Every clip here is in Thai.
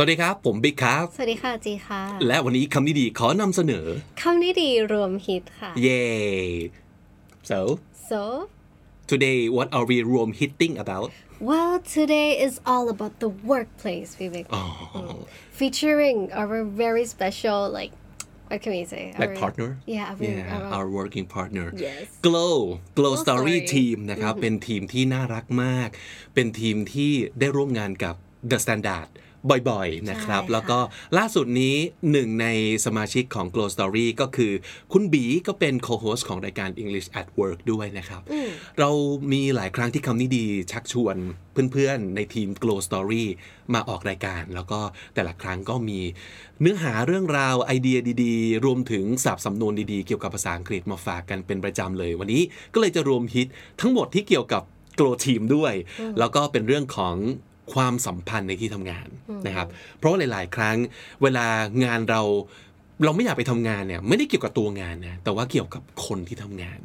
สวัสดีครับ ผมบิ๊กครับ สวัสดีค่ะจีค่ะ และวันนี้คำนี้ดีขอนำเสนอคำนี้ดีรวมฮิตค่ะ เย้ so so today what are we room hitting about well today is all about the workplace Vivek oh featuring our very special like what can we say like Our- partner yeah our, yeah our- our working partner Yes Glow Glow Story Story ทีมนะครับ เป็นทีมที่น่ารักมาก เป็นทีมที่ได้ร่วมงานกับ The Standard บ่อยๆนะครับใช่ค่ะแล้วก็ล่าสุดนี้หนึ่งในสมาชิกของ Glow Story ก็คือคุณบีก็เป็น co-host ของรายการ English at Work ด้วยนะครับ เรามีหลายครั้งที่คำนี้ดีชักชวนเพื่อนๆ ในทีม Glow Story มาออกรายการ แล้วก็แต่ละครั้งก็มีเนื้อหาเรื่องราวไอเดียดีๆ รวมถึงศัพท์สำนวนดีๆ เกี่ยวกับภาษาอังกฤษมาฝากกันเป็นประจำเลย วันนี้ก็เลยจะรวมฮิตทั้งหมดที่เกี่ยวกับ Glow Team ด้วย แล้วก็เป็นเรื่องของ ความสัมพันธ์ในที่ทำงานนะครับ เพราะว่าหลาย ๆ ครั้งเวลางานเราเราไม่อยากไปทำงานเนี่ยไม่ได้เกี่ยวกับตัวงานนะแต่ว่าเกี่ยวกับคนที่ทำงาน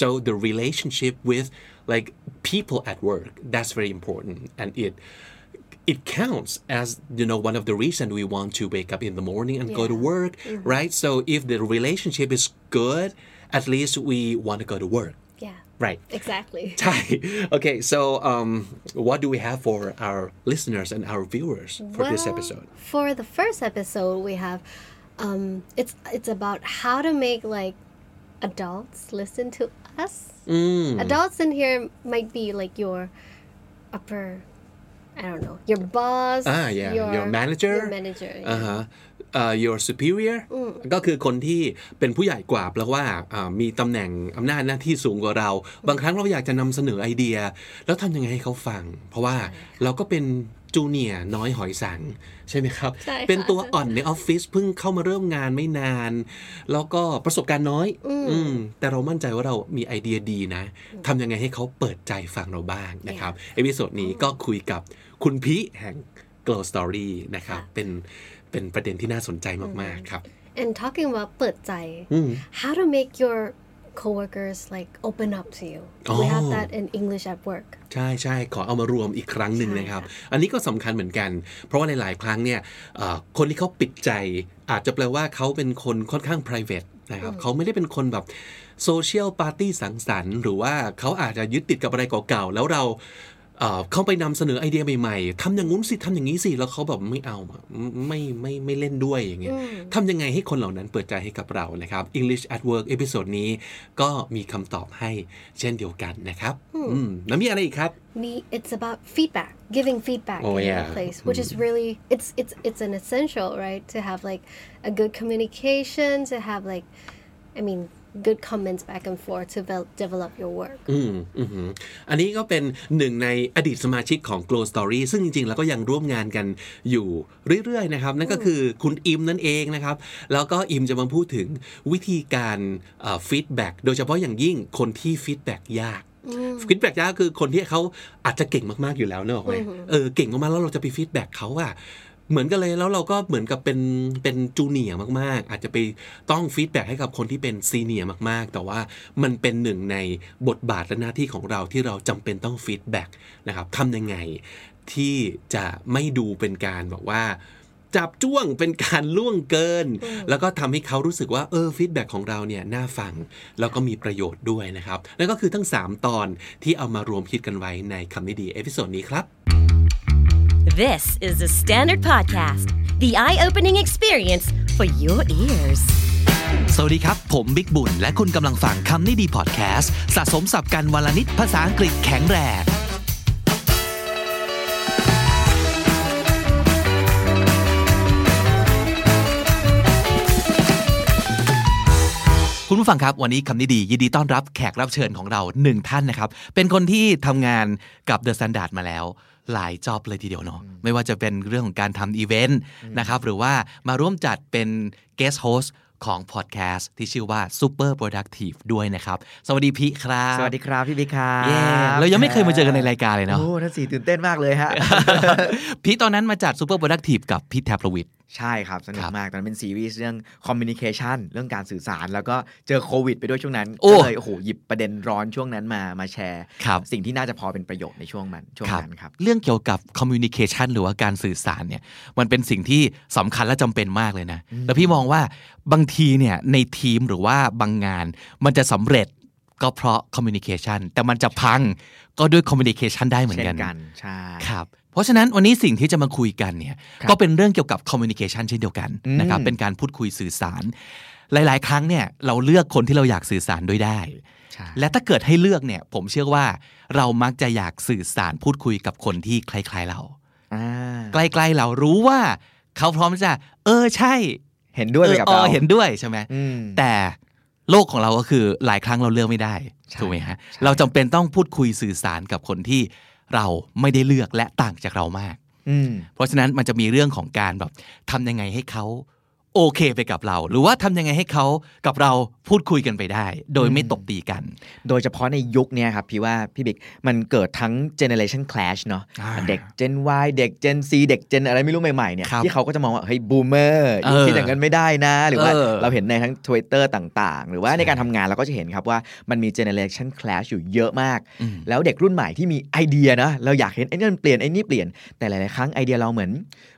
so the relationship with like people at work that's very important and it it counts as you know one of the reason we want to wake up in the morning and go to Yeah. work right so if the relationship is good at least we want to go to work yeah Right. Exactly. Okay. So, um, what do we have for our listeners and our viewers for well, this episode? For the first episode, we have, um, it's it's about how to make like adults listen to us. Mm. Adults in here might be like your upper I don't know, your boss, ah, yeah, your, your manager, your manager. Yeah. Uh huh. Your superior ก็คือคนที่เป็นผู้ใหญ่กว่าแปลว่าอ่ามีตำแหน่งอำนาจหน้าที่สูงกว่าเรา บางครั้งเราอยากจะนำเสนอไอเดีย แล้วทำยังไงให้เขาฟัง เพราะว่าเราก็เป็น junior น้อยหอยสังข์ ใช่ไหมครับใช่ค่ะเป็นตัวอ่อนในออฟฟิศเพิ่งเข้ามาเริ่มงานไม่นาน แล้วก็ประสบการณ์น้อย อืมแต่เรามั่นใจว่าเรามีไอเดียดีนะทำยังไงให้เขาเปิดใจฟังเราบ้างนะครับ episode นี้ก็คุยกับคุณพีแห่ง Glow Story นะครับค่ะเป็น เป็นประเด็นที่น่าสนใจมาก ๆ ครับ And talking about เปิดใจ how to make your coworkers like open up to you. We have Oh. that in English at work. ใช่ใช่ขอเอามารวมอีกครั้งหนึ่งใช่นะครับค่ะอันนี้ก็สำคัญเหมือนกัน เพราะว่าหลาย ๆ ครั้งเนี่ยเอ่อคนที่เขาปิดใจ อาจจะแปลว่าเขาเป็นคนค่อนข้าง private นะครับเขาไม่ได้เป็นคนแบบโซเชียลปาร์ตี้สังสรรค์ หรือว่าเขาอาจจะยึดติดกับอะไรเก่าๆ แล้วเรา เอ่อเข้าไปนำเสนอไอเดียใหม่ๆทำอย่างงู้นสิทำอย่างนี้สิแล้วเขาแบบไม่เอาอะไม่ไม่ไม่เล่นด้วยอย่างเงี้ยทำยังไงให้คนเหล่านั้นเปิดใจให้กับเรานะครับ English at Work episode นี้ก็มีคำตอบให้เช่นเดียวกันนะครับอืมแล้วมีอะไรอีกครับ me it's about feedback giving feedback Oh, in yeah. your place which is really it's it's it's an essential right to have like a good communication to have like i mean good comments back and forth to vel- develop your work อืมอือหืออันนี้ก็เป็นหนึ่งในอดีตสมาชิกของ Glow Story ซึ่งจริง ๆ แล้วก็ยังร่วมงานกันอยู่เรื่อย ๆ นะครับ นั่นก็คือคุณอิมนั่นเองนะครับ แล้วก็อิมจะมาพูดถึงวิธีการ feedback โดยเฉพาะอย่างยิ่งคนที่ feedback ยาก feedback ยากคือคนที่เขาอาจจะเก่งมากๆอยู่แล้วเนอะไหมเออเก่งมากๆแล้วเราจะไป feedback เขาอะ เหมือนกันเลยแล้วเราก็เหมือนกับเป็นเป็น junior มากๆ อาจจะไปต้อง feedback ให้กับคนที่เป็น senior มากๆ แต่ว่ามันเป็นหนึ่งในบทบาทและหน้าที่ของเราที่เราจำเป็นต้อง feedback นะครับทำยังไงที่จะไม่ดูเป็นการบอกว่าจาบจ้วงเป็นการล่วงเกิน แล้วก็ทำให้เขารู้สึกว่าเออ feedback ของเราเนี่ยน่าฟัง แล้วก็มีประโยชน์ด้วยนะครับ นั่นก็คือทั้ง 3 ตอนที่เอามารวมฮิตกันไว้ในคำนี้ดี episode นี้ครับ This is the Standard Podcast, the eye opening experience for your ears. สวัสดีครับ ผมบิ๊กบุญ และคุณกำลังฟังคำนี้ดีพอดแคสต์สะสมสับกันวลนิดภาษาอังกฤษแข็งแรงคุณผู้ฟังครับ วันนี้คำนี้ดี ยินดีต้อนรับแขกรับเชิญของเราหนึ่งท่านนะครับ เป็นคนที่ทำงานกับ The Standard มาแล้ว หลายจอบเลยทีเดียวเนาะไม่ว่าจะเป็นเรื่องของการทำอีเวนต์นะครับหรือว่ามาร่วมจัดเป็น guest host ของพอดแคสต์ที่ชื่อว่า Super Productive ด้วยนะครับ สวัสดีพี่ครับ สวัสดีครับพี่บิ๊กครับเย้เรายังไม่เคยมาเจอกันในรายการเลยเนาะโอ้ท่านสีตื่นเต้นมากเลยฮะ พี่ตอนนั้นมาจัด Super Productive กับพี่แทบประวิทย์ใช่ครับ สนุคกรับมาก ตอนนั้นเป็นซีรีส์เรื่อง communication เรื่องการสื่อสาร แล้วก็เจอโควิดไปด้วยช่วงนั้นโอ้ก็เลยโอ้โหหยิบประเด็นร้อนช่วงนั้นมามาแชร์ครับสิ่งที่น่าจะพอเป็นประโยชน์ในช่วงมันช่วงนั้นครับ เรื่องเกี่ยวกับ communication หรือว่าการสื่อสารเนี่ยมันเป็นสิ่งที่สำคัญและจำเป็นมากเลยนะ แล้วพี่มองว่า บางทีเนี่ยในทีมหรือว่าบางงาน มันจะสำเร็จก็เพราะ communication แต่มันจะพังก็ด้วย communication ได้เหมือนเช่กันนกันใช่ครับเพราะฉะนั้นวันนี้สิ่งที่จะมาคุยกันเนี่ยครับก็เป็นเรื่องเกี่ยวกับ communication เช่นเดียวกันอืมนะครับเป็นการพูดคุยสื่อสาร หลาย ๆ ครั้งเนี่ยเราเลือกคนที่เราอยากสื่อสารด้วยได้ใช่และถ้าเกิดให้เลือกเนี่ยผมเชื่อว่าเรามักจะอยากสื่อสารพูดคุยกับคนที่คล้าย ๆเราอ่าใกล้ ๆ เรารู้ว่าเขาพร้อมจะ เออใช่ เห็นด้วยไปกับออเราอเห็นด้วยใช่ไหมอืมแต่โลกของเราก็คือหลายครั้งเราเลือกไม่ได้ใช่ถูกไหมฮะใช่เราจำเป็นต้องพูดคุยสื่อสารกับคนที่เราไม่ได้เลือกและต่างจากเรามากอืมเพราะฉะนั้นมันจะมีเรื่องของการแบบทำยังไงให้เขา โอเคไปกับเรา หรือว่าทำยังไงให้เขากับเราพูดคุยกันไปได้ โดยไม่ตบตีกัน โดยเฉพาะในยุคเนี้ยครับพี่ว่าพี่บิ๊กมันเกิดทั้ง generation clash เนาะอ่าเด็ก Gen Y เด็ก Gen C เด็ก Gen อะไรไม่รู้ใหม่ๆเนี่ยครับที่เขาก็จะมองว่าเฮ้ย boomer เออคิดอย่างนั้นไม่ได้นะ หรือว่าเออเราเห็นในทั้ง Twitter ต่างๆ หรือว่าใช่ในการทำงานเราก็จะเห็นครับว่ามันมี generation clash อยู่เยอะมากอืมแล้วเด็กรุ่นใหม่ที่มีไอเดียนะเราอยากเห็นไอ้นี่มันเปลี่ยนไอ้นี่เปลี่ยนแต่หลายๆครั้งไอเดียเราเหมือน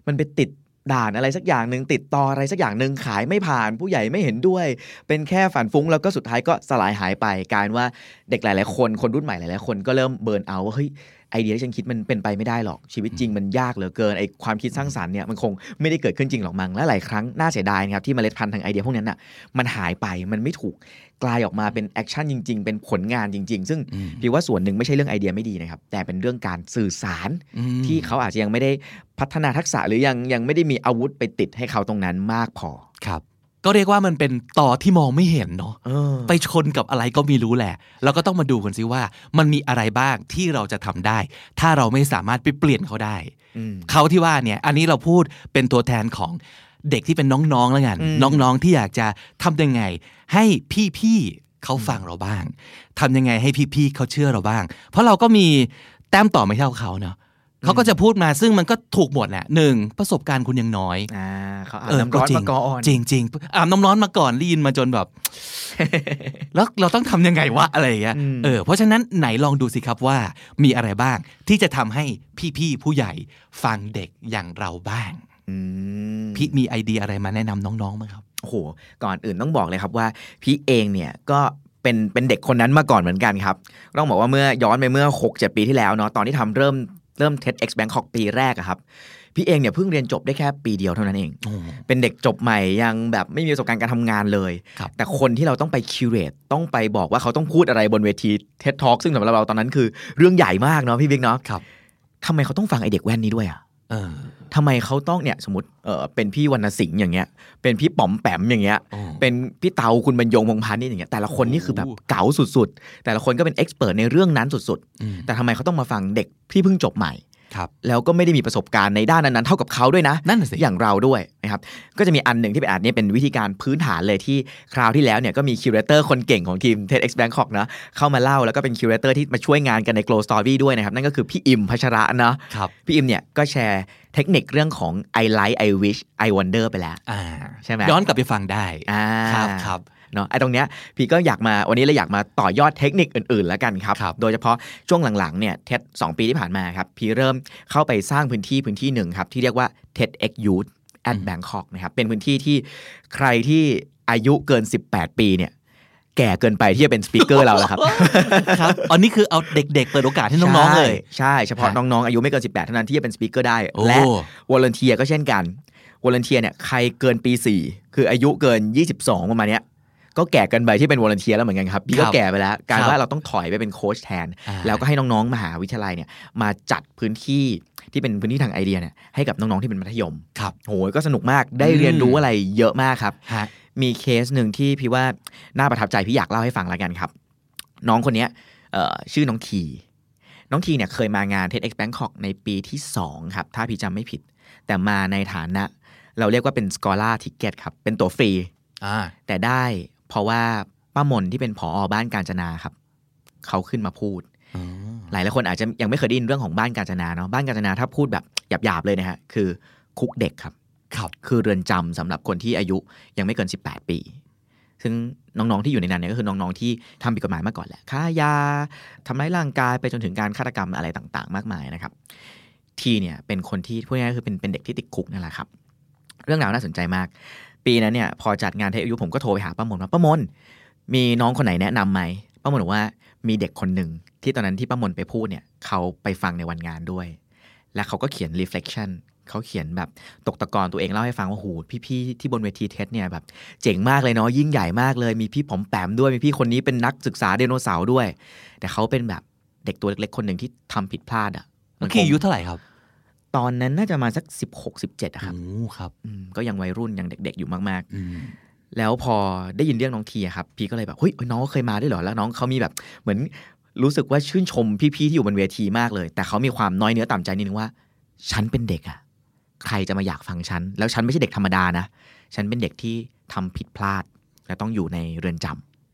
มันไปติด ด่านอะไรสักอย่างหนึ่งติดตออะไรสักอย่างหนึ่งขายไม่ผ่านผู้ใหญ่ไม่เห็นด้วย เป็นแค่ฝันฟุ้งแล้วก็สุดท้ายก็สลายหายไปการว่าเด็กหลาย ๆ คนคนรุ่นใหม่หลาย ๆ คนก็เริ่ม burn out ว่าเฮ้ย ไอเดียที่ฉันคิดมันเป็นไปไม่ได้หรอกชีวิตจริงมันยากเหลือเกินไอความคิดสร้างสรรค์เนี่ยมันคงไม่ได้เกิดขึ้นจริงหรอกมั้งและหลายครั้งน่าเสียดายนะครับที่เมล็ดพันธุ์ทางไอเดียพวกนั้นน่ะมันหายไปมันไม่ถูกกลายออกมาเป็น action จริง ๆ เป็นผลงานจริง ๆ ซึ่งอืมพี่ว่าส่วนหนึ่งไม่ใช่เรื่องไอเดียไม่ดีนะครับแต่เป็นเรื่องการสื่อสารอืมที่เขาอาจจะยังไม่ได้พัฒนาทักษะหรือยังยังไม่ได้มีอาวุธไปติดให้เขาตรงนั้นมากพอครับ ก็เรียกว่ามันเป็นต่อที่มองไม่เห็นเนาะเออไปชนกับอะไรก็ไม่รู้แหละเราก็ต้องมาดูกันซิว่า มันมีอะไรบ้างที่เราจะทำได้ ถ้าเราไม่สามารถไปเปลี่ยนเขาได้อืมเขาที่ว่าเนี่ย อันนี้เราพูดเป็นตัวแทนของเด็กที่เป็นน้องๆแล้วกันอืมน้องๆที่อยากจะทำยังไง ให้พี่ๆเขาฟังเราบ้างทำยังไงให้พี่ๆเขาเชื่อเราบ้าง เพราะเราก็มีแต้มต่อไม่เท่าเขาเนาะ เขาก็จะพูดมาซึ่งมันก็ถูกหมดแหละหนึ่งประสบการณ์คุณยังน้อยอ่าเขาอาบเออน้ำร้อนจริงมาก่อนจริงจริงอาบน้ำร้อนมาก่อนได้ยินมาจนแบบ แล้วเราต้องทำยังไงวะอะไรอย่างเงี้ยอืมเออเพราะฉะนั้นไหนลองดูสิครับว่ามีอะไรบ้างที่จะทำให้พี่ๆผู้ใหญ่ฟังเด็กอย่างเราบ้างอืมพี่มีไอเดียอะไรมาแนะนำน้องๆไหมครับโอ้โหก่อนอื่นต้องบอกเลยครับว่า พี่เองเนี่ยก็เป็นเป็นเด็กคนนั้นมาก่อนเหมือนกันครับ ต้องบอกว่าเมื่อย้อนไปเมื่อ6 7ปีที่แล้วเนาะตอนที่ทำเริ่ม เริ่ม TEDx Bangkok ปีแรกอะครับ พี่เองเนี่ยเพิ่งเรียนจบได้แค่ปีเดียวเท่านั้นเองโอ้เป็นเด็กจบใหม่ยังแบบไม่มีประสบการณ์การทำงานเลยครับแต่คนที่เราต้องไปคิวเรตต้องไปบอกว่าเขาต้องพูดอะไรบนเวที TED Talk ซึ่งสำหรับเราตอนนั้นคือเรื่องใหญ่มากเนาะพี่บิ๊กเนาะครับทำไมเขาต้องฟังไอเด็กแว่นนี้ด้วยอะเออทำไมเขาต้องเนี่ยสมมติเออเป็นพี่วรรณสิงห์อย่างเงี้ย เป็นพี่ป๋อมแป๋มอย่างเงี้ยโอ้ เป็นพี่เตาคุณบรรยงพงษ์พันธ์นี่อย่างเงี้ยแต่ละคนนี่คือแบบโอ้เก๋าสุดๆ แต่ละคนก็เป็น expert ในเรื่องนั้นสุดอืมๆแต่ทำไมเขาต้องมาฟังเด็กที่เพิ่งจบใหม่ครับ แล้วก็ไม่ได้มีประสบการณ์ในด้านนั้นๆเท่ากับเขาด้วยนะนั่นน่ะสิอย่างเราด้วยนะครับก็จะมีอันหนึ่งที่เป็นอันนี้เป็นวิธีการพื้นฐานเลยที่คราวที่แล้วเนี่ยก็มี curator คนเก่งของทีม TEDx Bangkok นะเข้ามาเล่าแล้วก็เป็น curator ที่มาช่วยงานกันใน Glow Story ด้วยนะครับนั่นก็คือพี่อิมพัชระเนาะครับพี่อิมเนี่ยก็แชร์เทคนิคเรื่องของ I like I wish I wonder ไปแล้วอ่าใช่ไหมย้อนกลับไปฟังได้อ่าครับครับ เนาะไอ้ตรงเนี้ยพี่ก็อยากมาวันนี้เลยอยากมาต่อยอดเทคนิคอื่นๆแล้วกันครับครับ โดยเฉพาะช่วงหลังๆเนี่ยเท็ดสปีที่ผ่านมาครับพี่เริ่มเข้าไปสร้างพื้นที่พื้นที่หนึ่งครับที่เรียกว่า TEDx Youth at Bangkok นะครับเป็นพื้นที่ที่ใครที่อายุเกิน 18 ปีเนี่ยแก่เกินไปที่จะเป็นสปีกเกอร์เราแล้วครับ ครับ อันนี้คือเอาเด็กๆ เปิดโอกาสให้น้องๆ เลย ใช่ใช่เฉพาะฮะน้องๆ อายุไม่เกิน 18 เท่านั้นที่จะเป็นสปีกเกอร์ได้โอ้และvolunteer ก็เช่นกัน volunteer เนี่ยใครเกินปี 4 คืออายุเกิน 22 ประมาณเนี้ย ก็แก่เกินไปที่เป็น volunteer แล้วเหมือนกันครับพี่ก็ครับแก่ไปแล้วกลารครับว่าเราต้องถอยไปเป็นโค้ชแทนอ่าแล้วก็ให้น้องๆมหาวิทยาลัยเนี่ยมาจัดพื้นที่ที่เป็นพื้นที่ทางไอเดียเนี่ยให้กับน้องๆที่เป็นมัธยมครับโหยก็สนุกมากได้เรียนรู้อะไรเยอะมากครับฮะมีเคสหนึ่งที่พี่ว่าน่าประทับใจพี่อยากเล่าให้ฟังแล้วกันครับ น้องคนเนี้ยเอ่อชื่อน้องทีน้องทีเนี่ยเคยมางาน TEDx Bangkok ในปีที่ 2 ครับ ถ้าพี่จำไม่ผิด แต่มาในฐานะ เราเรียกว่าเป็น Scholar Ticket ครับ เป็นตั๋วฟรีอ่าแต่ได้ เพราะว่าป้ามนที่เป็นผออบ้านการจนาครับ เขาขึ้นมาพูดอ๋อหลายหลายคนอาจจะยังไม่เคยได้ยินเรื่องของบ้านการจนาเนาะบ้านการจนาถ้าพูดแบบหยาบๆเลยนะฮะคือคุกเด็กครับคครับคือเรือนจำสำหรับคนที่อายุยังไม่เกิน 18 ปี ซึ่งน้องๆที่อยู่ในนั้นเนี่ยก็คือน้องๆที่ทำผิดกฎหมายมาก่อนแหละค้ายาทำร้ายร่างกายไปจนถึงการฆาตกรรมอะไรต่างๆ มากมายนะครับ ทีเนี่ยเป็นคนที่พูดง่ายๆคือเป็นเป็นเด็กที่ติดคุกนั่นแหละครับ เรื่องราวน่าสนใจมาก ปีนั้นเนี่ยพอจัดงานเทศอายุผมก็โทรไปหาป้ามนว่าป้ามนมีน้องคนไหนแนะนำไหมป้ามนบอกว่ามีเด็กคนหนึ่งที่ตอนนั้นที่ป้ามนไปพูดเนี่ยเขาไปฟังในวันงานด้วย และเขาก็เขียน reflection เขาเขียนแบบตกตะกอนตัวเองเล่าให้ฟังว่าโหพี่ๆที่บนเวทีเทสเนี่ยแบบเจ๋งมากเลยเนาะยิ่งใหญ่มากเลย มีพี่ผมแปมด้วยมีพี่คนนี้เป็นนักศึกษาไดโนเสาร์ด้วย แต่เขาเป็นแบบเด็กตัวเล็กๆคนหนึ่งที่ทำผิดพลาดอะเมื่อกี้อายุเท่าไหร่ครับ ตอนนั้นน่าจะมาสัก16 17อะครับโอ้ครับอืมก็ยังวัยรุ่นยังเด็ก ๆ อยู่มากอืมๆแล้วพอได้ยินเรื่องน้องทีอะครับ พี่ก็เลยแบบเฮ้ยน้องเขาเคยมาด้วยเหรอแล้วน้องเขามีแบบเหมือนรู้สึกว่าชื่นชมพี่ๆที่อยู่บนเวทีมากเลย แต่เขามีความน้อยเนื้อต่ำใจนิดนึงว่า ฉันเป็นเด็กอะใครจะมาอยากฟังฉัน แล้วฉันไม่ใช่เด็กธรรมดานะ ฉันเป็นเด็กที่ทำผิดพลาด และต้องอยู่ในเรือนจ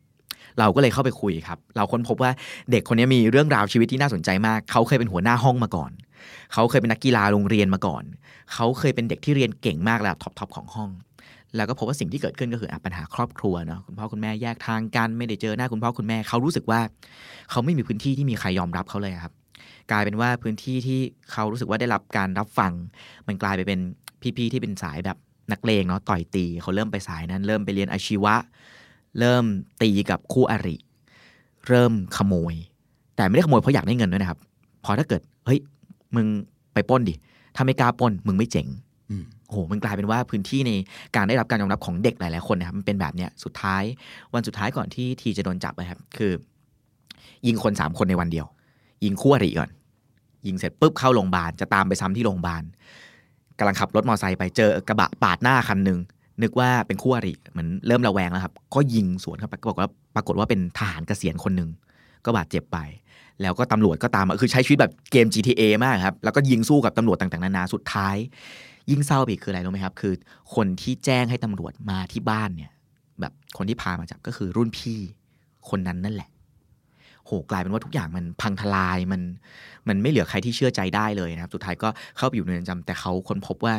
ำเราก็เลยเข้าไปคุยครับ เราค้นพบว่าเด็กคนนี้มีเรื่องราวชีวิตที่น่าสนใจมาก เขาเคยเป็นหัวหน้าห้องมาก่อน เขาเคยเป็นนักกีฬาโรงเรียนมาก่อน เขาเคยเป็นเด็กที่เรียนเก่งมากระดับท็อปๆของห้อง แล้วก็พบว่าสิ่งที่เกิดขึ้นก็คืออปัญหาครอบครัวเนาะคุณพ่อคุณแม่แยกทางกันไม่ได้เจอหน้าคุณพ่อคุณแม่ เขารู้สึกว่า เขาไม่มีพื้นที่ที่มีใครยอมรับเขาเลยครับ กลายเป็นว่าพื้นที่ที่เขารู้สึกว่าได้รับการรับฟัง มันกลายไปเป็นพี่ๆที่เป็นสายแบบนักเลงเนาะต่อยตีเขาเริ่มไปสายนั้น เริ่มไปเรียนอาชีวะ เริ่มตีกับคู่อริ เริ่มขโมย แต่ไม่ได้ขโมยเพราะอยากได้เงินด้วยนะครับพอถ้าเกิดเฮ้ย มึงไปปล้นดิ ถ้าไม่กล้าปล้น มึงไม่เจ๋งอืมโอ้โห มันกลายเป็นว่าพื้นที่ในการได้รับการยอมรับของเด็กหลาย ๆ คนนะครับ มันเป็นแบบเนี้ย สุดท้าย วันสุดท้ายก่อนที่ทีจะโดนจับนะครับ คือ ยิงคนสามคนในวันเดียว ยิงคู่อริก่อน ยิงเสร็จปุ๊บเข้าโรงพยาบาล จะตามไปซ้ำที่โรงพยาบาลกำลังขับรถมอเตอร์ไซค์ไปเจอกระบะปาดหน้าคันหนึ่งนึกว่าเป็นคู่อริเหมือนเริ่มระแวงแล้วครับ ก็ยิงสวนเข้าไปก็บอกว่าปรากฏว่าเป็นทหารเกษียณคนหนึ่งก็บาดเจ็บไป แล้วก็ตำรวจก็ตามมาคือใช้ชีวิตแบบเกม GTA มากครับ แล้วก็ยิงสู้กับตำรวจต่างๆนานาสุดท้าย ยิ่งเศร้าไปอีกคืออะไรรู้ไหมครับ คือคนที่แจ้งให้ตำรวจมาที่บ้านเนี่ย แบบคนที่พามาจับก็คือรุ่นพี่คนนั้นนั่นแหละ โหกลายเป็นว่าทุกอย่างมันพังทลายมันมันไม่เหลือใครที่เชื่อใจได้เลยนะครับ สุดท้ายก็เข้าไปอยู่ในเรือนจำแต่เขาค้นพบว่า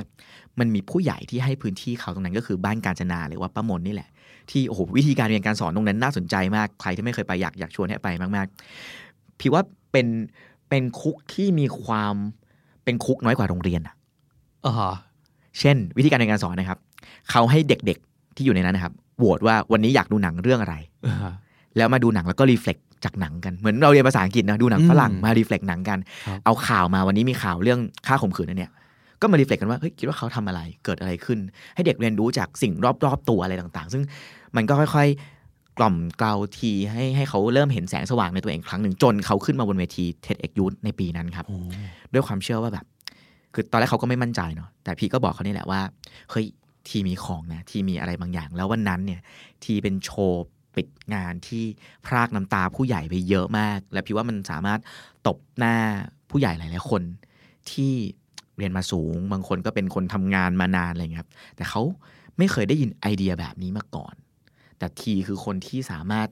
มันมีผู้ใหญ่ที่ให้พื้นที่เขาตรงนั้นก็คือบ้านการจนาหรือว่าป้ามนนี่แหละที่โอ้โหวิธีการเรียนการสอนตรงนั้นน่าสนใจมากใครที่ไม่เคยไปอยากอยากชวนให้ไปมาก ๆ พี่ว่าเป็นเป็นคุกที่มีความเป็นคุกน้อยกว่าโรงเรียนอะอ๋อเช่น วิธีการในการสอนนะครับ เขาให้เด็กๆที่อยู่ในนั้นนะครับโหวตว่าวันนี้อยากดูหนังเรื่องอะไรแล้วมาดูหนังแล้วก็ reflect จากหนังกัน เหมือนเราเรียนภาษาอังกฤษนะดูหนังอืมฝรั่งมา reflect หนังกันครับเอาข่าวมาวันนี้มีข่าวเรื่องฆ่าข่มขืนนะเนี่ย ก็มา reflect กันว่าเฮ้ยคิดว่าเขาทำอะไรเกิดอะไรขึ้น ให้เด็กเรียนรู้จากสิ่งรอบๆตัวอะไรต่างๆ ซึ่งมันก็ค่อยๆ กล่อมเกลาทีให้ให้เขาเริ่มเห็นแสงสว่างในตัวเองครั้งหนึ่งจนเขาขึ้นมาบนเวที TEDx Youth ในปีนั้นครับโอ้ด้วยความเชื่อว่าแบบ คือตอนแรกเขาก็ไม่มั่นใจเนาะแต่พี่ก็บอกเขานี่แหละว่าเฮ้ยทีมีของนะทีมีอะไรบางอย่าง แล้ววันนั้นเนี่ยทีเป็นโชว์ปิดงานที่พรากน้ำตาผู้ใหญ่ไปเยอะมาก และพี่ว่ามันสามารถตบหน้าผู้ใหญ่หลายๆคนที่เรียนมาสูง บางคนก็เป็นคนทำงานมานานอะไรเงี้ยครับ แต่เขาไม่เคยได้ยินไอเดียแบบนี้มาก่อน แต่ทีคือคนที่สามารถ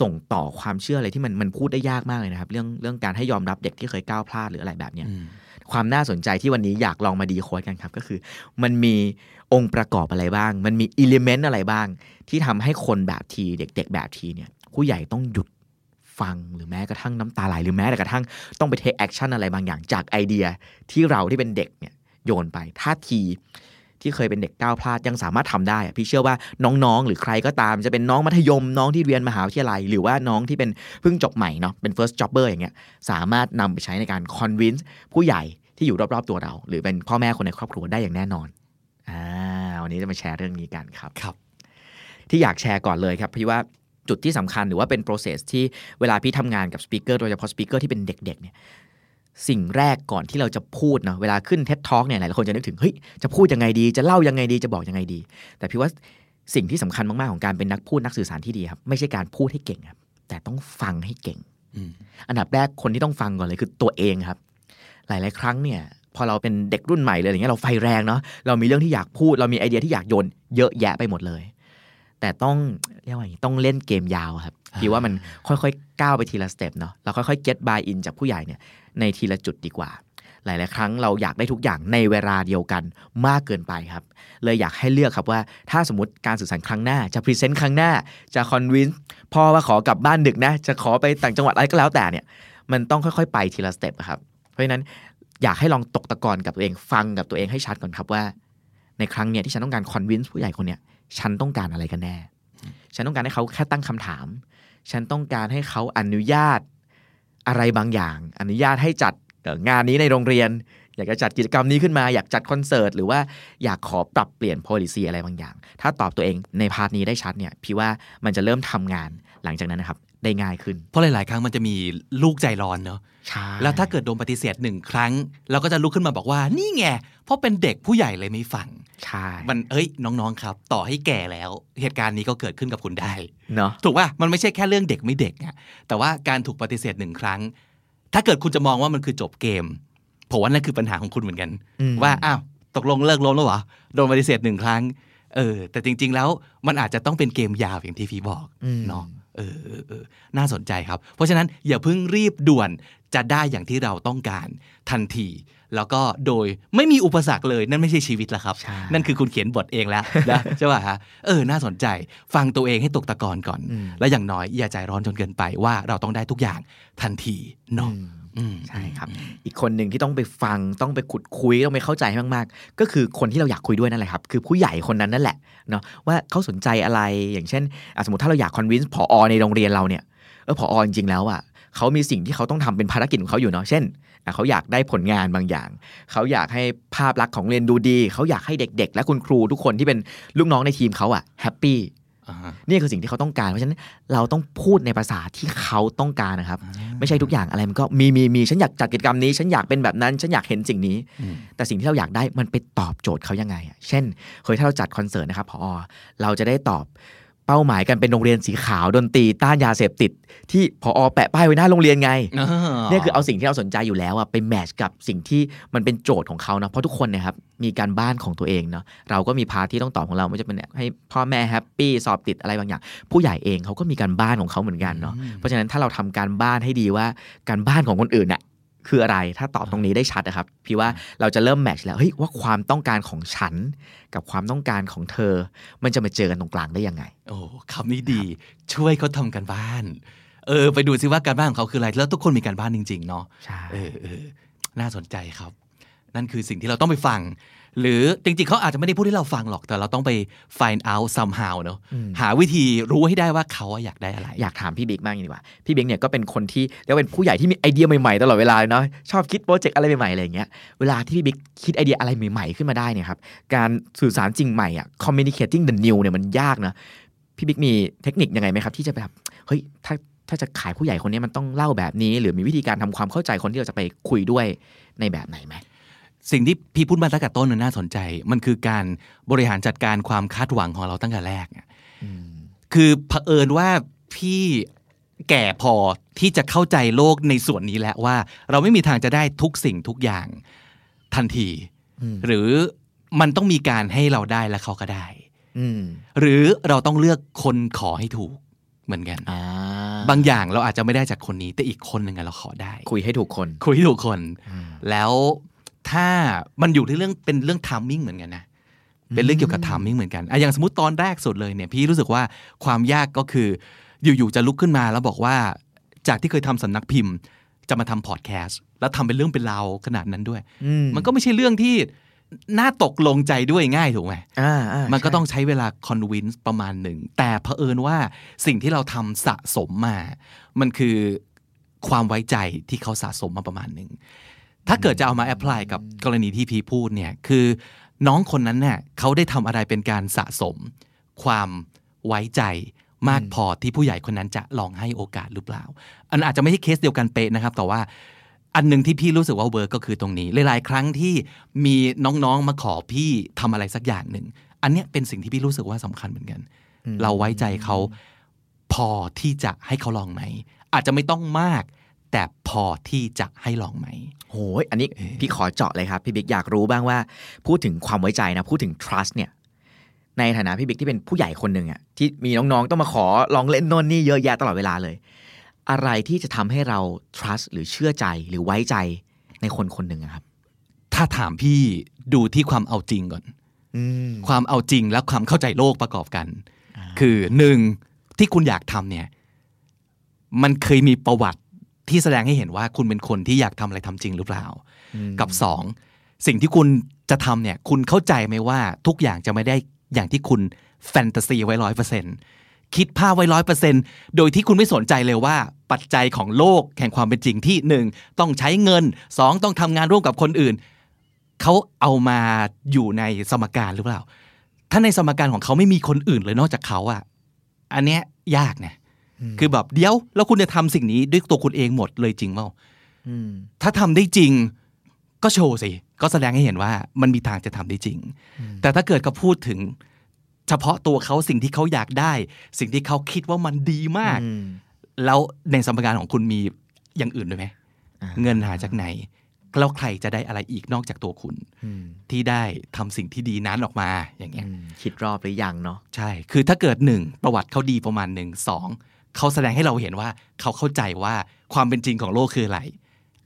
ส่งต่อความเชื่ออะไรที่มันมันพูดได้ยากมากเลยนะครับ เรื่องเรื่องการให้ยอมรับเด็กที่เคยก้าวพลาดหรืออะไรแบบเนี้ยอืมความน่าสนใจที่วันนี้อยากลองมา decode กันครับก็คือ มันมีองค์ประกอบอะไรบ้าง มันมี element อะไรบ้าง ที่ทำให้คนแบบทีเด็ก ๆ แบบทีเนี่ย ผู้ใหญ่ต้องหยุดฟังหรือแม้กระทั่งน้ำตาไหลหรือแม้แต่กระทั่งต้องไป take action อะไรบางอย่างจากไอเดียที่เราที่เป็นเด็กเนี่ยโยนไป ถ้าที ที่เคยเป็นเด็กก้าวพลาดยังสามารถทำได้อะพี่เชื่อว่าน้องๆ หรือใครก็ตามจะเป็นน้องมัธยมน้องที่เรียนมหาวิทยาลัย หรือว่าน้องที่เป็นเพิ่งจบใหม่เนาะเป็น first jobber อย่างเงี้ยสามารถนำไปใช้ในการ convince ผู้ใหญ่ที่อยู่รอบๆตัวเรา หรือเป็นพ่อแม่คนในครอบครัวได้อย่างแน่นอนอ่าวันนี้จะมาแชร์เรื่องนี้กันครับครับ ที่อยากแชร์ก่อนเลยครับพี่ว่าจุดที่สำคัญหรือว่าเป็น process ที่เวลาพี่ทำงานกับสปีกเกอร์โดยเฉพาะสปีกเกอร์ที่เป็นเด็กๆเนี่ย สิ่งแรกก่อนที่เราจะพูดเนาะเวลาขึ้น TED Talk เนี่ยหลายๆคนจะนึกถึงเฮ้ยจะพูดยังไงดี จะเล่ายังไงดีจะบอกยังไงดี แต่พี่ว่าสิ่งที่สำคัญมาก ๆ ของการเป็นนักพูดนักสื่อสารที่ดีครับ ไม่ใช่การพูดให้เก่งครับ แต่ต้องฟังให้เก่งอืมอันดับแรกคนที่ต้องฟังก่อนเลยคือตัวเองครับ หลาย ๆ ครั้งเนี่ย พอเราเป็นเด็กรุ่นใหม่เลยอย่างเงี้ยเราไฟแรงเนาะเรามีเรื่องที่อยากพูด เรามีไอเดียที่อยากโยนเยอะแยะไปหมดเลย แต่ต้องเรียกว่าอย่างงี้ต้องเล่นเกมยาวครับพี่ว่ามันค่อยๆก้าวไปทีละสเต็ปเนาะเราค่อยๆ get buy in จากผู้ใหญ่เนี่ยในทีละจุดดีกว่า หลาย ๆ ครั้งเราอยากได้ทุกอย่างในเวลาเดียวกันมากเกินไปครับ เลยอยากให้เลือกครับว่าถ้าสมมติการสื่อสารครั้งหน้าจะ present ครั้งหน้าจะ convince พ่อว่าขอกลับบ้านดึกนะ จะขอไปต่างจังหวัดอะไรก็แล้วแต่เนี่ยมันต้องค่อยๆ ไปทีละ step อะครับเพราะฉะนั้นอยากให้ลองตกตะกอนกับตัวเองฟังกับตัวเองให้ชัดก่อนครับว่า ในครั้งเนี้ยที่ฉันต้องการ convince ผู้ใหญ่คนเนี้ย ฉันต้องการอะไรกันแน่ ฉันต้องการให้เขาแค่ตั้งคำถาม ฉันต้องการให้เขาอนุญาตอะไรบางอย่าง อนุญาตให้จัดงานนี้ในโรงเรียน อยากจะจัดกิจกรรมนี้ขึ้นมา อยากจัดคอนเสิร์ตหรือว่าอยากขอปรับเปลี่ยน policy อะไรบางอย่าง ถ้าตอบตัวเองในพาร์ทนี้ได้ชัดเนี่ยพี่ว่ามันจะเริ่มทำงานหลังจากนั้นนะครับ ได้ง่ายขึ้น เพราะหลาย ๆ ครั้งมันจะมีลูกใจร้อนเนาะใช่แล้วถ้าเกิดโดนปฏิเสธหนึ่งครั้ง เราก็จะลุกขึ้นมาบอกว่านี่ไง เพราะเป็นเด็กผู้ใหญ่เลยไม่ฟังใช่มันเอ้ยน้อง ๆ ครับ ต่อให้แก่แล้ว เหตุการณ์นี้ก็เกิดขึ้นกับคุณได้เนาะถูกป่ะมันไม่ใช่แค่เรื่องเด็กไม่เด็กอะแต่ว่าการถูกปฏิเสธหนึ่งครั้ง ถ้าเกิดคุณจะมองว่ามันคือจบเกมผมว่านั่นคือปัญหาของคุณเหมือนกันอืมว่าอ้าวตกลงเลิกล้มแล้วเหรอโดนปฏิเสธหนึ่งครั้งเออแต่จริง ๆ แล้วมันอาจจะต้องเป็นเกมยาวอย่างที่พี่บอกอืมเนาะ เออเออเออน่าสนใจครับ เพราะฉะนั้นอย่าเพิ่งรีบด่วนจะได้อย่างที่เราต้องการทันที แล้วก็โดยไม่มีอุปสรรคเลยนั่นไม่ใช่ชีวิตแล้วครับใช่นั่นคือคุณเขียนบทเองแล้วนะใช่ป่ะฮะเออน่าสนใจ ฟังตัวเองให้ตกตะกอนก่อนอืมและอย่างน้อยอย่าใจร้อนจนเกินไปว่าเราต้องได้ทุกอย่างทันทีเนาะอืม ใช่ครับ อีกคนหนึ่งที่ต้องไปฟังต้องไปขุดคุยต้องไปเข้าใจให้มากๆ ก็คือคนที่เราอยากคุยด้วยนั่นแหละครับ คือผู้ใหญ่คนนั้นนั่นแหละเนาะว่าเขาสนใจอะไรอย่างเช่นอะสมมติถ้าเราอยากคอนวินส์ผอในโรงเรียนเราเนี่ยเออผอจริงๆแล้วอะเขามีสิ่งที่เขาต้องทำเป็นภารกิจของเขาอยู่เนาะเช่นอะเขาอยากได้ผลงานบางอย่าง เขาอยากให้ภาพลักษณ์ของเรียนดูดี เขาอยากให้เด็ก ๆ และคุณครูทุกคนที่เป็นลูกน้องในทีมเขาอะแฮปปี้อ่าฮะ นี่คือสิ่งที่เขาต้องการ เพราะฉะนั้นเราต้องพูดในภาษาที่เขาต้องการนะครับ ไม่ใช่ทุกอย่างอะไรมันก็มีมีมีฉันอยากจัดกิจกรรมนี้ ฉันอยากเป็นแบบนั้น ฉันอยากเห็นสิ่งนี้อืมแต่สิ่งที่เราอยากได้มันไปตอบโจทย์เขายังไงอะเช่นเคยถ้าเราจัดคอนเสิร์ตนะครับพอเราจะได้ตอบ เป้าหมายกันเป็นโรงเรียนสีขาวดนตรีต้านยาเสพติด ที่พอแปะป้ายไว้หน้าโรงเรียนไงเนี่ยคือเอาสิ่งที่เราสนใจอยู่แล้วอะไป match กับสิ่งที่มันเป็นโจทย์ของเขานะเพราะทุกคนเนะครับมีการบ้านของตัวเองเนาะเราก็มี part ที่ต้องตอบของเราไม่ว่าจะเป็นให้พ่อแม่ happy สอบติดอะไรบางอย่าง ผู้ใหญ่เองเขาก็มีการบ้านของเขาเหมือนกันเนาะเพราะฉะนั้นถ้าเราทำการบ้านให้ดีว่าการบ้านของคนอื่นน่ะ คืออะไรถ้าตอบตรงนี้ได้ชัดนะครับ พี่ว่าเราจะเริ่ม match แล้วเฮ้ยว่าความต้องการของฉัน กับความต้องการของเธอ มันจะมาเจอกันตรงกลางได้ยังไง โอ้คำนี้ดีช่วยเขาทำกันบ้าน เออ ไปดูซิว่าการบ้านของเขาคืออะไร แล้วทุกคนมีการบ้านจริง ๆ เนาะใช่เออเออน่าสนใจครับ นั่นคือสิ่งที่เราต้องไปฟัง หรือจริงๆเขาอาจจะไม่ได้พูดให้เราฟังหรอก แต่เราต้องไป find out somehow เนาะหาวิธีรู้ให้ได้ว่าเขาอะอยากได้อะไร อยากถามพี่บิ๊กมากดีกว่า พี่บิ๊กเนี่ยก็เป็นคนที่เรียกว่าเป็นผู้ใหญ่ที่มีไอเดียใหม่ๆตลอดเวลาเลยเนาะชอบคิดโปรเจกต์อะไรใหม่ๆอะไรอย่างเงี้ยเวลาที่พี่บิ๊กคิดไอเดียอะไรใหม่ๆขึ้นมาได้เนี่ยครับการสื่อสารจริงใหม่อะ communicating the new เนี่ยมันยากนะพี่บิ๊กมีเทคนิคยังไงไหมครับที่จะแบบเฮ้ยถ้าถ้าจะขายผู้ใหญ่คนนี้มันต้องเล่าแบบนี้ หรือมีวิธีการทำความเข้าใจคนที่เราจะไปคุยด้วยในแบบไหนไหม สิ่งที่พี่พูดมาตั้งแต่ต้นน่ะน่าสนใจ มันคือการบริหารจัดการความคาดหวังของเราตั้งแต่แรกอะคือเผอิญว่าพี่แก่พอที่จะเข้าใจโลกในส่วนนี้แล้วว่า เราไม่มีทางจะได้ทุกสิ่งทุกอย่างทันที หรือมันต้องมีการให้เราได้และเขาก็ได้อืมหรือเราต้องเลือกคนขอให้ถูกเหมือนกันอ่าบางอย่างเราอาจจะไม่ได้จากคนนี้ แต่อีกคนหนึ่งอะเราขอได้ คุยให้ถูกคน คุยให้ถูกคน แล้ว ถ้ามันอยู่ที่เรื่องเป็นเรื่อง timing เหมือนกันนะเป็นเรื่องเกี่ยวกับ timing เหมือนกันอะอย่างสมมติตอนแรกสุดเลยเนี่ยพี่รู้สึกว่าความยากก็คือ อยู่ๆจะลุกขึ้นมาแล้วบอกว่า จากที่เคยทำสำนักพิมพ์ จะมาทำพอดแคสต์แล้วทำเป็นเรื่องเป็นราวขนาดนั้นด้วยอืมมันก็ไม่ใช่เรื่องที่น่าตกลงใจด้วยง่ายถูกไหมอ่าอ่ามันก็ใช่ต้องใช้เวลา convince ประมาณหนึ่ง แต่เผอิญว่าสิ่งที่เราทำสะสมมา มันคือความไว้ใจที่เขาสะสมมาประมาณหนึ่ง ถ้าเกิดจะเอามา apply กับกรณีที่พีพูดเนี่ยคือน้องคนนั้นเนี่ยเขาได้ทำอะไรเป็นการสะสม ความไว้ใจมากพอที่ผู้ใหญ่คนนั้นจะลองให้โอกาสหรือเปล่า อันอาจจะไม่ใช่เคสเดียวกันเป๊ะนะครับ แต่ว่าอันหนึ่งที่พี่รู้สึกว่า work ก็คือตรงนี้ หลาย ๆ ครั้งที่มีน้องๆมาขอพี่ทำอะไรสักอย่างหนึ่ง อันเนี้ยเป็นสิ่งที่พี่รู้สึกว่าสำคัญเหมือนกัน เราไว้ใจเขาพอที่จะให้เขาลองไหมอาจจะไม่ต้องมาก แต่พอที่จะให้ลองไหมโหยอันนี้พี่ขอเจาะเลยครับ พี่บิ๊กอยากรู้บ้างว่า พูดถึงความไว้ใจนะพูดถึง trust เนี่ยในฐานะพี่บิ๊กที่เป็นผู้ใหญ่คนหนึ่งอะที่มีน้องๆ ต้องมาขอลองเล่นโน่นนี่เยอะแยะตลอดเวลาเลย อะไรที่จะทำให้เรา trust หรือเชื่อใจหรือไว้ใจในคนคนหนึ่งอะครับ ถ้าถามพี่ดูที่ความเอาจริงก่อนอืมความเอาจริงและความเข้าใจโลกประกอบกัน คือหนึ่งที่คุณอยากทำเนี่ย มันเคยมีประวัติ ที่แสดงให้เห็นว่าคุณเป็นคนที่อยากทำอะไรทำจริงหรือเปล่า กับสองสิ่งที่คุณจะทำเนี่ยคุณเข้าใจไหมว่าทุกอย่างจะไม่ได้อย่างที่คุณแฟนตาซีไว้ร้อยเปอร์เซ็นคิดภาพไว้ร้อยเปอร์เซ็นโดยที่คุณไม่สนใจเลยว่า ปัจจัยของโลกแห่งความเป็นจริงที่หนึ่งต้องใช้เงินสองต้องทำงานร่วมกับคนอื่น เขาเอามาอยู่ในสมการหรือเปล่า ถ้าในสมการของเขาไม่มีคนอื่นเลยนอกจากเขาอะอันเนี้ยยากนะ คือแบบเดี๋ยวแล้วคุณจะทำสิ่งนี้ด้วยตัวคุณเองหมดเลยจริงเปล่าอืมถ้าทำได้จริง ก็โชว์สิก็แสดงให้เห็นว่ามันมีทางจะทำได้จริง แต่ถ้าเกิดเขาพูดถึง เฉพาะตัวเขาสิ่งที่เขาอยากได้ สิ่งที่เขาคิดว่ามันดีมากอืมแล้วในสมการของคุณมีอย่างอื่นด้วยไหมอ่าเงินหาจากไหนแล้วใครจะได้อะไรอีกนอกจากตัวคุณอืมที่ได้ทำสิ่งที่ดีนั้นออกมาอย่างเงี้ยอืมคิดรอบหรือยังเนาะใช่ คือถ้าเกิดหนึ่งประวัติเขาดีประมาณหนึ่งสอง เขาแสดงให้เราเห็นว่าเขาเข้าใจว่าความเป็นจริงของโลกคืออะไร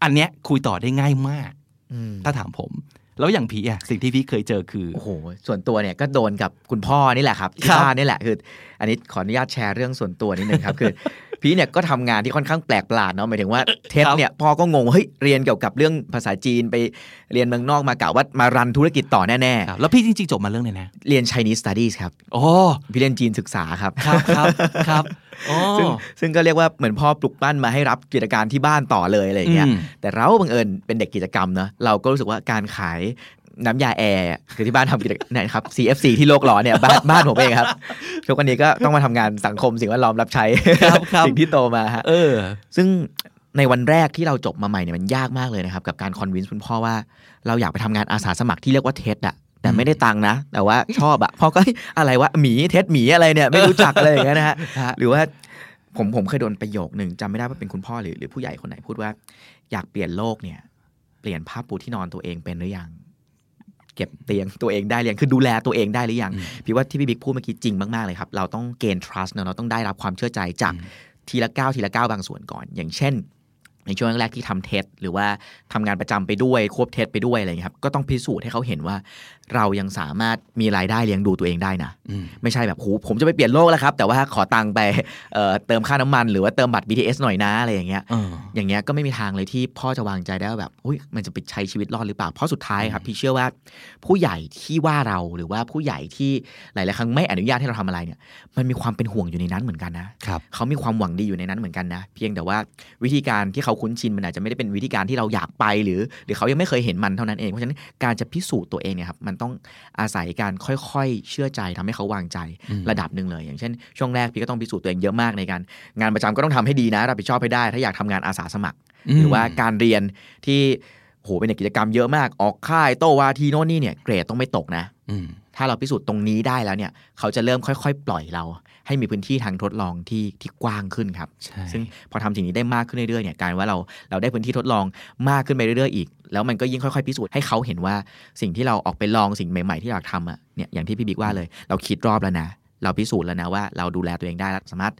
อันเนี้ยคุยต่อได้ง่ายมากอืมถ้าถามผม แล้วอย่างพีอะสิ่งที่พี่เคยเจอคือ โอ้โห ส่วนตัวเนี่ยก็โดนกับคุณพ่อนี่แหละครับที่ครับบ้านนี่แหละคือ อันนี้ขออนุญาตแชร์เรื่องส่วนตัวนิดนึงครับ คือ พี่เนี่ยก็ทำงานที่ค่อนข้างแปลกประหลาดเนาะหมายถึงว่าเทสเนี่ยพ่อก็งงว่าเฮ้ยเรียนเกี่ยวกับเรื่องภาษาจีนไปเรียนเมืองนอกมากะว่ามารันธุรกิจต่อแน่ครับแล้วพี่จริงๆจบมาเรื่องไหนนะๆเรียน Chinese Studies ครับโอ้พี่เรียนจีนศึกษาครับครับครับครับโอ้ซึ่งซึ่งก็เรียกว่าเหมือนพ่อปลุกปั้นมาให้รับกิจการที่บ้านต่อเลยอะไรอย่างเงี้ยอืมแต่เราบังเอิญเป็นเด็กกิจกรรมเนอะเราก็รู้สึกว่าการขาย น้ำยาแอร์คือที่บ้านทำกิจเนะครับ CFC ที่โลกร้อนเนี่ยบ้านบ้านผมเองครับทุกวันนี้ก็ต้องมาทำงานสังคมสิ่งแวดล้อมรับใช้ครับครับสิ่งที่โตมาฮะเออ ซึ่งในวันแรกที่เราจบมาใหม่เนี่ยมันยากมากเลยนะครับ กับการ convince คุณพ่อว่า เราอยากไปทำงานอาสาสมัครที่เรียกว่า TEDx อะแต่ไม่ได้ตังค์นะ แต่ว่าชอบอะพ่อก็อะไรวะหมีเทสหมีอะไรเนี่ยไม่รู้จักอะไรอย่างเงี้ยนะฮะฮะหรือว่าผมผมเคยโดนประโยคหนึ่งจำไม่ได้ว่าเป็นคุณพ่อหรือหรือผู้ใหญ่คนไหนพูดว่า อยากเปลี่ยนโลกเนี่ย เปลี่ยนผ้าปูที่นอนตัวเองเป็นหรือยัง เก็บเตียงตัวเองได้หรือยังคือดูแลตัวเองได้หรือยังพี่ว่าที่พี่บิ๊กพูดเมื่อกี้จริงมากๆเลยครับ เราต้องเกณฑ์ trust เนอะเราต้องได้รับความเชื่อใจจากทีละก้าวทีละก้าวบางส่วนก่อน อย่างเช่น ในช่วงแรกๆที่ทำเทสหรือว่าทำงานประจำไปด้วยควบเทสไปด้วยอะไรอย่างเงี้ยครับก็ต้องพิสูจน์ให้เขาเห็นว่า เรายังสามารถมีรายได้เลี้ยงดูตัวเองได้นะอืมไม่ใช่แบบโหผมจะไปเปลี่ยนโลกแล้วครับ แต่ว่าขอตังค์ไปเอ่อเติมค่าน้ำมัน หรือว่าเติมบัตร BTS หน่อยนะอะไรอย่างเงี้ยเอออย่างเงี้ยก็ไม่มีทางเลยที่พ่อจะวางใจได้ว่าแบบอุ้ยมันจะไปใช้ชีวิตรอดหรือเปล่าเพราะสุดท้ายครับพี่เชื่อว่าผู้ใหญ่ที่ว่าเราหรือว่าผู้ใหญ่ที่หลายๆครั้งไม่อนุญาตให้เราทำอะไรเนี่ย มันมีความเป็นห่วงอยู่ในนั้นเหมือนกันนะครับเขามีความหวังดีอยู่ในนั้นเหมือนกันนะ เพียงแต่ว่าวิธีการที่เขาคุ้นชินมันอาจจะไม่ได้เป็นวิธีการที่เราอยากไปหรือหรือเขายังไม่เคยเห็นมันเท่านั้นเอง เพราะฉะนั้นการจะพิสูจน์ตัวเองเนี่ยครับมันต้องอาศัยการค่อยๆ เชื่อใจทำให้เขาวางใจระดับหนึ่งเลย อย่างเช่น ช่วงแรกพี่ก็ต้องพิสูจน์ตัวเองเยอะมากในการ งานประจำก็ต้องทำให้ดีนะรับผิดชอบให้ได้ ถ้าอยากทำงานอาสาสมัคร หรือว่าการเรียนที่โหเป็นเด็กกิจกรรมเยอะมากออกค่ายโตวาทีโน่นนี่เนี่ยเกรดต้องไม่ตกนะอืมถ้าเราพิสูจน์ตรงนี้ได้แล้วเนี่ย เขาจะเริ่มค่อย ๆ ปล่อยเรา ให้มีพื้นที่ทางทดลองที่ที่กว้างขึ้นครับใช่ซึ่งพอทำสิ่งนี้ได้มากขึ้นเรื่อยๆเนี่ยกลารว่าเราเราได้พื้นที่ทดลองมากขึ้นไปเรื่อยๆอีก แล้วมันก็ยิ่งค่อยๆพิสูจน์ให้เขาเห็นว่าสิ่งที่เราออกไปลองสิ่งใหม่ๆที่อยากทำอะเนี่ยอย่างที่พี่บิ๊กว่าเลย เราคิดรอบแล้วนะ เราพิสูจน์แล้วนะว่าเราดูแลตัวเองได้แล้วสามารถ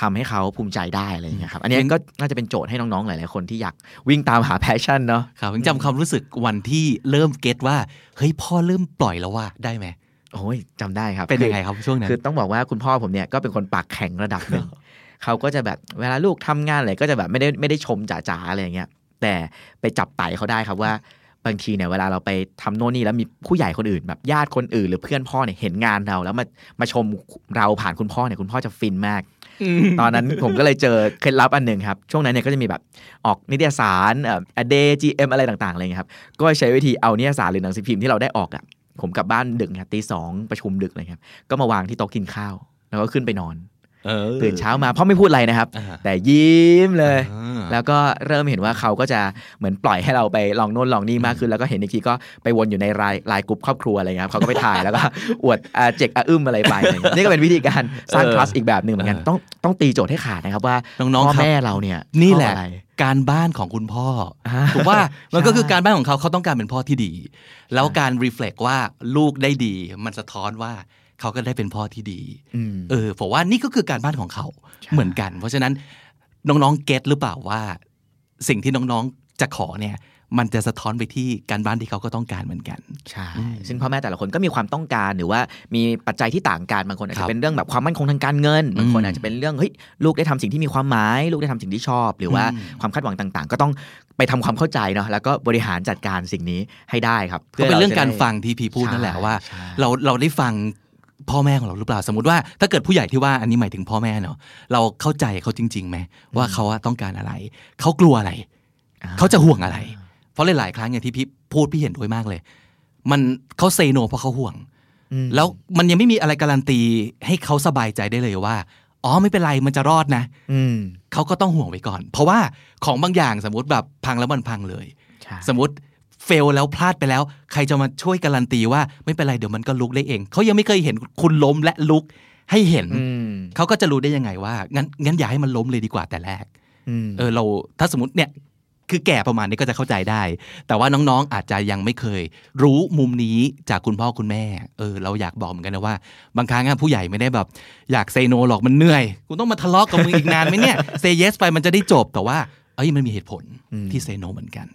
ทำให้เขาภูมิใจได้อะไรอย่างเงี้ยครับ อันนี้ก็น่าจะเป็นโจทย์ให้น้อง ๆ หลาย ๆ คนที่อยากวิ่งตามหาแพชชั่นเนาะครับยังจำความรู้สึกวันที่เริ่มเก็ตว่า เฮ้ยพ่อเริ่มปล่อยแล้วว่าได้ไหม โอ้ยจำได้ครับเป็นยังไงอครับช่วงนั้นคือต้องบอกว่าคุณพ่อผมเนี่ยก็เป็นคนปากแข็งระดับหนึ่งเขาก็จะแบบเวลาลูกทำงานอะไรก็จะแบบไม่ได้ไม่ได้ชมจ๋าๆอะไรอย่างเงี้ยแต่ไปจับไตเขาได้ครับว่าบางทีเนี่ยเวลาเราไปทำโน่นนี่แล้วมีผู้ใหญ่คนอื่น แบบญาติคนอื่น หรือเพื่อนพ่อเนี่ยเห็นงานเรา แล้วมามาชมเราผ่านคุณพ่อเนี่ยคุณพ่อจะฟินมาก ตอนนั้นผมก็เลยเจอเคล็ดลับอันหนึ่งครับ ช่วงนั้นเนี่ยก็จะมีแบบออกนิตยสารเอ่อเดย์จีเอ็มอะไรต่างๆอะไรเงี้ยครับ ก็ใช้วิธีเอานิตยสารหรือหนังสือพิมพ์ที่เราได้ออกอะ ผมกลับบ้านดึกครับตีสองประชุมดึกเลยครับ ก็มาวางที่โต๊ะกินข้าว แล้วก็ขึ้นไปนอนเออตื่นเช้ามาพ่อไม่พูดอะไรนะครับอ่าแต่ยิ้มเลยอ่าแล้วก็เริ่มเห็นว่าเขาก็จะเหมือนปล่อยให้เราไปลองโน่นลองนี่มากขึ้น แล้วก็เห็นอีกทีก็ไปวนอยู่ในรายรายกลุ่มครอบครัวอะไรเงี้ยครับเขาก็ไปถ่ายแล้วก็อวดอาเจกอาอึ้มอะไรไปอะไรเงี้ยนี่ก็เป็นวิธีการสร้างเออ trust อีกแบบหนึ่งเหมือนกันเออต้องต้องตีโจทย์ให้ขาดนะครับว่าน้องๆพ่อครับแม่เราเนี่ยนี่แหละชอบอะไร การบ้านของคุณพ่ออ่าถูกว่ามันก็คือใช่การบ้านของเขาเขาต้องการเป็นพ่อที่ดี แล้วการรีเฟล็กว่าลูกได้ดี มันสะท้อนว่าเขาก็ได้เป็นพ่อที่ดีอืมเออผมว่านี่ก็คือการบ้านของเขาเหมือนกัน เพราะฉะนั้นน้องๆเก็ตหรือเปล่าว่า สิ่งที่น้องๆจะขอเนี่ย มันจะสะท้อนไปที่การบ้านที่เขาก็ต้องการเหมือนกัน ใช่ ซึ่งพ่อแม่แต่ละคนก็มีความต้องการหรือว่ามีปัจจัยที่ต่างกัน บางคนอาจครัจะบเป็นเรื่องแบบความมั่นคงทางการเงิน บางคนอืมอาจจะเป็นเรื่องเฮ้ยลูกได้ทำสิ่งที่มีความหมาย ลูกได้ทำสิ่งที่ชอบ หรือว่าอืมความคาดหวังต่าง ๆ ก็ต้องไปทำความเข้าใจเนาะแล้วก็บริหารจัดการสิ่งนี้ให้ได้ครับก็เป็นเรื่องการจะได้ฟังที่พี่พูดนั่นแหละใช่ว่าใช่เราเราได้ฟังพ่อแม่ของเราหรือเปล่าสมมติว่าถ้าเกิดผู้ใหญ่ที่ว่าอันนี้หมายถึงพ่อแม่เนาะเราเข้าใจเขาจริงๆไหมว่าเขาอะต้องการอะไร เขากลัวอะไร เขาจะห่วงอะไร เพราะหลายๆครั้งอย่างที่พี่พูดพี่เห็นด้วยมากเลย มันเขาเซโนเพราะเขาห่วงอืมแล้วมันยังไม่มีอะไรการันตีให้เขาสบายใจได้เลยว่าอ๋อไม่เป็นไรมันจะรอดนะอืมเขาก็ต้องห่วงไว้ก่อน เพราะว่าของบางอย่างสมมติแบบพังแล้วมันพังเลยใช่สมมติเฟลแล้วพลาดไปแล้ว ใครจะมาช่วยการันตีว่าไม่เป็นไรเดี๋ยวมันก็ลุกได้เอง เขายังไม่เคยเห็นคุณล้มและลุกให้เห็นอืมเขาก็จะรู้ได้ยังไงว่า งั้นงั้นอย่าให้มันล้มเลยดีกว่าแต่แรกอืมเออเราถ้าสมมติเนี่ย คือแก่ประมาณนี้ก็จะเข้าใจได้ แต่ว่าน้องๆอาจจะยังไม่เคย รู้มุมนี้จากคุณพ่อคุณแม่ เออ เราอยากบอกเหมือนกันนะว่า บางครั้งอะผู้ใหญ่ไม่ได้แบบ อยากเซโนหรอกมันเหนื่อยกูต้องมาทะเลาะกับมึงอีกนานไหมเนี่ยเซเยสไปมันจะได้จบแต่ว่าเอ้ยมันมีเหตุผลที่เซโนเหมือนกัน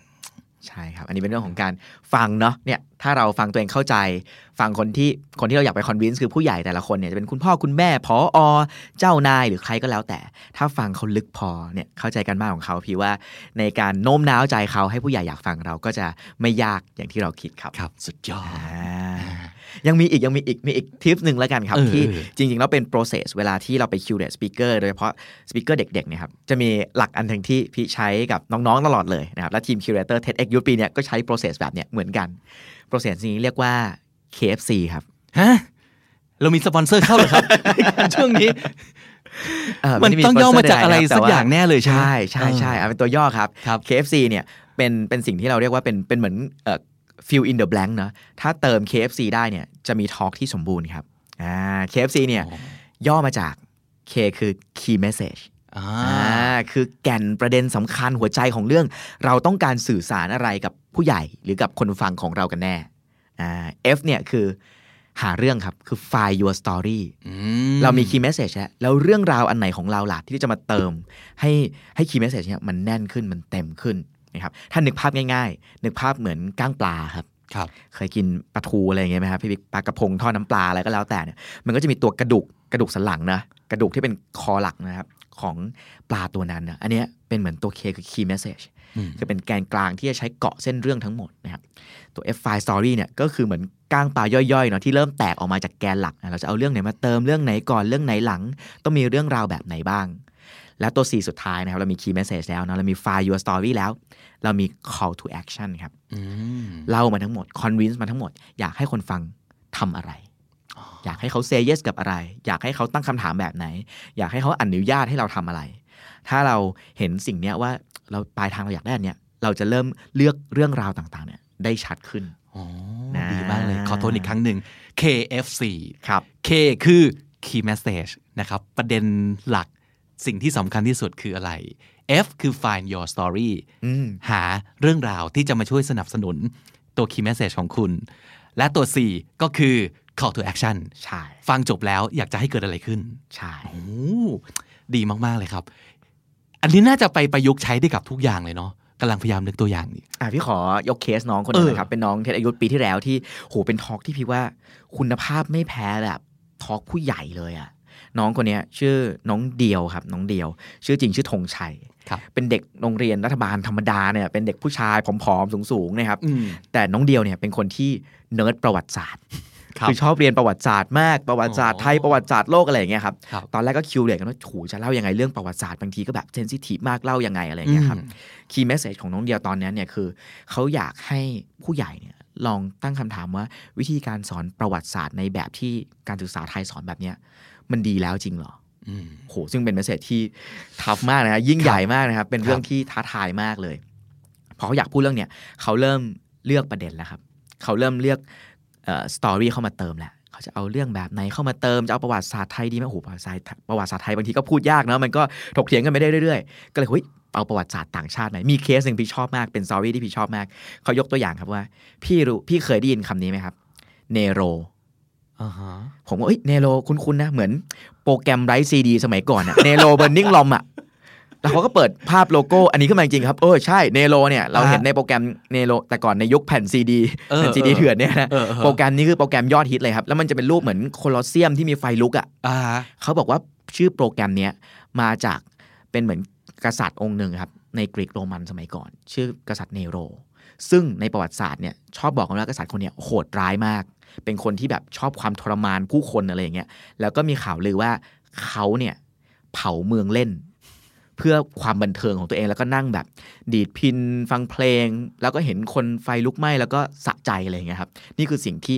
ใช่ครับ อันนี้เป็นเรื่องของการฟังเนาะเนี่ยถ้าเราฟังตัวเองเข้าใจ ฟังคนที่คนที่เราอยากไปคอนวินส์คือผู้ใหญ่แต่ละคนเนี่ยจะเป็นคุณพ่อคุณแม่พออเจ้านายหรือใครก็แล้วแต่ ถ้าฟังเขาลึกพอเนี่ยเข้าใจกันมากของเขาพี่ว่าในการโน้มน้าวใจเขาให้ผู้ใหญ่อยากฟังเราก็จะไม่ยากอย่างที่เราคิดครับครับ สุดยอดอ่า ยังมีอีกยังมีอีกมีอีกทิปหนึ่งแล้วกันครับเออที่เออจริงๆแล้วเป็น process เวลาที่เราไป curate speaker โดยเฉพาะ speaker เด็กๆเนี่ยครับจะมีหลักอันหนึ่งที่พี่ใช้กับน้องๆตลอดเลยนะครับและทีม curator TEDx Youth ปีเนี่ยก็ใช้ process แบบเนี้ยเหมือนกัน process นี้เรียกว่า KFC ครับฮะเรามีสปอนเซอร์เข้าเหรอครับช่วงนี้เอ่อมันไได้ต้องย่อมาจากอะไร sponsor ใดๆคบสักอย่างแน่เลยใช่ไหมใช่ใช่ใช่อะเป็นตัวย่อครับครับ KFC เนี่ยเป็นเป็นสิ่งที่เราเรียกว่าเป็นเป็นเหมือนเอ่อ fill in the blank เนอะถ้าเติม KFC ได้เนี่ยจะมีทอล์กที่สมบูรณ์ครับอ่า KFC เนี่ยย่อมาจาก K คือ key message อ่าอ่าคือแก่นประเด็นสำคัญหัวใจของเรื่อง เราต้องการสื่อสารอะไรกับผู้ใหญ่หรือกับคนฟังของเรากันแน่อ่า F เนี่ยคือหาเรื่องครับ คือ find your story อืเรามี key message แล้วแล้วเรื่องราวอันไหนของเราล่ะที่จะมาเติม ให้ให้ key message เนี่ยมันแน่นขึ้นมันเต็มขึ้น นะครับถ้านึกภาพง่ายๆ นึกภาพเหมือนก้างปลาครับครับ เคยกินปลาทูอะไรอย่างเงี้ยไหมครับพี่บิ๊กปลากระพงทอดน้ำปลาอะไรก็แล้วแต่เนี่ยมันก็จะมีตัวกระดูกกระดูกสันหลังนะกระดูกที่เป็นคอหลักนะครับของปลาตัวนั้นนะอันเนี้ยเป็นเหมือนตัว K คือ key message อืมคือเป็นแกนกลางที่จะใช้เกาะเส้นเรื่องทั้งหมดนะครับตัว F file story เนี่ยก็คือเหมือนก้างปลาย่อยๆเนาะที่เริ่มแตกออกมาจากแกนหลักนะเราจะเอาเรื่องไหนมาเติมเรื่องไหนก่อนเรื่องไหนหลัง ต้องมีเรื่องราวแบบไหนบ้าง และตัว C สุดท้ายนะครับเรามี key message แล้วเนาะเรามี file your story แล้ว เรามี call to action ครับอืมเล่ามาทั้งหมด convince มาทั้งหมด อยากให้คนฟังทำอะไร อยากให้เขา say yes กับอะไร อยากให้เขาตั้งคำถามแบบไหน อยากให้เขาอนุญาตให้เราทำอะไร ถ้าเราเห็นสิ่งเนี้ยว่าเราปลายทางเราอยากได้อันเนี้ยเราจะเริ่มเลือกเรื่องราวต่างๆ เนี่ยได้ชัดขึ้นอ๋อนะดีมากเลย ขอโทษอีกครั้งหนึ่ง KFC ครับ K คือ Key Message นะครับ ประเด็นหลัก สิ่งที่สำคัญที่สุดคืออะไร F คือ Find Your Story อืมหาเรื่องราวที่จะมาช่วยสนับสนุนตัว Key Message ของคุณ และตัว C ก็คือ Call to Action ใช่ ฟังจบแล้วอยากจะให้เกิดอะไรขึ้น ใช่โอ้ดีมาก ๆ เลยครับ อันนี้น่าจะไปประยุกต์ใช้ได้กับทุกอย่างเลยเนาะกำลังพยายามนึกตัวอย่างนี่อะพี่ขอยกเคสน้องคนหนึงเออนะครับ เป็นน้องเทศอายุปีที่แล้วที่โหเป็นทอล์กที่พี่ว่าคุณภาพไม่แพ้แบบทอล์กผู้ใหญ่เลยอะ น้องคนเนี้ยชื่อน้องเดียวครับ น้องเดียว ชื่อจริงชื่อธงชัยครับเป็นเด็กโรงเรียนรัฐบาลธรรมดาเนี่ยเป็นเด็กผู้ชายผอมๆสูงๆนะครับอืมแต่น้องเดียวเนี่ยเป็นคนที่เนิร์ดประวัติศาสตร์ครับคือชอบเรียนประวัติศาสตร์มากประวัติศาสตร์ไทยอ๋อประวัติศาสตร์โลกอะไรอย่างเงี้ยครับครับตอนแรกก็คุยเลยกันว่าถูจะเล่ายังไงเรื่องประวัติศาสตร์บางทีก็แบบ sensitive มากเล่ายังไงอะไรอย่างเงี้ยครับอืม key message ของน้องเดียวตอนนี้เนี่ยคือเขาอยากให้ผู้ใหญ่เนี่ยลองตั้งคำถามว่าวิธีการสอนประวัติศาสตร์ในแบบที่การศึกษาไทยสอนแบบเนี้ย มันดีแล้วจริงเหรออืมโหซึ่งเป็น message ที่ tough มากนะฮะยิ่งใหญ่มากนะครับ เป็นเรื่องครับที่ท้าทายมากเลย พอเขาอยากพูดเรื่องเนี้ยเขาเริ่มเลือกประเด็นแล้วครับ เขาเริ่มเลือก story เข้ามาเติมแหละเขาจะเอาเรื่องแบบไหนเข้ามาเติม จะเอาประวัติศาสตร์ไทยดีไหมโอ้โหประวัติศาสตร์ประวัติศาสตร์ไทยบางทีก็พูดยากเนอะมันก็ถกเถียงกันไปได้เรื่อยๆ ก็เลยเฮ้ยเอาประวัติศาสตร์ต่างชาติไหมมีเคสหนึ่งพี่ชอบมากเป็น story ที่พี่ชอบมากเขายกตัวอย่างครับว่า พี่รู้พี่เคยได้ยินคำนี้ไหมครับเนโรอ่าฮะ ผมว่าเอ้ยเนโรคุ้นๆนะ เหมือนโปรแกรม write CD สมัยก่อนอะเนโรเบ r ร์นิ่งลอมอะแล้วเขาก็เปิดภาพโลโก้อันนี้ขึ้นมาจริงๆครับ เออใช่เนโรเนี่ย เราเห็นในโปรแกรมเนโรแต่ก่อนในยุคแผ่นซีดีเออแผ่นซีดีเออเถื่อนเนี่ยนะเออเออโปรแกรมนี้คือโปรแกรมยอดฮิตเลยครับ แล้วมันจะเป็นรูปเหมือนโคลอสเซียมที่มีไฟลุกอะอ่าเขาบอกว่าชื่อโปรแกรมเนี้ยมาจากเป็นเหมือนกษัตริย์องค์หนึ่งครับ ในกรีกโรมันสมัยก่อน ชื่อกษัตริย์เนโร ซึ่งในประวัติศาสตร์เนี่ยชอบบอกกันว่ากษัตริย์คนเนี้ยโหดร้ายมาก เป็นคนที่แบบชอบความทรมานผู้คนอะไรอย่างเงี้ยแล้วก็มีข่าวลือว่าเขาเนี่ยเผาเมืองเล่น เพื่อความบันเทิงของตัวเองแล้วก็นั่งแบบ ดีดพินฟังเพลง แล้วก็เห็นคนไฟลุกไหม้แล้วก็สะใจอะไรอย่างเงี้ยครับ นี่คือสิ่งที่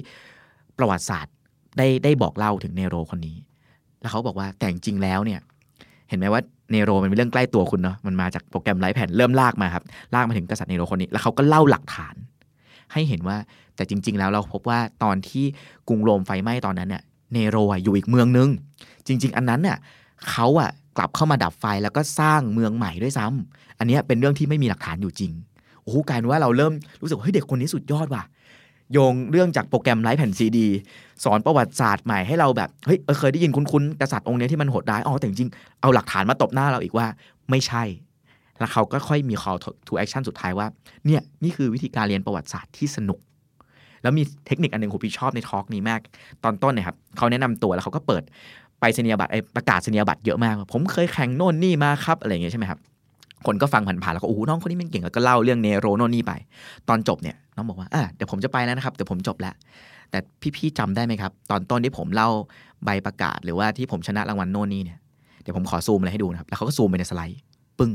ประวัติศาสตร์ได้ได้บอกเล่าถึงเนโรคนนี้ แล้วเขาบอกว่าแต่จริงแล้วเนี่ย เห็นไหมว่าเนโรมันเป็นเรื่องใกล้ตัวคุณเนาะมันมาจากโปรแกรมไร้แผ่นเริ่มลากมาครับลากมาถึงกษัตริย์เนโรคนนี้ แล้วเขาก็เล่าหลักฐาน ให้เห็นว่า แต่จริง ๆ แล้วเราพบว่าตอนที่กรุงโรมไฟไหม้ตอนนั้นเนี่ยเนโรอะอยู่อีกเมืองนึง จริง ๆ อันนั้นน่ะเขาอะกลับเข้ามาดับไฟแล้วก็สร้างเมืองใหม่ด้วยซ้ำอันนี้เป็นเรื่องที่ไม่มีหลักฐานอยู่จริงโอ้โหกลายเป็นว่าเราเริ่มรู้สึกว่าเฮ้ยเด็กคนนี้สุดยอดว่ะโยงเรื่องจากโปรแกรมไร้แผ่นซีดีสอนประวัติศาสตร์ใหม่ให้เราแบบเฮ้ยเเคยได้ยินคุ้นๆกษัตริย์องค์นี้ที่มันโหดร้ายอ๋อแต่จริงๆเอาหลักฐานมาตบหน้าเราอีกว่าไม่ใช่ แล้วเขาก็ค่อยมี call to- to action สุดท้ายว่าเนี่ยนี่คือวิธีการเรียนประวัติศาสตร์ที่สนุก แล้วมีเทคนิคอันหนึ่งผมพี่ชอบในทอล์กนี้มาก ตอนต้นเนี่ยครับเขาแนะนำตัวแล้วเขาก็เปิดไปสนียบัตรไอประกาศสนียบัตรเยอะมาก ผมเคยแข่งโน่นนี่มาครับอะไรอย่างเงี้ยใช่ไหมครับคนก็ฟังผ่านๆแล้วก็โอ้โหน้องคนนี้มันเก่งแล้วก็เล่าเรื่องเนโรโน่นนี่ไป ตอนจบเนี่ยน้องบอกว่าอะเดี๋ยวผมจะไปแล้วนะครับเดี๋ยวผมจบแล้วแต่พี่ๆจำได้ไหมครับ ตอนต้นที่ผมเล่าใบประกาศ หรือว่าที่ผมชนะรางวัลโน่นนี่เนี่ยเดี๋ยวผมขอซูมอะไรให้ดูนะครับแล้วเขาก็ซูมไปในสไลด์ปึ้ง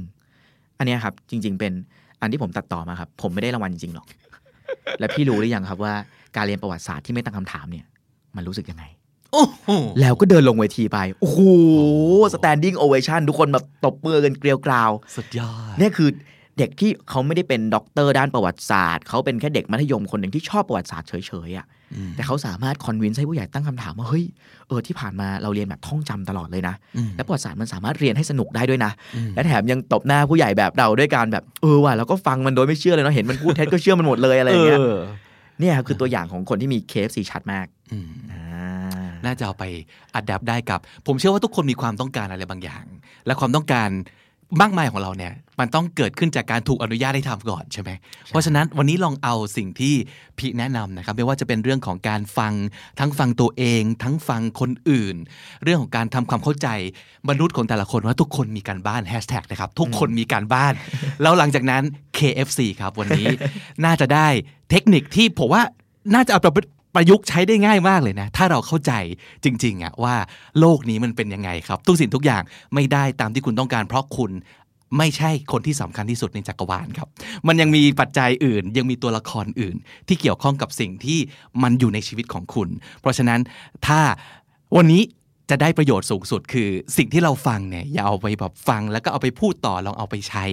อันนี้ครับจริง ๆ เป็นอันที่ผมตัดต่อมาครับผมไม่ได้รางวัลจริงๆหรอก และพี่รู้หรือยังครับว่าการเรียนประวัติศาสตร์ที่ไม่ตั้งคำถามเนี่ย มันรู้สึกยังไงโอ้โหแล้วก็เดินลงเวทีไป โอ้โห standing ovation ทุกคนแบบตบมือกันเกรียวกราวสุดยอดเนี่ยคือเด็กที่เขาไม่ได้เป็นด็อกเตอร์ด้านประวัติศาสตร์ เขาเป็นแค่เด็กมัธยมคนหนึ่งที่ชอบประวัติศาสตร์เฉยๆอะ่ะอืม แต่เขาสามารถ convince ให้ผู้ใหญ่ตั้งคำถามว่าเฮ้ยเออที่ผ่านมาเราเรียนแบบท่องจำตลอดเลยนะอืมและประวัติศาสตร์มันสามารถเรียนให้สนุกได้ด้วยนะอืมและแถมยังตบหน้าผู้ใหญ่แบบเราด้วยการแบบเออว่ะแล้วก็ฟังมันโดยไม่เชื่อเลยเนาะเห็นมันพูดเท็จก็เชื่อมันหมดเลยอะไรอย่างเงี้ยเออเนี่ยครับคือตัวอย่างของคนที่มี KFC ชัดมากอืมอ่าน่าจะเอาไปอัดแอปได้กับ ผมเชื่อว่าทุกคนมีความต้องการอะไรบางอย่าง และความต้องการ มากมายของเราเนี่ยมันต้องเกิดขึ้นจากการถูกอนุญาตให้ทำก่อนใช่ไหมเพราะฉะนั้นวันนี้ลองเอาสิ่งที่พี่แนะนำนะครับไม่ว่าจะเป็นเรื่องของการฟังทั้งฟังตัวเอง ทั้งฟังคนอื่น เรื่องของการทำความเข้าใจมนุษย์ของแต่ละคนว่าทุกคนมีการบ้านแฮชแท็กนะครับทุกคนมีการบ้าน แล้วหลังจากนั้น KFC ครับวันนี้น่าจะได้เทคนิคที่ผมว่าน่าจะเอาไประยุกต์ใช้ได้ง่ายมากเลยนะ ถ้าเราเข้าใจจริงๆอะว่าโลกนี้มันเป็นยังไงครับ ทุกสิ่งทุกอย่างไม่ได้ตามที่คุณต้องการ เพราะคุณไม่ใช่คนที่สำคัญที่สุดในจักรวาลครับ มันยังมีปัจจัยอื่น ยังมีตัวละครอื่น ที่เกี่ยวข้องกับสิ่งที่มันอยู่ในชีวิตของคุณ เพราะฉะนั้นถ้าวันนี้ จะได้ประโยชน์สูงสุดคือสิ่งที่เราฟังเนี่ยอย่าเอาไปแบบฟังแล้วก็เอาไปพูดต่อลองเอาไปใช้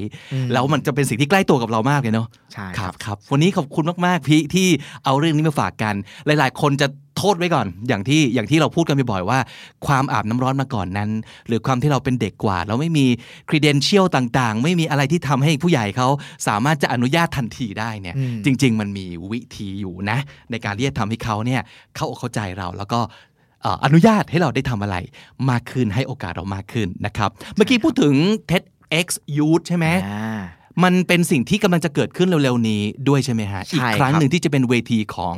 แล้วมันจะเป็นสิ่งที่ใกล้ตัวกับเรามากเลยเนาะใช่คครัรับบครับวันนี้ขอบคุณมากๆพี่ที่เอาเรื่องนี้มาฝากกัน หลาย ๆ คนจะโทษไว้ก่อน อย่างที่อย่างที่เราพูดกันบ่อยๆว่า ความอาบน้ำร้อนมาก่อนนั้น หรือความที่เราเป็นเด็กกว่า เราไม่มี credential ต่างๆ ไม่มีอะไรที่ทำให้ผู้ใหญ่เขาสามารถจะอนุญาตทันทีได้เนี่ยอืมจริง ๆ มันมีวิธีอยู่นะ ในการที่จะทำให้เขาเนี่ยเข้าอกเข้าใจเราแล้วก็เอ่ออนุญาตให้เราได้ทำอะไร มากขึ้นให้โอกาสเรามากขึ้นนะครับ เมื่อกี้พูดถึง TEDx Youth ใช่ไหมอ่ามันเป็นสิ่งที่กำลังจะเกิดขึ้นเร็วๆนี้ด้วยใช่ไหมฮะใช่อีกครั้งครับหนึ่งที่จะเป็นเวทีของ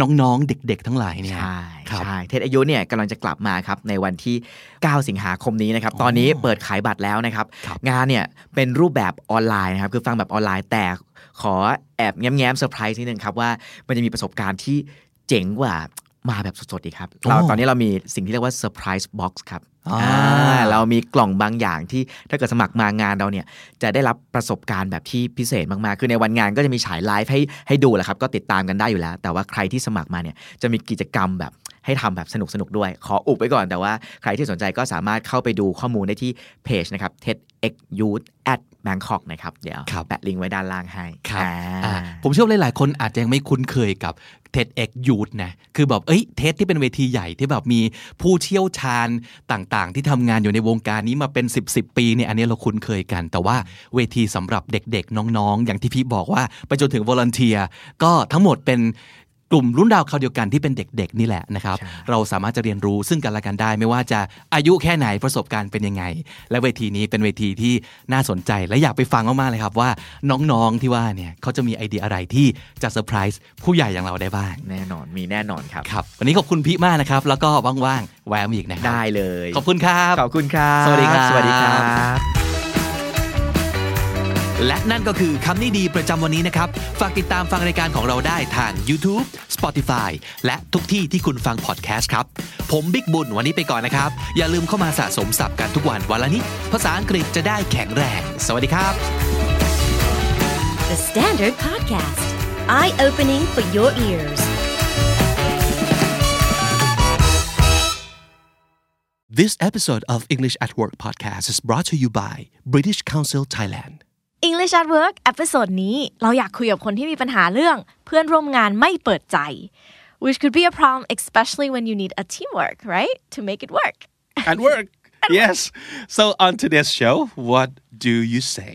น้องๆ เด็กๆ ทั้งหลายเนี่ย ใช่ครับใช่เทศอายุเนี่ยกำลังจะกลับมาครับในวันที่ 9 สิงหาคมนี้นะครับ ตอนนี้เปิดขายบัตรแล้วนะครับครับ งานเนี่ยเป็นรูปแบบออนไลน์นะครับ คือฟังแบบออนไลน์แต่ขอแอบแง้มๆเซอร์ไพรส์นิดนึงครับว่ามันจะมีประสบการณ์ที่เจ๋งกว่า มาแบบสดๆอีกครับเราตอนนี้เรามีสิ่งที่เรียกว่า surprise box ครับอ่าอ่าเรามีกล่องบางอย่างที่ถ้าเกิดสมัครมางานเราเนี่ยจะได้รับประสบการณ์แบบที่พิเศษมากๆ คือในวันงานก็จะมีฉายไลฟ์ให้ให้ดูแหละครับ ก็ติดตามกันได้อยู่แล้ว แต่ว่าใครที่สมัครมาเนี่ยจะมีกิจกรรมแบบให้ทำแบบสนุกๆด้วย ขออุบไว้ก่อนแต่ว่าใครที่สนใจก็สามารถเข้าไปดูข้อมูลได้ที่เพจนะครับ TEDx Youth at Bangkok นะครับ เดี๋ยวครับแปะลิงก์ไว้ด้านล่างให้ครับอ่าอ่าผมเชื่อว่าหลายๆคนอาจจะยังไม่คุ้นเคยกับ TEDx Youth นะคือแบบเอ้ยเทสที่เป็นเวทีใหญ่ที่แบบมีผู้เชี่ยวชาญต่างๆ ที่ทำงานอยู่ในวงการนี้มาเป็น 10 10ปีเนี่ยอันนี้เราคุ้นเคยกัน แต่ว่าเวทีสำหรับเด็กๆ น้องๆ อย่างที่พี่บอกว่าไปจนถึงวอล n นเทียก็ทั้งหมดเป็น กกลุ่มรุ่นราวคราวเดียวกันที่เป็นเด็กๆนี่แหละนะครับใช่เราสามารถจะเรียนรู้ซึ่งกันและกันได้ ไม่ว่าจะอายุแค่ไหนประสบการณ์เป็นยังไง และเวทีนี้เป็นเวทีที่น่าสนใจและอยากไปฟังมากๆเลยครับว่าน้องๆที่ว่าเนี่ยเขาจะมีไอเดียอะไรที่จะเซอร์ไพรส์ผู้ใหญ่อย่างเราได้บ้างแน่นอนมีแน่นอนครับครับวันนี้ขอบคุณพี่มากนะครับ แล้วก็ว่างๆแวะมาอีกนะครับได้เลย ขอบคุณครับขอบคุณครับสวัสดีครับสวัสดีครับ และนั่นก็คือคำนี้ดีประจำวันนี้นะครับ ฝากติดตามฟังรายการของเราได้ทาง YouTube Spotify และทุกที่ที่คุณฟังพอดแคสต์ครับ ผมบิ๊กบุญวันนี้ไปก่อนนะครับ อย่าลืมเข้ามาสะสมศัพท์กันทุกวันวันละนิดภาษาอังกฤษจะได้แข็งแรง สวัสดีครับ The Standard Podcast, eye opening for your ears. This episode of English at Work podcast is brought to you by British Council Thailand English at Work episode นี้เราอยากคุยกับคนที่มีปัญหาเรื่องเพื่อนร่วมงานไม่เปิดใจ which could be a problem especially when you need a teamwork right to make it work at work. yes. So on today's show, what do you say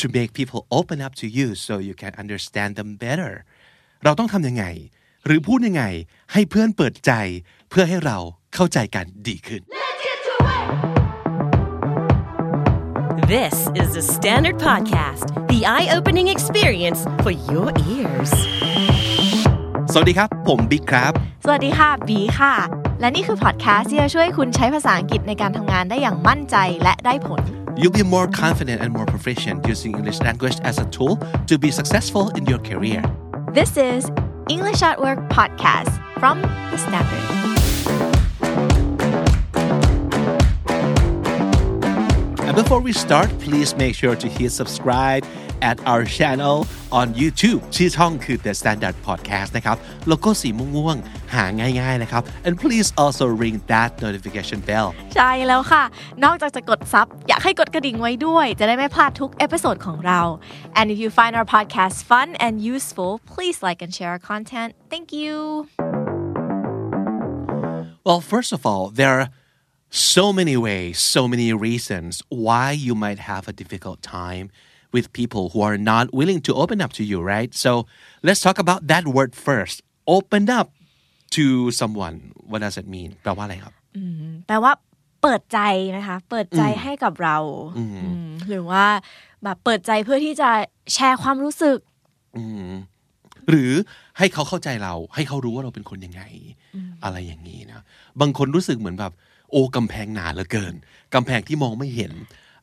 to make people open up to you so you can understand them better? เราต้องทำยังไง หรือพูดยังไง ให้เพื่อนเปิดใจ เพื่อให้เราเข้าใจกันดีขึ้น This is the Standard Podcast, the eye-opening experience for your ears. สวัสดีครับ ผมบิ๊กครับ สวัสดีค่ะบีค่ะ และนี่คือพอดแคสต์ที่จะช่วยคุณใช้ภาษาอังกฤษในการทำงานได้อย่างมั่นใจและได้ผล You'll be more confident and more proficient using English language as a tool to be successful in your career. This is English at Work podcast from The Standard. And before we start, please make sure to hit subscribe at our channel on YouTube ชื่อช่องคือ The Standard Podcast นะครับ โลโก้สีม่วงๆ หาง่ายๆนะครับ and please also ring that notification bell ใช่แล้วค่ะ นอกจากจะกดซับ อยากให้กดกระดิ่งไว้ด้วย จะได้ไม่พลาดทุกเอพิโซดของเรา and if you find our podcast fun and useful please like and share our content thank you Well, first of all, there are so many ways, so many reasons why you might have a difficult time with people who are not willing to open up to you, right? So let's talk about that word first. Open up to someone. What does it mean? แปลว่าอะไรครับแปลว่าเปิดใจนะคะ เปิดใจให้กับเราอืมหรือว่าแบบเปิดใจเพื่อที่จะแชร์ความรู้สึกหรือให้เขาเข้าใจเรา ให้เขารู้ว่าเราเป็นคนยังไง อะไรอย่างนี้นะบางคนรู้สึกเหมือนแบบ โอ้กำแพงหนาเหลือเกินกำแพงที่มองไม่เห็น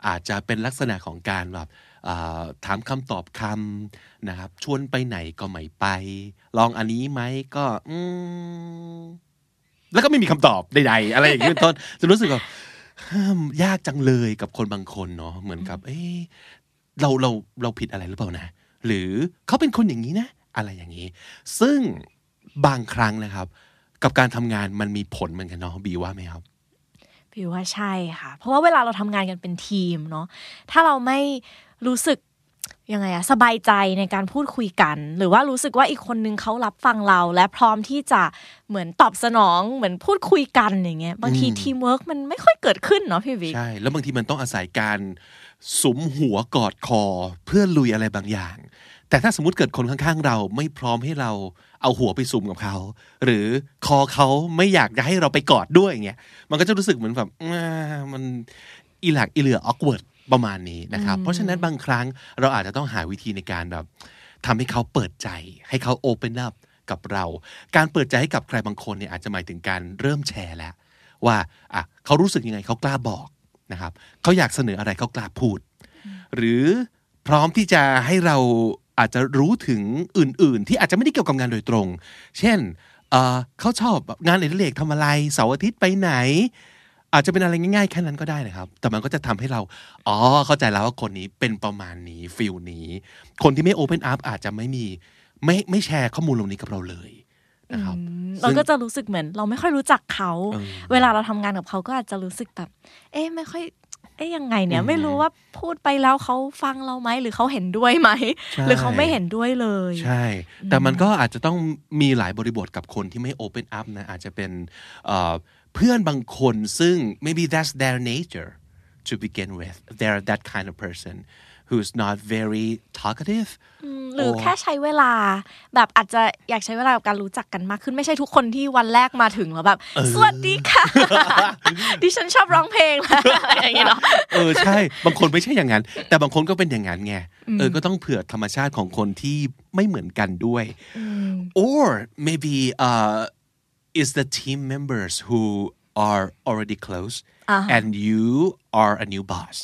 อาจจะเป็นลักษณะของการแบบอ่าถามคำตอบคำนะครับ ชวนไปไหนก็ไม่ไป ลองอันนี้ไหมก็อืมแล้วก็ไม่มีคำตอบใดๆ อะไรอย่างนี้เป็นต้นจะรู้สึกแบบห้ามยากจังเลยกับคนบางคนเนาะเหมือนกับ เอ๊ะเราเราเราผิดอะไรหรือเปล่านะ หรือเขาเป็นคนอย่างนี้นะ อะไรอย่างนี้ ซึ่งบางครั้งนะครับ กับการทำงานมันมีผลเหมือนกันเนาะบีว่าไหมครับ บีว่าใช่ค่ะ เพราะว่าเวลาเราทำงานกันเป็นทีมเนาะถ้าเราไม่รู้สึกยังไงอะสบายใจในการพูดคุยกัน หรือว่ารู้สึกว่าอีกคนนึงเขารับฟังเรา และพร้อมที่จะเหมือนตอบสนองเหมือนพูดคุยกันอย่างเงี้ยบางทีทีมเวิร์กมันไม่ค่อยเกิดขึ้นเนาะพี่บิ๊กใช่ แล้วบางทีมันต้องอาศัยการสุมหัวกอดคอเพื่อลุยอะไรบางอย่าง แต่ถ้าสมมติเกิดคนข้างๆ เราไม่พร้อมให้เราเอาหัวไปสุ่มกับเขา หรือคอเขาไม่อยากจะให้เราไปกอดด้วยอย่างเงี้ยมันก็จะรู้สึกเหมือนแบบมันอีหลักอีเหลือออกเวิร์ดประมาณนี้นะครับ เพราะฉะนั้นบางครั้งเราอาจจะต้องหาวิธีในการแบบทำให้เขาเปิดใจ ให้เขาโอเปนอัพกับเรา การเปิดใจให้กับใครบางคนเนี่ยอาจจะหมายถึงการเริ่มแชร์แล้ว ว่าอะเขารู้สึกยังไงเขากล้าบอกนะครับเขาอยากเสนออะไรเขากล้าพูด หรือพร้อมที่จะให้เรา อาจจะรู้ถึงอื่น ๆ ที่อาจจะไม่ได้เกี่ยวกับงานโดยตรง เช่นเอ่อเขาชอบงานอดิเรกทำอะไรเสาร์อาทิตย์ไปไหน อาจจะเป็นอะไรง่ายๆแค่นั้นก็ได้นะครับ แต่มันก็จะทำให้เรา อ๋อ เข้าใจแล้วว่าคนนี้เป็นประมาณนี้ฟิลนี้ คนที่ไม่โอเพนอัพอาจจะไม่มีไม่ไม่แชร์ข้อมูลตรงนี้กับเราเลยนะครับเราก็จะรู้สึกเหมือน เราไม่ค่อยรู้จักเขาเออเวลาเราทำงานกับเขาก็อาจจะรู้สึกแบบ เอ๊ะไม่ค่อย เอ๊ะยังไงเนี่ยไม่รู้ว่าพูดไปแล้วเขาฟังเราไหมหรือเขาเห็นด้วยไหมใช่หรือเขาไม่เห็นด้วยเลย ใช่ แต่มันก็อาจจะต้องมีหลายบริบทกับคนที่ไม่ open up นะอาจจะเป็นเอ่อเพื่อนบางคนซึ่ง maybe that's their nature to begin with they're that kind of person who's not very talkative หรือแค่ใช้เวลา แบบอาจจะอยากใช้เวลากับการรู้จักกันมากขึ้นไม่ใช่ทุกคนที่วันแรกมาถึงแล้วแบบ สวัสดีค่ะ ดิฉันชอบร้องเพลงอะไรอย่างเงี้ยเนาะเออใช่ บางคนไม่ใช่อย่างนั้น แต่บางคนก็เป็นอย่างนั้นไงเออก็ต้องเผื่อธรรมชาติของคนที่ไม่เหมือนกันด้วย or maybe uh is the team members who are already close and you are a new boss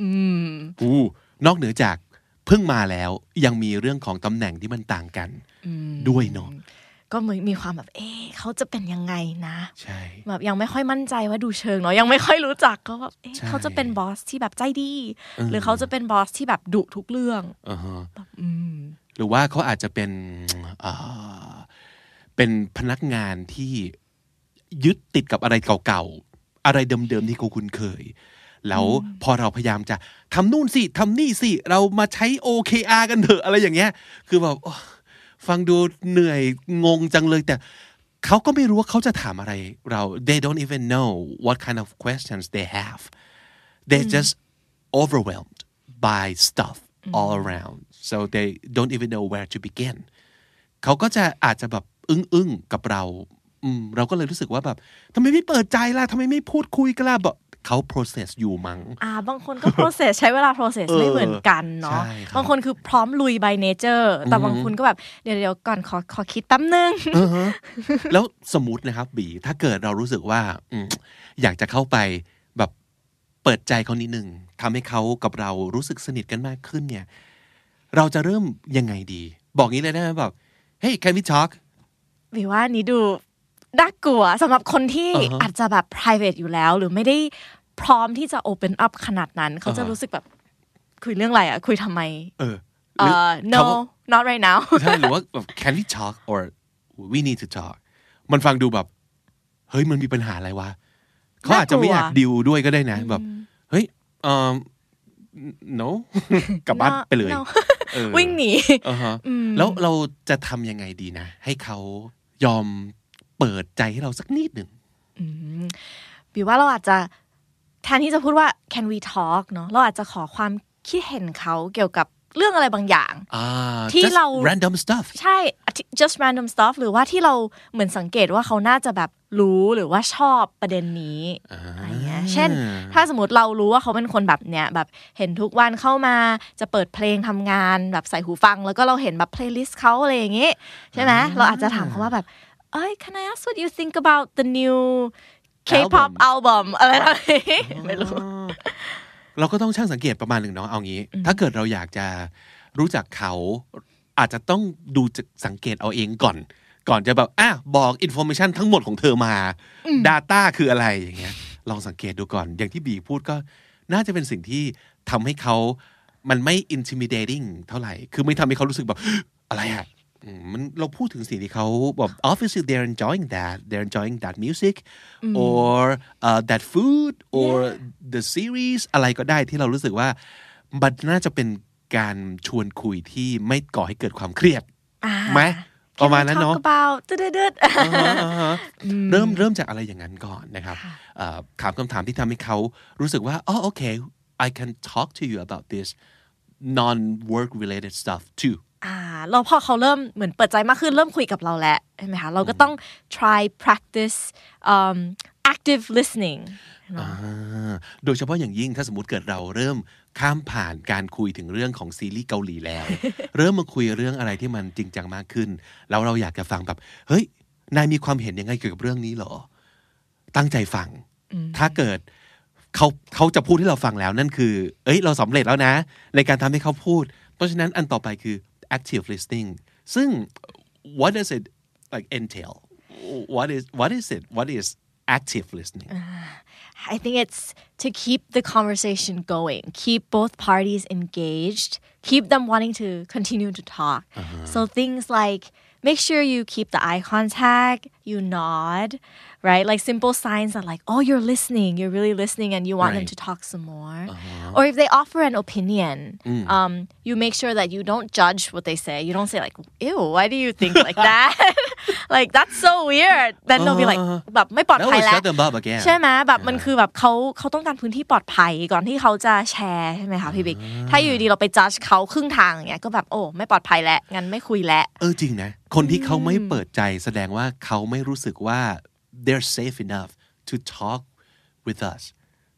อู้ นอกเหนือจากเพิ่งมาแล้วยังมีเรื่องของตำแหน่งที่มันต่างกันด้วยเนาะก็เหมือนมีความแบบเอ๊ะเขาจะเป็นยังไงนะใช่แบบยังไม่ค่อยมั่นใจว่าดูเชิงเนาะยังไม่ค่อยรู้จักก็แบบเอ๊ะใช่เขาจะเป็นบอสที่แบบใจดี หรือเขาจะเป็นบอสที่แบบดุทุกเรื่องอ่าฮะหรือว่าเขาอาจจะเป็นอ่าเป็นพนักงานที่ยึดติดกับอะไรเก่าๆ อะไรเดิมๆที่เขาคุ้นเคย แล้วพอเราพยายามจะทำนู่นสิทำนี่สิ เรามาใช้ OKR กันเถอะอะไรอย่างเงี้ย คือแบบโอ้ฟังดูเหนื่อยงงจังเลย แต่เขาก็ไม่รู้ว่าเขาจะถามอะไรเรา they don't even know what kind of questions they have they're just overwhelmed by stuff all around so they don't even know where to begin เขาก็จะอาจจะแบบอึ้งๆกับเราอืมเราก็เลยรู้สึกว่าแบบทำไมไม่เปิดใจล่ะทำไมไม่พูดคุยกันล่ะบอก เขา process อยู่มั้งอ่า บางคนก็ process ใช้เวลา process เออไม่เหมือนกันเนาะใช่ครับบางคนคือพร้อมลุย by nature แต่บางคนก็แบบเดี๋ยวเดี๋ยวก่อนขอขอคิดแป๊บนึงแล้วสมมตินะครับบีถ้าเกิดเรารู้สึกว่าอืมอยากจะเข้าไปแบบเปิดใจเขานิดนึงทำให้เขากับเรารู้สึกสนิทกันมากขึ้นเนี่ย เราจะเริ่มยังไงดี บอกงี้เลยได้ไหมแบบ hey can we talk วิว่าอันนี้ดู น่ากลัวสำหรับคนที่อ่าฮะอาจจะแบบ private อยู่แล้ว หรือไม่ได้พร้อมที่จะ open up ขนาดนั้น เขาจะอ่าฮะรู้สึกแบบคุยเรื่องอะไรอะ คุยทำไม เออเอ่อ no คำว่า not right now ใช่หรือว่าแบบ can we talk or we need to talk มันฟังดูแบบ เฮ้ยมันมีปัญหาอะไรวะเขาอาจจะไม่อยากน่ากลัวดิวด้วยก็ได้นะ แบบ เฮ้ยเอ่อ no กลับบ้าน No ไปเลย no เออวิ่งหนีอ่าฮะแล้วเราจะทำยังไงดีนะ ให้เขายอม เปิดใจให้เราสักนิดหนึ่งบิวว่าเราอาจจะแทนที่จะพูดว่า can we talk เนาะเราอาจจะขอความคิดเห็นเขาเกี่ยวกับเรื่องอะไรบางอย่างอ่าที่ just เรา random stuff ใช่ just random stuff หรือว่าที่เราเหมือนสังเกตว่าเขาน่าจะแบบรู้หรือว่าชอบประเด็นนี้อะไรเงี้ยเช่น ถ้าสมมติเรารู้ว่าเขาเป็นคนแบบเนี้ยแบบเห็นทุกวันเข้ามาจะเปิดเพลงทำงานแบบใส่หูฟัง แล้วก็เราเห็นแบบ playlist เขาอะไรอย่างงี้ ใช่ไหมเราอาจจะถามเขาว่าแบบ เอ้ย can I ask what you think about the new K-pop album อะไรแบบนี้ไม่รู้ เราก็ต้องช่างสังเกตประมาณหนึ่งเนาะเอางี้ ถ้าเกิดเราอยากจะรู้จักเขา อาจจะต้องดูจากสังเกตเอาเองก่อน ก่อนจะแบบอะบอก information ทั้งหมดของเธอมา Data คืออะไรอย่างเงี้ย ลองสังเกตดูก่อน อย่างที่บีพูดก็น่าจะเป็นสิ่งที่ทำให้เขามันไม่ intimidating เท่าไหร่ คือไม่ทำให้เขารู้สึกแบบอะไรอะอื มมันเราพูดถึงสิ่งที่เขาแบบ obviously they're enjoying that they're enjoying that music or uh, that food or the series อะไรก็ได้ที่เรารู้สึกว่า มันน่าจะเป็นการชวนคุยที่ไม่ก่อให้เกิดความเครียดไหมประมาณนั้นเนาะ talk about ตึ๊ดๆอ่าฮะอ่าฮะเริ่มเริ่มจากอะไรอย่างนั้นก่อนนะครับเอ่อถามคำถามที่ทำให้เขารู้สึกว่าอ๋อโอเค I can talk to you about this non work related stuff too อ่าแล้วพอเขาเริ่มเหมือนเปิดใจมากขึ้นเริ่มคุยกับเราแล้วใช่ไหมคะเราก็ต้อง try practice um, active listening อ่าโดยเฉพาะอย่างยิ่งถ้าสมมติเกิดเราเริ่มข้ามผ่านการคุยถึงเรื่องของซีรีส์เกาหลีแล้ว เริ่มมาคุยเรื่องอะไรที่มันจริงจังมากขึ้น แล้วเราอยากจะฟังแบบ เฮ้ย นายมีความเห็นยังไงเกี่ยวกับเรื่องนี้เหรอ ตั้งใจฟัง ถ้าเกิดเขาเขาจะพูดให้เราฟังแล้วนั่นคือ เอ้ย เราสำเร็จแล้วนะ ในการทำให้เขาพูด เพราะฉะนั้นอันต่อไปคือ active listening. ซึ่ง what does it like entail? What is what is it? What is active listening? I think it's to keep the conversation going, keep both parties engaged, keep them wanting to continue to talk. Uh-huh. So things like make sure you keep the eye contact, you nod, right? Like simple signs are like, oh, you're listening, you're really listening, and you want them Right. to talk some more. Or if they offer an opinion, um, you make sure that you don't judge what they say. You don't say like, ew, why do you think like that? like that's so weird. Then they'll be like, แบบไม่ปลอด That ภัย will แล้ว shut them up again ใช่ไหมแบบมันคือแบบเขาเขาต้องการพื้นที่ปลอดภัยก่อนที่เขาจะแชร์ใช่ไหมคะพี่บิ๊กถ้าอยู่ดีเราไปจัดเขาครึ่งทางอย่างเงี้ยก็แบบโอ้ไม่ปลอดภัยแล้วงั้นไม่คุยแล้วเออจริงนะคนที่เขาไม่เปิดใจแสดงว่าเขาไม่รู้สึกว่า they're safe enough to talk with us.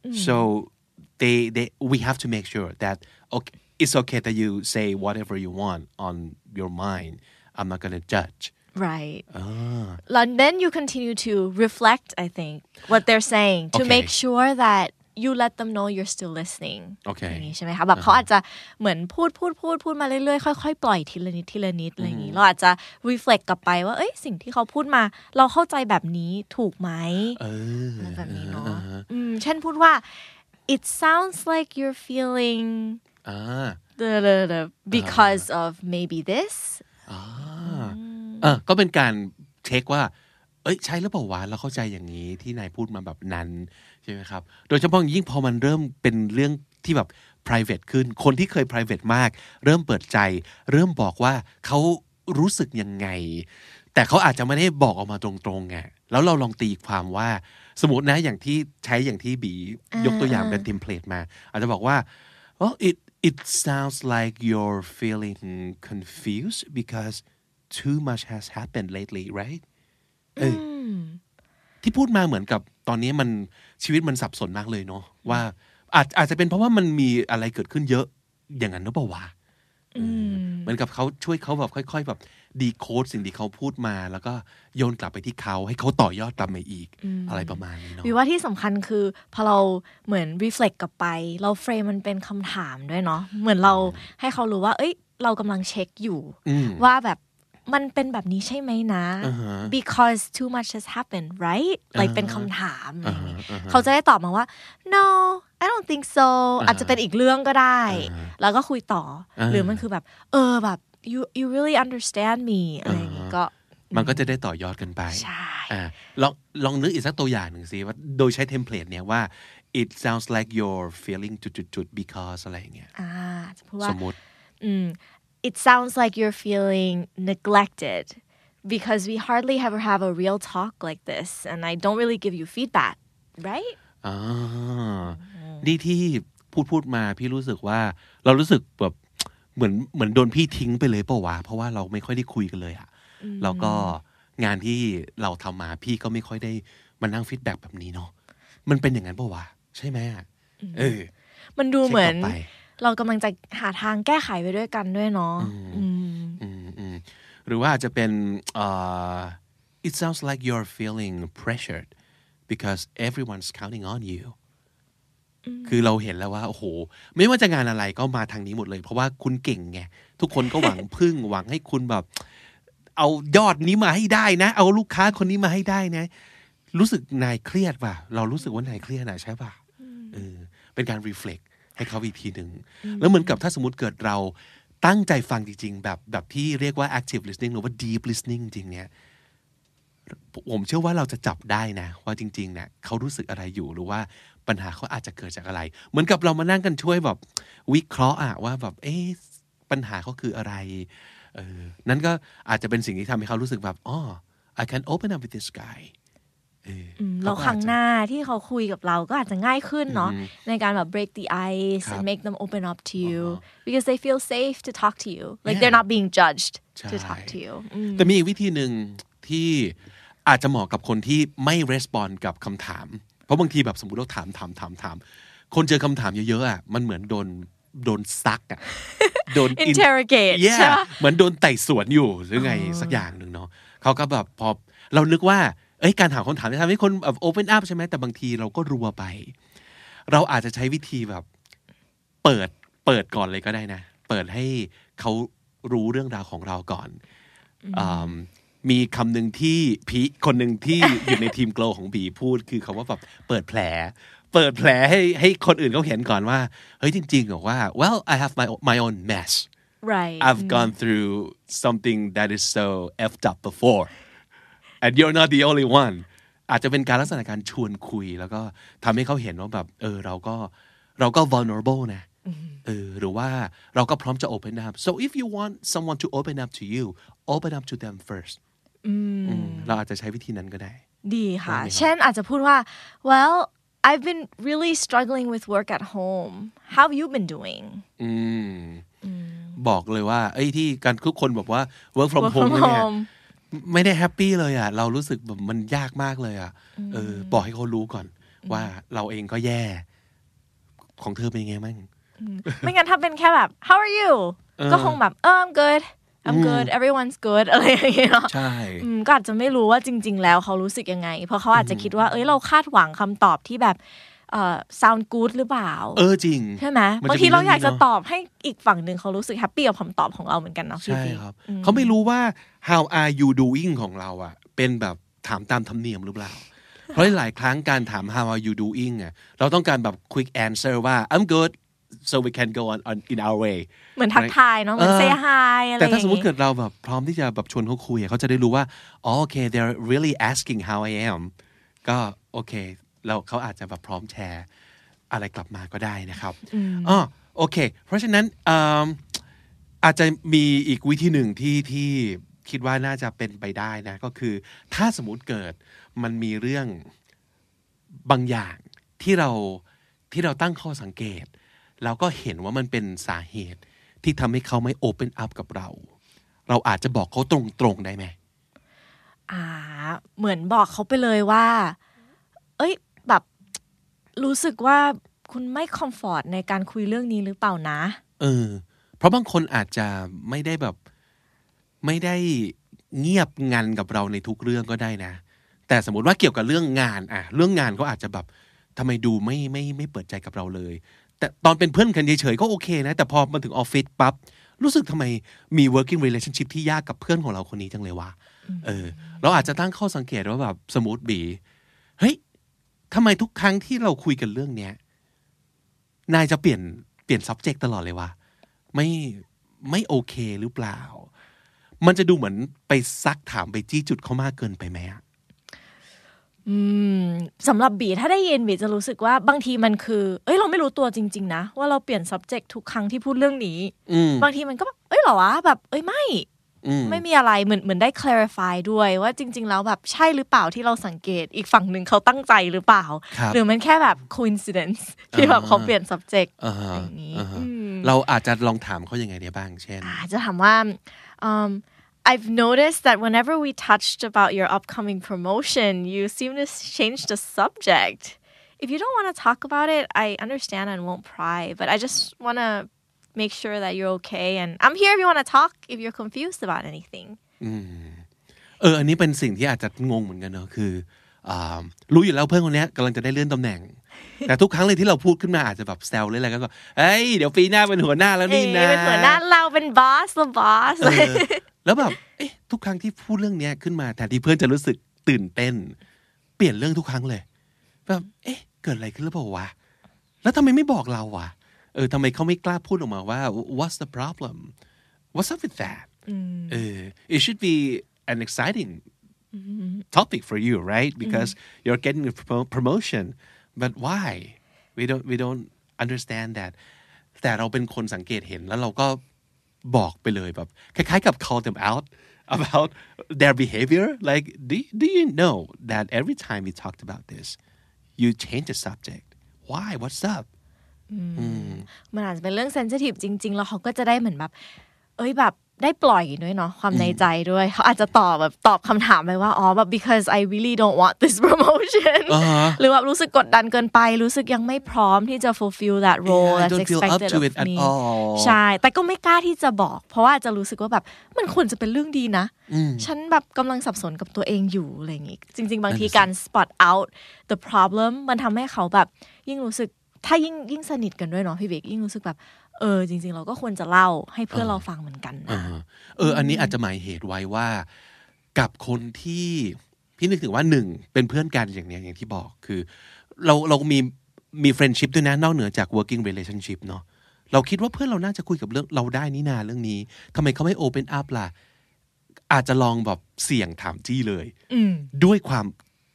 Mm. So they they we have to make sure that okay it's okay that you say whatever you want on your mind. I'm not gonna judge. Right. Ah. And then you continue to reflect, I think, what they're saying to Okay. make sure that you let them know you're still listening. Okay. อย่างนี้ใช่ไหมคะแบบเขาอาจจะเหมือนพูดพูดพูดพูดมาเรื่อยๆค่อยๆปล่อยทีละนิดทีละนิดอะไรอย่างนี้เราอาจจะ reflect กลับไปว่าเอ้ยสิ่งที่เขาพูดมา เราเข้าใจแบบนี้ถูกไหมเอออะไรแบบนี้เนาะอืมเช่นพูดว่า it sounds like you're feeling อ่า the, the, the because of maybe this เออก็เป็นการเช็คว่า เอ้ยใช่หรือเปล่าวะเราเข้าใจอย่างนี้ที่นายพูดมาแบบนั้น ใช่ไหมครับ โดยเฉพาะอย่างยิ่งพอมันเริ่มเป็นเรื่องที่แบบ private ขึ้น คนที่เคย private มาก เริ่มเปิดใจ เริ่มบอกว่าเขารู้สึกยังไง แต่เขาอาจจะไม่ได้บอกออกมาตรงๆไงแล้วเราลองตีความว่า สมมตินะอย่างที่ใช้อย่างที่บียกตัวอย่างเป็นเทมเพลตมา อาจจะบอกว่า well it it sounds like you're feeling confused because too much has happened lately right เอออที่พูดมาเหมือนกับ ตอนนี้มันชีวิตมันสับสนมากเลยเนาะว่าอาจอาจจะเป็นเพราะว่ามันมีอะไรเกิดขึ้นเยอะอย่างนั้นหรือเปล่าวะเออเหมือนกับเขาช่วยเขาแบบค่อย ๆ แบบดีโคดสิ่งที่เขาพูดมา แล้วก็โยนกลับไปที่เขาให้เขาต่อยอดกลับมาอีก อะไรประมาณนี้เนาะวิว่าที่สำคัญคือพอเราเหมือน reflect กลับไป เราเฟรมมันเป็นคำถามด้วยเนาะเหมือนเราให้เขารู้ว่า เอ้ย เรากำลังเช็คอยู่อืมว่าแบบ มันเป็นแบบนี้ใช่ไหมนะอ่าฮะ because too much has happened right like เป็นคำถามอะไรอย่างงี้อ่าฮะอ่าฮะเขาจะได้ตอบมาว่า no I don't think so อาจจะเป็นอีกเรื่องก็ได้ แล้วก็คุยต่ออาหรือมันคือแบบ เออแบบ you you really understand me อะไรอย่างงี้ก็ มันก็จะได้ต่อยอดกันไป ใช่อ่าลองลองนึกอีกสักตัวอย่างหนึ่งสิว่าโดยใช้เทมเพลตเนี่ยว่า it sounds like you're feeling จุดๆๆ because อะไรอย่างเงี้ยอ่าจะพูดสว่ามมติ it sounds like you're feeling neglected because we hardly ever have a real talk like this and I don't really give you feedback right อ่านี่ที่พูดพูดมาพี่รู้สึกว่าเรารู้สึกแบบเหมือนเหมือนโดนพี่ทิ้งไปเลยเปล่าวะเพราะว่าเราไม่ค่อยได้คุยกันเลยอะแล้วก็งานที่เราทำมาพี่ก็ไม่ค่อยได้มานั่งฟีดแบ็กแบบนี้เนาะมันเป็นอย่างนั้นเปล่าวะใช่ไหมอะเออมันดูเหมือน เช็คต่อไปเรากำลังจะหาทางแก้ไขไปด้วยกันด้วยเนาะอืมอืมอืมหรือว่าอาจจะเป็นเอ่อ it sounds like you're feeling pressured because everyone's counting on you คือเราเห็นแล้วว่าโอ้โห ไม่ว่าจะงานอะไรก็มาทางนี้หมดเลย เพราะว่าคุณเก่งไง ทุกคนก็หวังพึ่งหวังให้คุณแบบ เอายอดนี้มาให้ได้นะ เอาลูกค้าคนนี้มาให้ได้นะ รู้สึกนายเครียดป่ะ เรารู้สึกว่านายเครียดนะใช่ป่ะเออเป็นการ reflect ให้เขาอีกทีหนึ่งแล้วเหมือนกับถ้าสมมติเกิดเราตั้งใจฟังจริง ๆ แบบแบบที่เรียกว่า active listening หรือว่า deep listening จริงๆเนี่ยผมเชื่อว่าเราจะจับได้นะ ว่าจริงๆเนี่ยเขารู้สึกอะไรอยู่หรือว่าปัญหาเขาอาจจะเกิดจากอะไร เหมือนกับเรามานั่งกันช่วยแบบวิเคราะห์อะว่าแบบเอ๊ะปัญหาเขาคืออะไรเออนั่นก็อาจจะเป็นสิ่งที่ทำให้เขารู้สึกแบบอ๋อ I can open up with this guy เอออืมเขแล้วก็คอารั้จงจะหน้าที่เขาคุยกับเราก็อาจจะง่ายขึ้นเนาะในการแบบ break the ice ครับ and make them open up to you because they feel safe to talk to you like Yeah. they're not being judged to ใช่ talk to you อืมแต่มีอีกวิธีหนึ่งที่อาจจะเหมาะกับคนที่ไม่ respond กับคำถาม เพราะบางทีแบบสมมติเราถามถามถามถามคนเจอคำถามเยอะๆอะมันเหมือนโดนโดนซักอะโดน interrogate แย่ใช่ปะเหมือนโดนไต่สวนอยู่หรือไงสักอย่างหนึ่งเนาะเขาก็แบบพอเรานึกว่า เอ้ยการถามคำถามจะทำให้คนแบบ open up ใช่ไหมแต่บางทีเราก็รัวไป เราอาจจะใช้วิธีแบบ เปิดเปิดก่อนเลยก็ได้นะ เปิดให้เขารู้เรื่องราวของเราก่อนอืมมีคำหนึ่งที่พีคนหนึ่งที่อยู่ในทีมโกลของบีพูดคือคาว่าแบบเปิดแผล เปิดแผลให้ให้คนอื่นเขาเห็นก่อนว่า เฮ้ยจริงๆบอกว่า well I have my my own mess right I've gone through something that is so effed up before and you're not the only one อาจจะเป็นการลักษณะการชวนคุย แล้วก็ทำให้เขาเห็นว่าแบบ เออ เราก็เราก็ vulnerable นะเออหรือว่าเราก็พร้อมจะ open up so if you want someone to open up to you open up to them first อืมเราอาจจะใช้วิธีนั้นก็ได้ ดีค่ะได้ไหมครับเช่นอาจจะพูดว่า well I've been really struggling with work at home how have you been doing อืมบอกเลยว่าไอ้ยที่การทุกคนบอกว่า work from work home from เนี่ย home ไม่ได้แฮปปี้เลยอะ เรารู้สึกแบบมันยากมากเลยอะเออบอกให้เขารู้ก่อน ว่าเราเองก็แย่ ของเธอเป็นยังไงบ้างไม่งั้นถ้าเป็นแค่แบบ how are you ก็คงแบบ oh I'm good I'm good everyone's good อะไรอย่างเงี้ยเนาะใช่อืมก็อาจจะไม่รู้ว่าจริง ๆ แล้วเขารู้สึกยังไง เพราะเขาอาจจะคิดว่า เอ้ยเราคาดหวังคำตอบที่แบบ เอ่อ sound good หรือเปล่า เออจริง ใช่ไหมมันจะบางทีเราอยากจะมีเรื่องนี้เนอะตอบให้อีกฝั่งหนึ่งเขารู้สึกแฮปปี้กับคำตอบของเราเหมือนกันเนาะพี่ใช่ปิ๊กครับ เขาไม่รู้ว่า how are you doing ของเราอะ เป็นแบบถามตามธรรมเนียมหรือเปล่า เพราะหลายครั้งการถาม how are you doing อะเราต้องการแบบ quick answer ว่า I'm good so we can go on, on in our way เหมือนทักทายเนาะเหมือนเออ say hi อะไรอแต่ย่างถ้าสมมติงี้เกิดเราแบบพร้อมที่จะแบบชวนเขาคุยอะเขาจะได้รู้ว่าอ๋อโอเค they're really asking how I am ก็โอเค เราเขาอาจจะแบบพร้อมแชร์อะไรกลับมาก็ได้นะครับอ๋อโอเค เพราะฉะนั้นอืมอาจจะมีอีกวิธีหนึ่งที่ที่คิดว่าน่าจะเป็นไปได้นะก็คือ ถ้าสมมติเกิดมันมีเรื่องบางอย่างที่เราที่เราตั้งข้อสังเกต เราก็เห็นว่ามันเป็นสาเหตุที่ทำให้เขาไม่โอเ n นอัพกับเรา เราอาจจะบอกเขาตรงๆได้ไหมอ่า เหมือนบอกเขาไปเลยว่า เอ้ยแบบ รู้สึกว่าคุณไม่คอมฟอร์ตในการคุยเรื่องนี้หรือเปล่านะ เออ เพราะบางคนอาจจะไม่ได้แบบ ไม่ได้เงียบงันกับเราในทุกเรื่องก็ได้นะ แต่สมมติว่าเกี่ยวกับเรื่องงานอะเรื่องงานก็อาจจะแบบทำไมดูไม่ไม่ไม่เปิดใจกับเราเลย แต่ตอนเป็นเพื่อนกันเฉยๆก็โอเคนะ แต่พอมาถึงออฟฟิศปั๊บรู้สึกทำไมมี working relationship ที่ยากกับเพื่อนของเราคนนี้จังเลยวะเออ เราอาจจะตั้งข้อสังเกตว่าแบบสมมติบี ทำไมทุกครั้งที่เราคุยกันเรื่องเนี้ยนายจะเปลี่ยนเปลี่ยน subject ตลอดเลยวะไม่ไม่โอเคหรือเปล่า มันจะดูเหมือนไปซักถามไปจี้จุดเขามากเกินไปไหมอะอืมสำหรับบีถ้าได้ยินบีจะรู้สึกว่าบางทีมันคือ เอ้ยเราไม่รู้ตัวจริง ๆ นะ ว่าเราเปลี่ยน subject ทุกครั้งที่พูดเรื่องนี้อืมบางทีมันก็แบบเอ้ยเหรอวะแบบ เอ้ยไม่อืม ไม่มีอะไรเหมือนเหมือนได้ clarify ด้วยว่าจริง ๆ แล้วแบบใช่หรือเปล่าที่เราสังเกตอีกฝั่งหนึ่งเขาตั้งใจหรือเปล่าครับหรือมันแค่แบบ coincidence ที่แบบเขาเปลี่ยน subject อ่าฮะอย่างนี้อ่าฮะอืมเราอาจจะลองถามเขายังไงได้บ้างเช่นอ่าจะถามว่า um, I've noticed that whenever we touched about your upcoming promotion you seem to change the subject if you don't want to talk about it I understand and won't pry but I just want to make sure that you're okay and I'm here if you want to talk if you're confused about anything เออ อันนี้เป็นสิ่งที่อาจจะงงเหมือนกันเนอะคืออ่ารู้อยู่แล้วเพื่อนคนเนี้ยกำลังจะได้เลื่อนตำแหน่ง แต่ทุกครั้งเลยที่เราพูดขึ้นมาอาจจะแบบแซวเลยอะไรก็เอ้ย เดี๋ยวปีหน้าเป็นหัวหน้าแล้วเอ้นี่ยนะ เป็นหัวหน้าเราเป็น boss เรา boss เออแล้วแบบเอ๊ะทุกครั้งที่พูดเรื่องเนี้ยขึ้นมาแทนที่เพื่อนจะรู้สึกตื่นเต้น เปลี่ยนเรื่องทุกครั้งเลย แบบ เอ๊ะ เกิดอะไรขึ้นหรือเปล่าวะ แล้วทำไมไม่บอกเราวะ เออทำไมเขาไม่กล้าพูดออกมาว่า what's the problem what's up with that เออ it should be an exciting topic for you right because you're getting a promo- promotion but why we don't we don't understand that แต่เราเป็นคนสังเกตเห็นแล้วเราก็บอกไปเลยแบบคล้ายๆกับ call them out about their behavior like do, do you know that every time we talked about this you change the subject why what's up มันอาจจะเป็นเรื่องเซนซิทีฟจริง ๆ แล้วเขาก็จะได้เหมือนแบบ เอ้ยแบบได้ปล่อยด้วยเนาะความในใจด้วย เขาอาจจะตอบแบบตอบคำถามไปว่า อ๋อแบบ because I really don't want this promotion อ่าฮะหรือว่ารู้สึกกดดันเกินไป รู้สึกยังไม่พร้อมที่จะ fulfill that role Yeah, I that's don't feel up expected to of it at me all ใช่ แต่ก็ไม่กล้าที่จะบอก เพราะว่าจะรู้สึกว่าแบบมันควรจะเป็นเรื่องดีนะ ฉันแบบกำลังสับสนกับตัวเองอยู่อะไรอย่างงี้ จริง ๆ บางทีการ spot out the problem มันทำให้เขาแบบยิ่งรู้สึก ถ้ายิ่งยิ่งสนิทกันด้วยเนาะพี่เบกยิ่งรู้สึกแบบเออจริง ๆ เราก็ควรจะเล่าให้เพื่อนเราฟังเหมือนกันนะอ่าเออ อันนี้อาจจะหมายเหตุไว้ว่า กับคนที่พี่นึกถึงว่าหนึ่งเป็นเพื่อนกันอย่างเนี้ยอย่างที่บอกคือ เราเรามีมีเฟรนชิพด้วยนะนอกเหนือจาก working relationship เนาะเราคิดว่าเพื่อนเราน่าจะคุยกับเรื่องเราได้นี่นาเรื่องนี้ทำไมเขาไม่ open up ล่ะ อาจจะลองแบบเสี่ยงถามจี้เลยอืมด้วยความ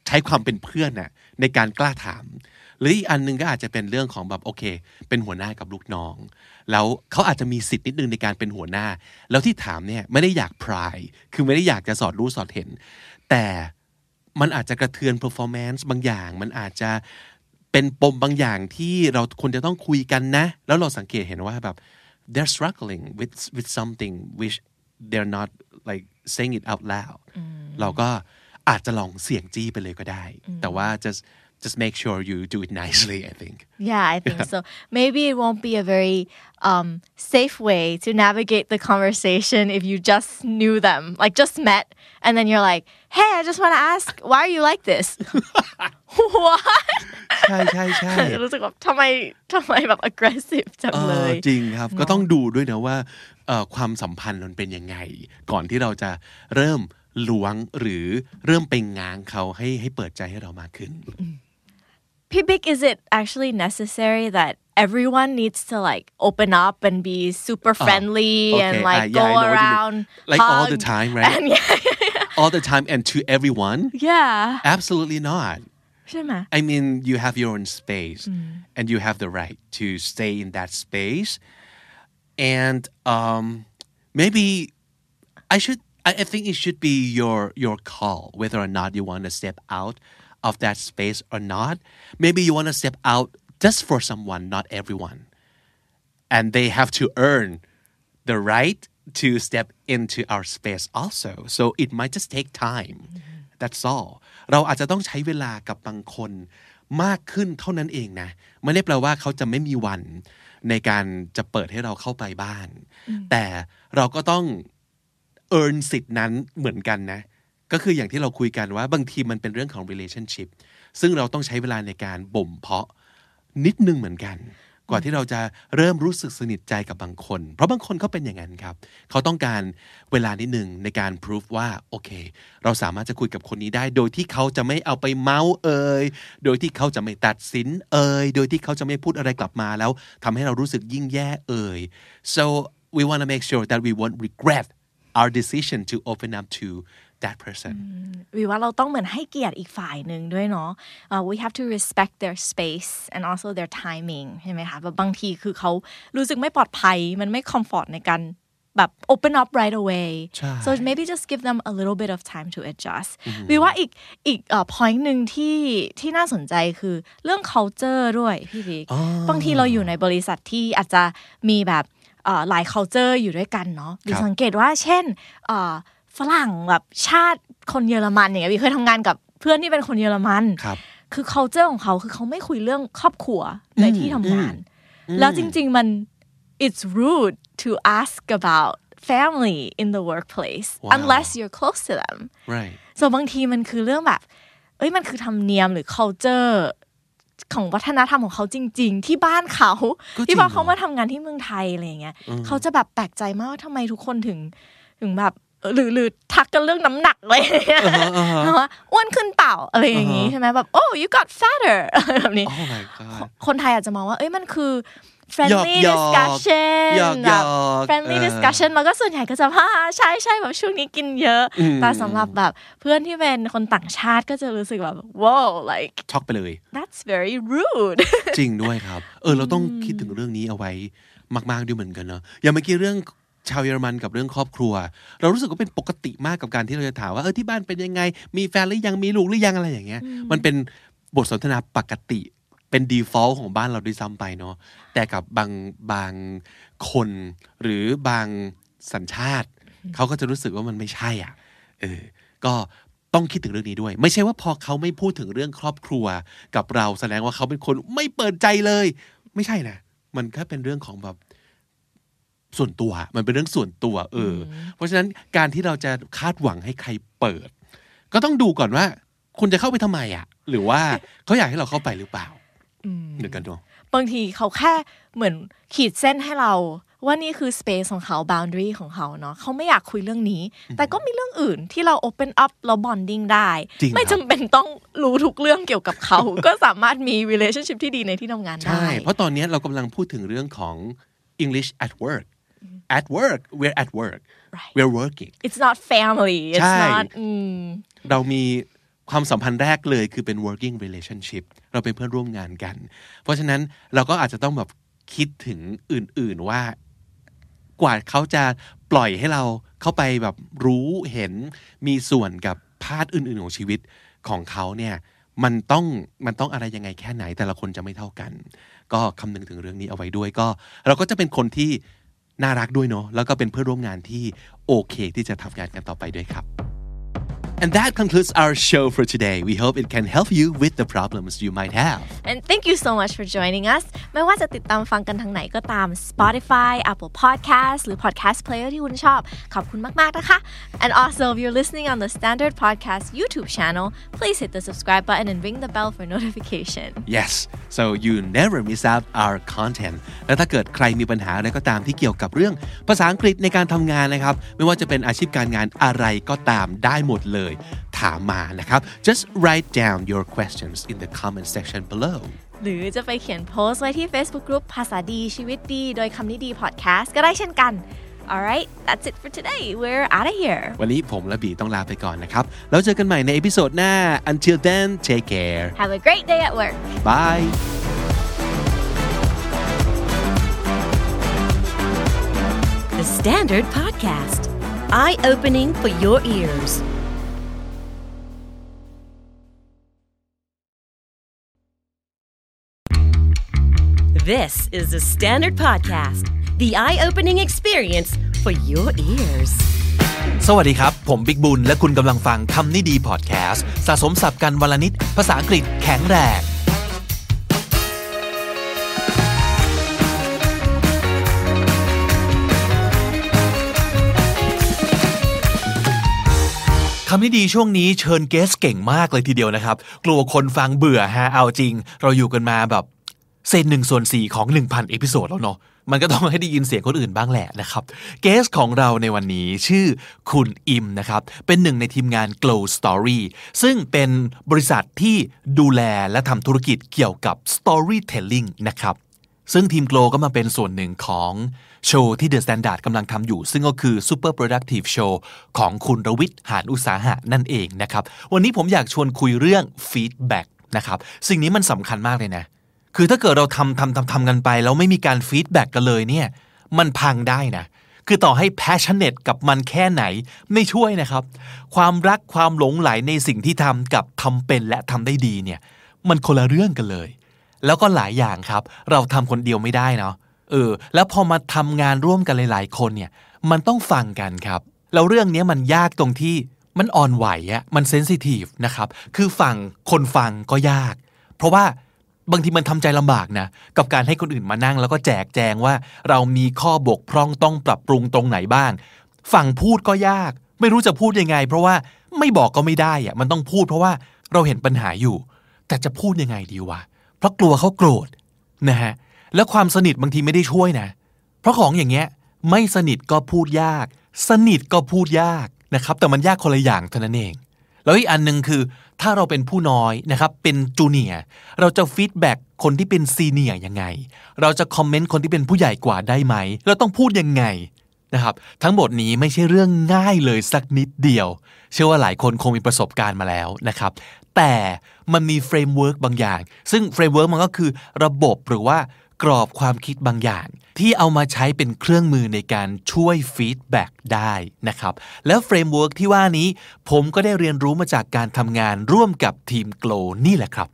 ใช้ความเป็นเพื่อนน่ะในการกล้าถาม หรืออีกอันหนึงก็อาจจะเป็นเรื่องของแบบโอเค เป็นหัวหน้ากับลูกน้อง แล้วเขาอาจจะมีสิทธิ์นิดนึงในการเป็นหัวหน้า แล้วที่ถามเนี่ยไม่ได้อยากพรายคือไม่ได้อยากจะสอดรู้สอดเห็น แต่มันอาจจะกระเทือน performance บางอย่าง มันอาจจะเป็นปมบางอย่างที่เราควรจะต้องคุยกันนะ แล้วเราสังเกตเห็นว่าแบบ they're struggling with with something which they're not like saying it out loud เราก็อาจจะลองเสี่ยงจี้ไปเลยก็ได้ แต่ว่า just just make sure you do it nicely I think Yeah, I think so. Maybe it won't be a very um, safe way to navigate the conversation if you just knew them, like just met, and then you're like, "Hey, I just want to ask, why are you like this?" what? ใช่ใช่ใช่ รู้สึกแบบทำไมทำไมแบบ aggressive จัง เอ เล อย จริงครับ ก็ต้องดูด้วยนะว่าเอ่อความสัมพันธ์มันเป็นยังไง ก่อนที่เราจะเริ่มล้วงหรือเริ่มไปง้างเขาให้ให้เปิดใจให้เรามากขึ้น Pibik, is it actually necessary that everyone needs to like open up and be super oh, friendly uh, okay. and like uh, yeah, go around like all the time right? and, yeah, all the time and to everyone? Yeah. Absolutely not. I mean you have your own space mm. and you have the right to stay in that space. And um, maybe I should I, I think it should be your your call whether or not you want to step out of that space or not maybe you want to step out just for someone not everyone and they have to earn the right to step into our space also so it might just take time that's all เราอาจจะต้องใช้เวลากับบางคนมากขึ้นเท่านั้นเองนะไม่ได้แปลว่าเขาจะไม่มีวันในการจะเปิดให้เราเข้าไปบ้างแต่เราก็ต้อง earn สิทธินั้นเหมือนกันนะ ก็คืออย่างที่เราคุยกันว่าบางทีมันเป็นเรื่องของ relationship ซึ่งเราต้องใช้เวลาในการบ่มเพาะนิดนึงเหมือนกัน กว่าที่เราจะเริ่มรู้สึกสนิทใจกับบางคน เพราะบางคนเขาเป็นอย่างนั้นครับ เขาต้องการเวลานิดนึงในการ prove ว่าโอเค เราสามารถจะคุยกับคนนี้ได้ โดยที่เขาจะไม่เอาไปเมาส์เอ่ยโดยที่เขาจะไม่ตัดสินเอ่ยโดยที่เขาจะไม่พูดอะไรกลับมาแล้วทำให้เรารู้สึกยิ่งแย่เอ่ย so we want to make sure that we won't regret our decision to open up to that person วิว่าเราต้องเหมือนให้เกียรติอีกฝ่ายหนึ่งด้วยเนาะ uh, we have to respect their space and also their timing ใช่ไหมคะแบบบางทีคือเขารู้สึกไม่ปลอดภัยมันไม่ comfort ในการแบบ open up right away ใช่ so maybe just give them a little bit of time to adjust วิว่าอีกอีกเอ่อ point หนึ่งที่ที่น่าสนใจคือเรื่อง culture ด้วยพี่บิ๊กบางทีเราอยู่ในบริษัทที่อาจจะมีแบบเอ่อ หลาย culture อยู่ด้วยกันเนาะดิสังเกตว่าเช่นเอ่อฝรั่งแบบชาติคนเยอรมันอย่างเงี้ยวิเคยทำงานกับเพื่อนที่เป็นคนเยอรมันครับคือ culture ของเขาคือเขาไม่คุยเรื่องครอบครัวในที่ทำงาน แล้วจริง ๆมัน it's rude to ask about family in the workplace Wow. unless you're close to them right so บางทีมันคือเรื่องแบบ เอ้ยมันคือธรรมเนียมหรือ culture ของวัฒนธรรมของเขาจริง ๆ ที่บ้านเขาก็จริงที่พอเขาเนอะมาทำงานที่เมืองไทยอะไรอย่างเงี้ยเขาจะแบบแปลกใจมากว่าทำไมทุกคนถึงถึงแบบเออหรือหรือทักกันเรื่องน้ำหนักเลยว่าอ้วนขึ้นเปล่าอะไรอย่างงี้ใช่ไหมแบบ oh you got fatter อะไรแบบนี้ oh my god คนไทยอาจจะมองว่า เอ้ยมันคือ friendly หยอกๆ discussion หยอกๆแบบ friendly เออ discussion แล้วก็ส่วนใหญ่ก็จะว่าใช่ใช่แบบช่วงนี้กินเยอะ แต่สำหรับแบบเพื่อนที่เป็นคนต่างชาติก็จะรู้สึกแบบ wow like ช็อกไปเลย that's very rude จริงด้วยครับ เออเราต้องคิดถึงเรื่องนี้เอาไว้มาก ๆด้วยเหมือนกันเนอะอย่างเมื่อกี้เรื่องชาวเยอรมันกับเรื่องครอบครัว เรารู้สึกว่าเป็นปกติมากกับการที่เราจะถามว่าเออที่บ้านเป็นยังไง มีแฟนหรือยังมีลูกหรือยังอะไรอย่างเงี้ย มันเป็นบทสนทนาปกติ เป็น default ของบ้านเราด้วยซ้ำไปเนาะแต่กับบางบางคนหรือบางสัญชาติ เขาก็จะรู้สึกว่ามันไม่ใช่อะเออก็ต้องคิดถึงเรื่องนี้ด้วย ไม่ใช่ว่าพอเขาไม่พูดถึงเรื่องครอบครัว กับเราแสดงว่าเขาเป็นคนไม่เปิดใจเลย ไม่ใช่นะมันแค่เป็นเรื่องของแบบส่วนตัว มันเป็นเรื่องส่วนตัว เอออเพราะฉะนั้นการที่เราจะคาดหวังให้ใครเปิด ก็ต้องดูก่อนว่า คุณจะเข้าไปทำไมอะ หรือว่าเขาอยากให้เราเข้าไปหรือเปล่า เดี๋ยวกันดูบางทีเขาแค่เหมือนขีดเส้นให้เราว่านี่คือ space ของเขา boundary ของเขาเนาะเขาไม่อยากคุยเรื่องนี้ แต่ก็มีเรื่องอื่นที่เรา open up เรา bonding ได้จริงไม่ครับจำเป็นต้องรู้ทุกเรื่องเกี่ยวกับเขา ก็สามารถมี relationship ที่ดีในที่ทำงานได้ ใช่ เพราะตอนนี้เรากำลังพูดถึงเรื่องของ English at work at work we're at work Right. we're working it's not family it's ใช่ not อืมเรามี ความสัมพันธ์แรกเลยคือเป็น working relationship เราเป็นเพื่อนร่วมงานกัน เพราะฉะนั้นเราก็อาจจะต้องแบบคิดถึงอื่นๆว่ากว่าเขาจะปล่อยให้เราเข้าไปแบบรู้เห็นมีส่วนกับ part อื่นๆของชีวิตของเขาเนี่ยมันต้องมันต้องอะไรยังไงแค่ไหนแต่ละคนจะไม่เท่ากัน ก็คำนึงถึงเรื่องนี้เอาไว้ด้วยก็ เราก็จะเป็นคนที่น่ารักด้วยเนาะแล้วก็เป็นเพื่อนร่วมงานที่โอเคที่จะทำงานกันต่อไปด้วยครับ And that concludes our show for today. We hope it can help you with the problems you might have. And thank you so much for joining us ไม่ว่าจะติดตามฟังกันทางไหนก็ตาม Spotify Apple Podcast หรือ Podcast Player ที่คุณชอบ ขอบคุณมาก ๆ นะคะ And also if you're listening on the Standard Podcast YouTube channel please hit the subscribe button and ring the bell for notification Yes so you never miss out our content และถ้าเกิดใครมีปัญหาอะไรก็ตามที่เกี่ยวกับเรื่องภาษาอังกฤษในการทำงานนะครับ ไม่ว่าจะเป็นอาชีพการงานอะไรก็ตามได้หมดเลย ถามมานะครับ just write down your questions in the comment section below หรือจะไปเขียนโพสต์ไว้ที่ Facebook Group ภาษาดีชีวิตดี โดยคำนี้ดี Podcast ก็ได้เช่นกัน Alright that's it for today we're out of here วันนี้ผมและบีต้องลาไปก่อนนะครับ แล้วเจอกันใหม่ใน episode หน้า until then take care Have a great day at work bye The Standard Podcast, eye opening for your ears. This is the Standard Podcast, the eye opening experience for your ears. สวัสดีครับ ผมบิ๊กบุญ และคุณกำลังฟังคำนี้ดีพอดแคสต์สะสมสับกันวลนิด ภาษาอังกฤษแข็งแรงคำนี้ดีช่วงนี้เชิญเกสเก่งมากเลยทีเดียวนะครับ กลัวคนฟังเบื่อฮะเอาจริง เราอยู่กันมาแบบ เศษหนึ่งส่วนสี่ของ 1,000 episode แล้วเนาะมันก็ต้องให้ได้ยินเสียงคนอื่นบ้างแหละนะครับ guest ของเราในวันนี้ชื่อคุณอิมนะครับ เป็นหนึ่งในทีมงาน Glow Story ซึ่งเป็นบริษัทที่ดูแลและทำธุรกิจเกี่ยวกับ Storytelling นะครับ ซึ่งทีม Glow ก็มาเป็นส่วนหนึ่งของโชว์ที่ The Standard กำลังทำอยู่ ซึ่งก็คือ Super Productive Show ของคุณรวิทย์หานอุตสาหะนั่นเองนะครับ วันนี้ผมอยากชวนคุยเรื่อง Feedback นะครับ สิ่งนี้มันสำคัญมากเลยนะ คือถ้าเกิดเราทำทำทำทำกันไป แล้วไม่มีการฟีดแบ็กกันเลยเนี่ย มันพังได้นะ คือต่อให้ passionate กับมันแค่ไหน ไม่ช่วยนะครับ ความรักความหลงไหลในสิ่งที่ทำกับทำเป็นและทำได้ดีเนี่ย มันคนละเรื่องกันเลย แล้วก็หลายอย่างครับ เราทำคนเดียวไม่ได้เนาะเออ แล้วพอมาทำงานร่วมกันหลาย ๆ คนเนี่ย มันต้องฟังกันครับ แล้วเรื่องนี้มันยากตรงที่มันอ่อนไหวอะมันเซนซิทีฟนะครับ คือฟังคนฟังก็ยาก เพราะว่า บางทีมันทำใจลำบากนะกับการให้คนอื่นมานั่ง แล้วก็แจกแจงว่า เรามีข้อบกพร่องต้องปรับปรุงตรงไหนบ้าง ฝั่งพูดก็ยาก ไม่รู้จะพูดยังไง เพราะว่าไม่บอกก็ไม่ได้อะมันต้องพูดเพราะว่าเราเห็นปัญหาอยู่ แต่จะพูดยังไงดีวะเพราะกลัวเขาโกรธนะฮะแล้วความสนิทบางทีไม่ได้ช่วยนะ เพราะของอย่างเงี้ยไม่สนิทก็พูดยาก สนิทก็พูดยากนะครับ แต่มันยากคนละอย่างเท่านั้นเอง แล้วอีกอันหนึ่งคือถ้าเราเป็นผู้น้อยนะครับเป็นจูเนียเราจะ feedback คนที่เป็น senior ยังไง เราจะ comment คนที่เป็นผู้ใหญ่กว่าได้ไหม เราต้องพูดยังไงนะครับทั้งหมดนี้ไม่ใช่เรื่องง่ายเลยสักนิดเดียว เชื่อว่าหลายคนคงมีประสบการณ์มาแล้วนะครับแต่มันมี framework บางอย่าง ซึ่ง framework มันก็คือระบบหรือว่า กรอบความคิดบางอย่าง ที่เอามาใช้เป็นเครื่องมือในการช่วย feedback ได้นะครับ แล้ว framework ที่ว่านี้ ผมก็ได้เรียนรู้มาจากการทำงานร่วมกับทีม Glow นี่แหละครับ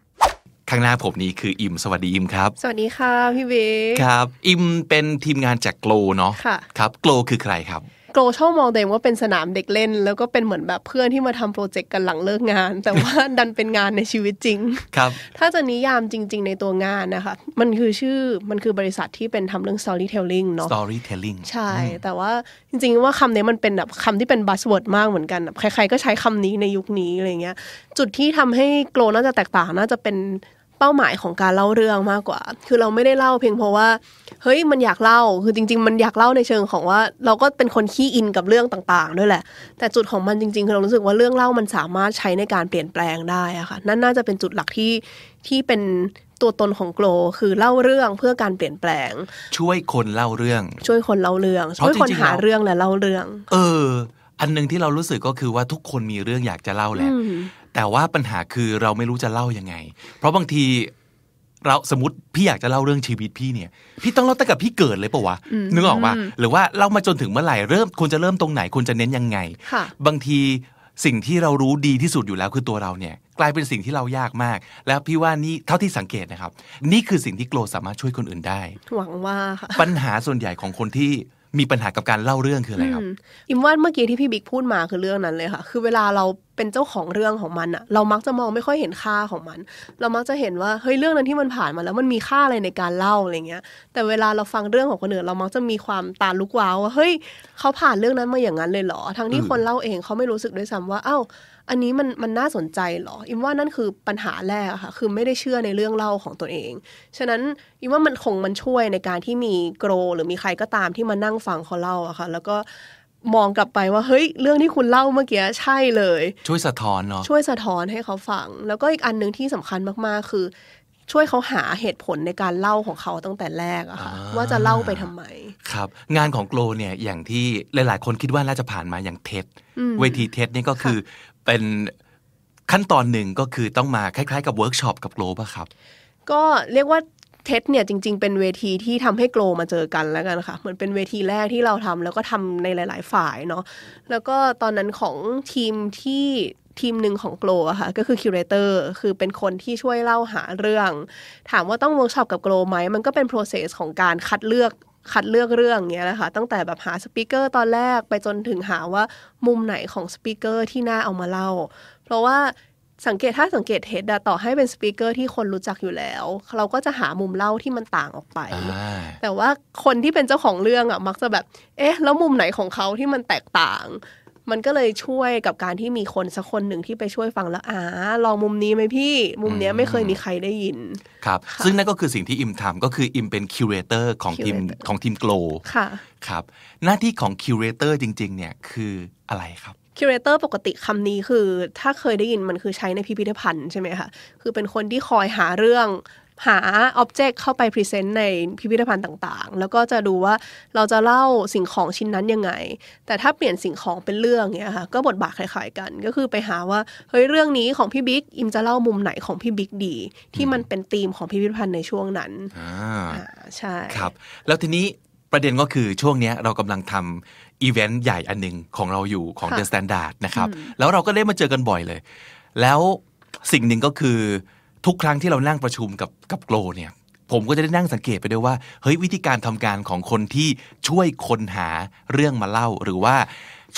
ข้างหน้าผมนี้คืออิมสวัสดีอิมครับ สวัสดีค่ะพี่บิ๊กครับ อิมเป็นทีมงานจาก Glow เนาะค่ะครับ Glow คือใครครับ Glow ชอบมองตัวเองว่าเป็นสนามเด็กเล่น แล้วก็เป็นเหมือนแบบเพื่อนที่มาทำ project กันหลังเลิกงาน แต่ว่าดันเป็นงานในชีวิตจริงครับถ้าจะนิยามจริง ๆ ในตัวงานนะคะมันคือชื่อมันคือบริษัทที่เป็นทำเรื่อง storytelling เนาะ storytelling ใช่ แต่ว่าจริง ๆ ว่าคำนี้มันเป็นแบบคำที่เป็น buzzword มากเหมือนกันแบบใครๆก็ใช้คำนี้ในยุคนี้อะไรเงี้ยจุดที่ทำให้ Glow น่าจะแตกต่างน่าจะเป็น เป้าหมายของการเล่าเรื่องมากกว่า คือเราไม่ได้เล่าเพียงเพราะว่า เฮ้ยมันอยากเล่า คือจริง ๆ มันอยากเล่าในเชิงของว่า เราก็เป็นคนขี้อินกับเรื่องต่างๆ ด้วยแหละ แต่จุดของมันจริง ๆ คือเรารู้สึกว่าเรื่องเล่ามันสามารถใช้ในการเปลี่ยนแปลงได้อะค่ะ นั่นน่าจะเป็นจุดหลักที่ที่เป็นตัวตนของโกลคือเล่าเรื่องเพื่อการเปลี่ยนแปลง ช่วยคนเล่าเรื่อง ช่วยคนเล่าเรื่องเพราะช่วยคนจริงๆหาแล้วเรื่องและเล่าเรื่อง เออ อันหนึงที่เรารู้สึกก็คือว่าทุกคนมีเรื่องอยากจะเล่าแหละอืม แต่ว่าปัญหาคือเราไม่รู้จะเล่ายังไง เพราะบางทีเราสมมติพี่อยากจะเล่าเรื่องชีวิตพี่เนี่ย พี่ต้องเล่าตั้งแต่พี่เกิดเลยปะวะนึกออกปะหรือว่าเล่ามาจนถึงเมื่อไหร่เริ่มควรจะเริ่มตรงไหนควรจะเน้นยังไงค่ะบางทีสิ่งที่เรารู้ดีที่สุดอยู่แล้วคือตัวเราเนี่ย กลายเป็นสิ่งที่เรายากมาก แล้วพี่ว่านี่เท่าที่สังเกตนะครับ นี่คือสิ่งที่โกลสามารถช่วยคนอื่นได้หวังว่าค่ะปัญหาส่วนใหญ่ของคนที่ มีปัญหากับการเล่าเรื่องคืออะไรครับอิมว่าเมื่อกี้ที่พี่บิ๊กพูดมาคือเรื่องนั้นเลยค่ะ คือเวลาเราเป็นเจ้าของเรื่องของมันอะเรามักจะมองไม่ค่อยเห็นค่าของมัน เรามักจะเห็นว่าเฮ้ยเรื่องนั้นที่มันผ่านมาแล้วมันมีค่าอะไรในการเล่าอะไรเงี้ย แต่เวลาเราฟังเรื่องของคนอื่นเรามักจะมีความตาลุกว้าวว่าเฮ้ยเขาผ่านเรื่องนั้นมาอย่างนั้นเลยเหรอทั้งที่คนเล่าเองเขาไม่รู้สึกด้วยซ้ำว่าเอ้า อันนี้มันมันน่าสนใจเหรอ อิมว่านั่นคือปัญหาแรกอะค่ะ คือไม่ได้เชื่อในเรื่องเล่าของตัวเอง ฉะนั้นอิมว่ามันคงมันช่วยในการที่มีโกรหรือมีใครก็ตามที่มานั่งฟังเขาเล่าอะค่ะ แล้วก็มองกลับไปว่าเฮ้ยเรื่องที่คุณเล่าเมื่อกี้ใช่เลย ช่วยสะท้อนเนาะช่วยสะท้อนให้เขาฟัง แล้วก็อีกอันหนึ่งที่สำคัญมากๆ คือ ช่วยเขาหาเหตุผลในการเล่าของเขาตั้งแต่แรกอะค่ะอ่าว่าจะเล่าไปทำไม ครับ งานของ Glow เนี่ยอย่างที่หลาย ๆ คนคิดว่าน่าจะผ่านมาอย่าง TED อืมเวที TED นี่ก็คือเป็นขั้นตอนหนึ่งก็คือต้องมาคล้ายๆ กับเวิร์กช็อปกับ Glow ป่ะครับ ก็เรียกว่า TED เนี่ยจริง ๆ เป็นเวทีที่ทำให้ Glow มาเจอกันแล้วกันค่ะเหมือนเป็นเวทีแรกที่เราทำแล้วก็ทำในหลาย ๆ ฝ่ายเนาะแล้วก็ตอนนั้นของทีมที่ทีมหนึ่งของ Glow อะค่ะก็คือ curator คือเป็นคนที่ช่วยเล่าหาเรื่อง ถามว่าต้องเวิร์กช็อปกับ Glow ไหมมันก็เป็น process ของการคัดเลือก คัดเลือกเรื่องเงี้ยแหละค่ะตั้งแต่แบบหา speaker ตอนแรกไปจนถึงหาว่ามุมไหนของ speaker ที่น่าเอามาเล่า เพราะว่าสังเกตถ้าสังเกต TED ต่อให้เป็น speaker ที่คนรู้จักอยู่แล้ว เราก็จะหามุมเล่าที่มันต่างออกไปอ่าแต่ว่าคนที่เป็นเจ้าของเรื่องอะมักจะแบบ เอ๊ะ แล้วมุมไหนของเขาที่มันแตกต่าง มันก็เลยช่วยกับการที่มีคนสักคนหนึ่งที่ไปช่วยฟังแล้วอ่าลองมุมนี้ไหมพี่ มุมเนี้ยไม่เคยมีใครได้ยิน ครับ ซึ่งนั่นก็คือสิ่งที่อิมทำก็คืออิมเป็น curator ของทีม Curator ของทีม Glow ค่ะครับ หน้าที่ของ curator จริง ๆ เนี่ยคืออะไรครับ curator ปกติคำนี้คือ ถ้าเคยได้ยินมันคือใช้ในพิพิธภัณฑ์ใช่ไหมคะคือเป็นคนที่คอยหาเรื่อง หาobject เข้าไป present ในพิพิธภัณฑ์ต่างๆ แล้วก็จะดูว่าเราจะเล่าสิ่งของชิ้นนั้นยังไง แต่ถ้าเปลี่ยนสิ่งของเป็นเรื่องเนี้ยค่ะ ก็บทบาทคล้ายๆกัน ก็คือไปหาว่า เฮ้ย เรื่องนี้ของพี่บิ๊ก อิมจะเล่ามุมไหนของพี่บิ๊กดี ที่มันเป็นธีมของพิพิธภัณฑ์ในช่วงนั้น อ่าอ่าใช่ ครับ แล้วทีนี้ประเด็นก็คือช่วงเนี้ยเรากำลังทำอีเวนต์ใหญ่อันหนึ่งของเราอยู่ของค่ะ The Standard นะครับ แล้วเราก็ได้มาเจอกันบ่อยเลย แล้วสิ่งหนึ่งก็คือ ทุกครั้งที่เรานั่งประชุมกับกับโกลเนี่ยผมก็จะได้นั่งสังเกตไปด้วยว่าเฮ้ยวิธีการทำการของคนที่ช่วยคนหาเรื่องมาเล่า หรือว่า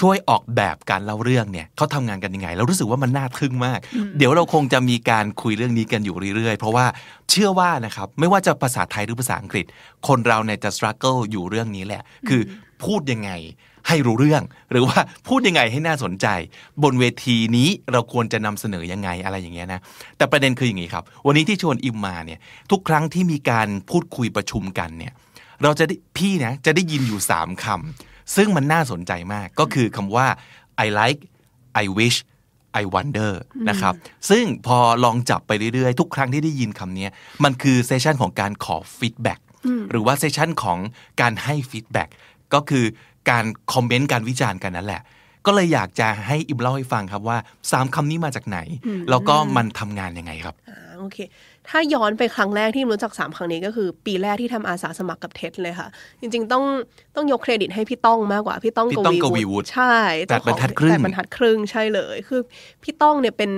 ช่วยออกแบบการเล่าเรื่องเนี่ยเขาทำงานกันยังไง เรารู้สึกว่ามันน่าทึ่งมาก เดี๋ยวเราคงจะมีการคุยเรื่องนี้กันอยู่เรื่อยๆ เพราะว่าเชื่อว่านะครับไม่ว่าจะภาษาไทยหรือภาษาอังกฤษ คนเราเนี่ยจะ struggle อยู่เรื่องนี้แหละ คือ พูดยังไงให้รู้เรื่อง หรือว่าพูดยังไงให้น่าสนใจ บนเวทีนี้เราควรจะนำเสนอยังไงอะไรอย่างเงี้ยนะแต่ประเด็นคืออย่างนี้ครับ วันนี้ที่ชวนอิมมาเนี่ยทุกครั้งที่มีการพูดคุยประชุมกันเนี่ยเราจะได้พี่นะจะได้ยินอยู่ 3คำซึ่งมันน่าสนใจมากก็คือคำว่า I like I wish I wonder นะครับ ซึ่งพอลองจับไปเรื่อยๆ ทุกครั้งที่ได้ยินคำนี้ มันคือ session ของการขอ feedbackหรือว่า session ของการให้ feedback ก็คือการคอมเมนต์การวิจารณ์กันนั่นแหละ ก็เลยอยากจะให้อิมเล่าให้ฟังครับว่า3คำนี้มาจากไหน แล้วก็มันทำงานยังไงครับอ่าโอเค ถ้าย้อนไปครั้งแรกที่รู้จักสามครั้งนี้ก็คือ ปีแรกที่ทำอาสาสมัครกับ TED เลยค่ะ จริง ๆ ต้องต้องยกเครดิตให้พี่ต้องมากกว่า พี่ต้องพี่ต้องกวีวุฒิใช่แปดบรรทัดครึ่งแปดบรรทัดครึ่งใช่เลย คือ พี่ต้องเนี่ยเป็น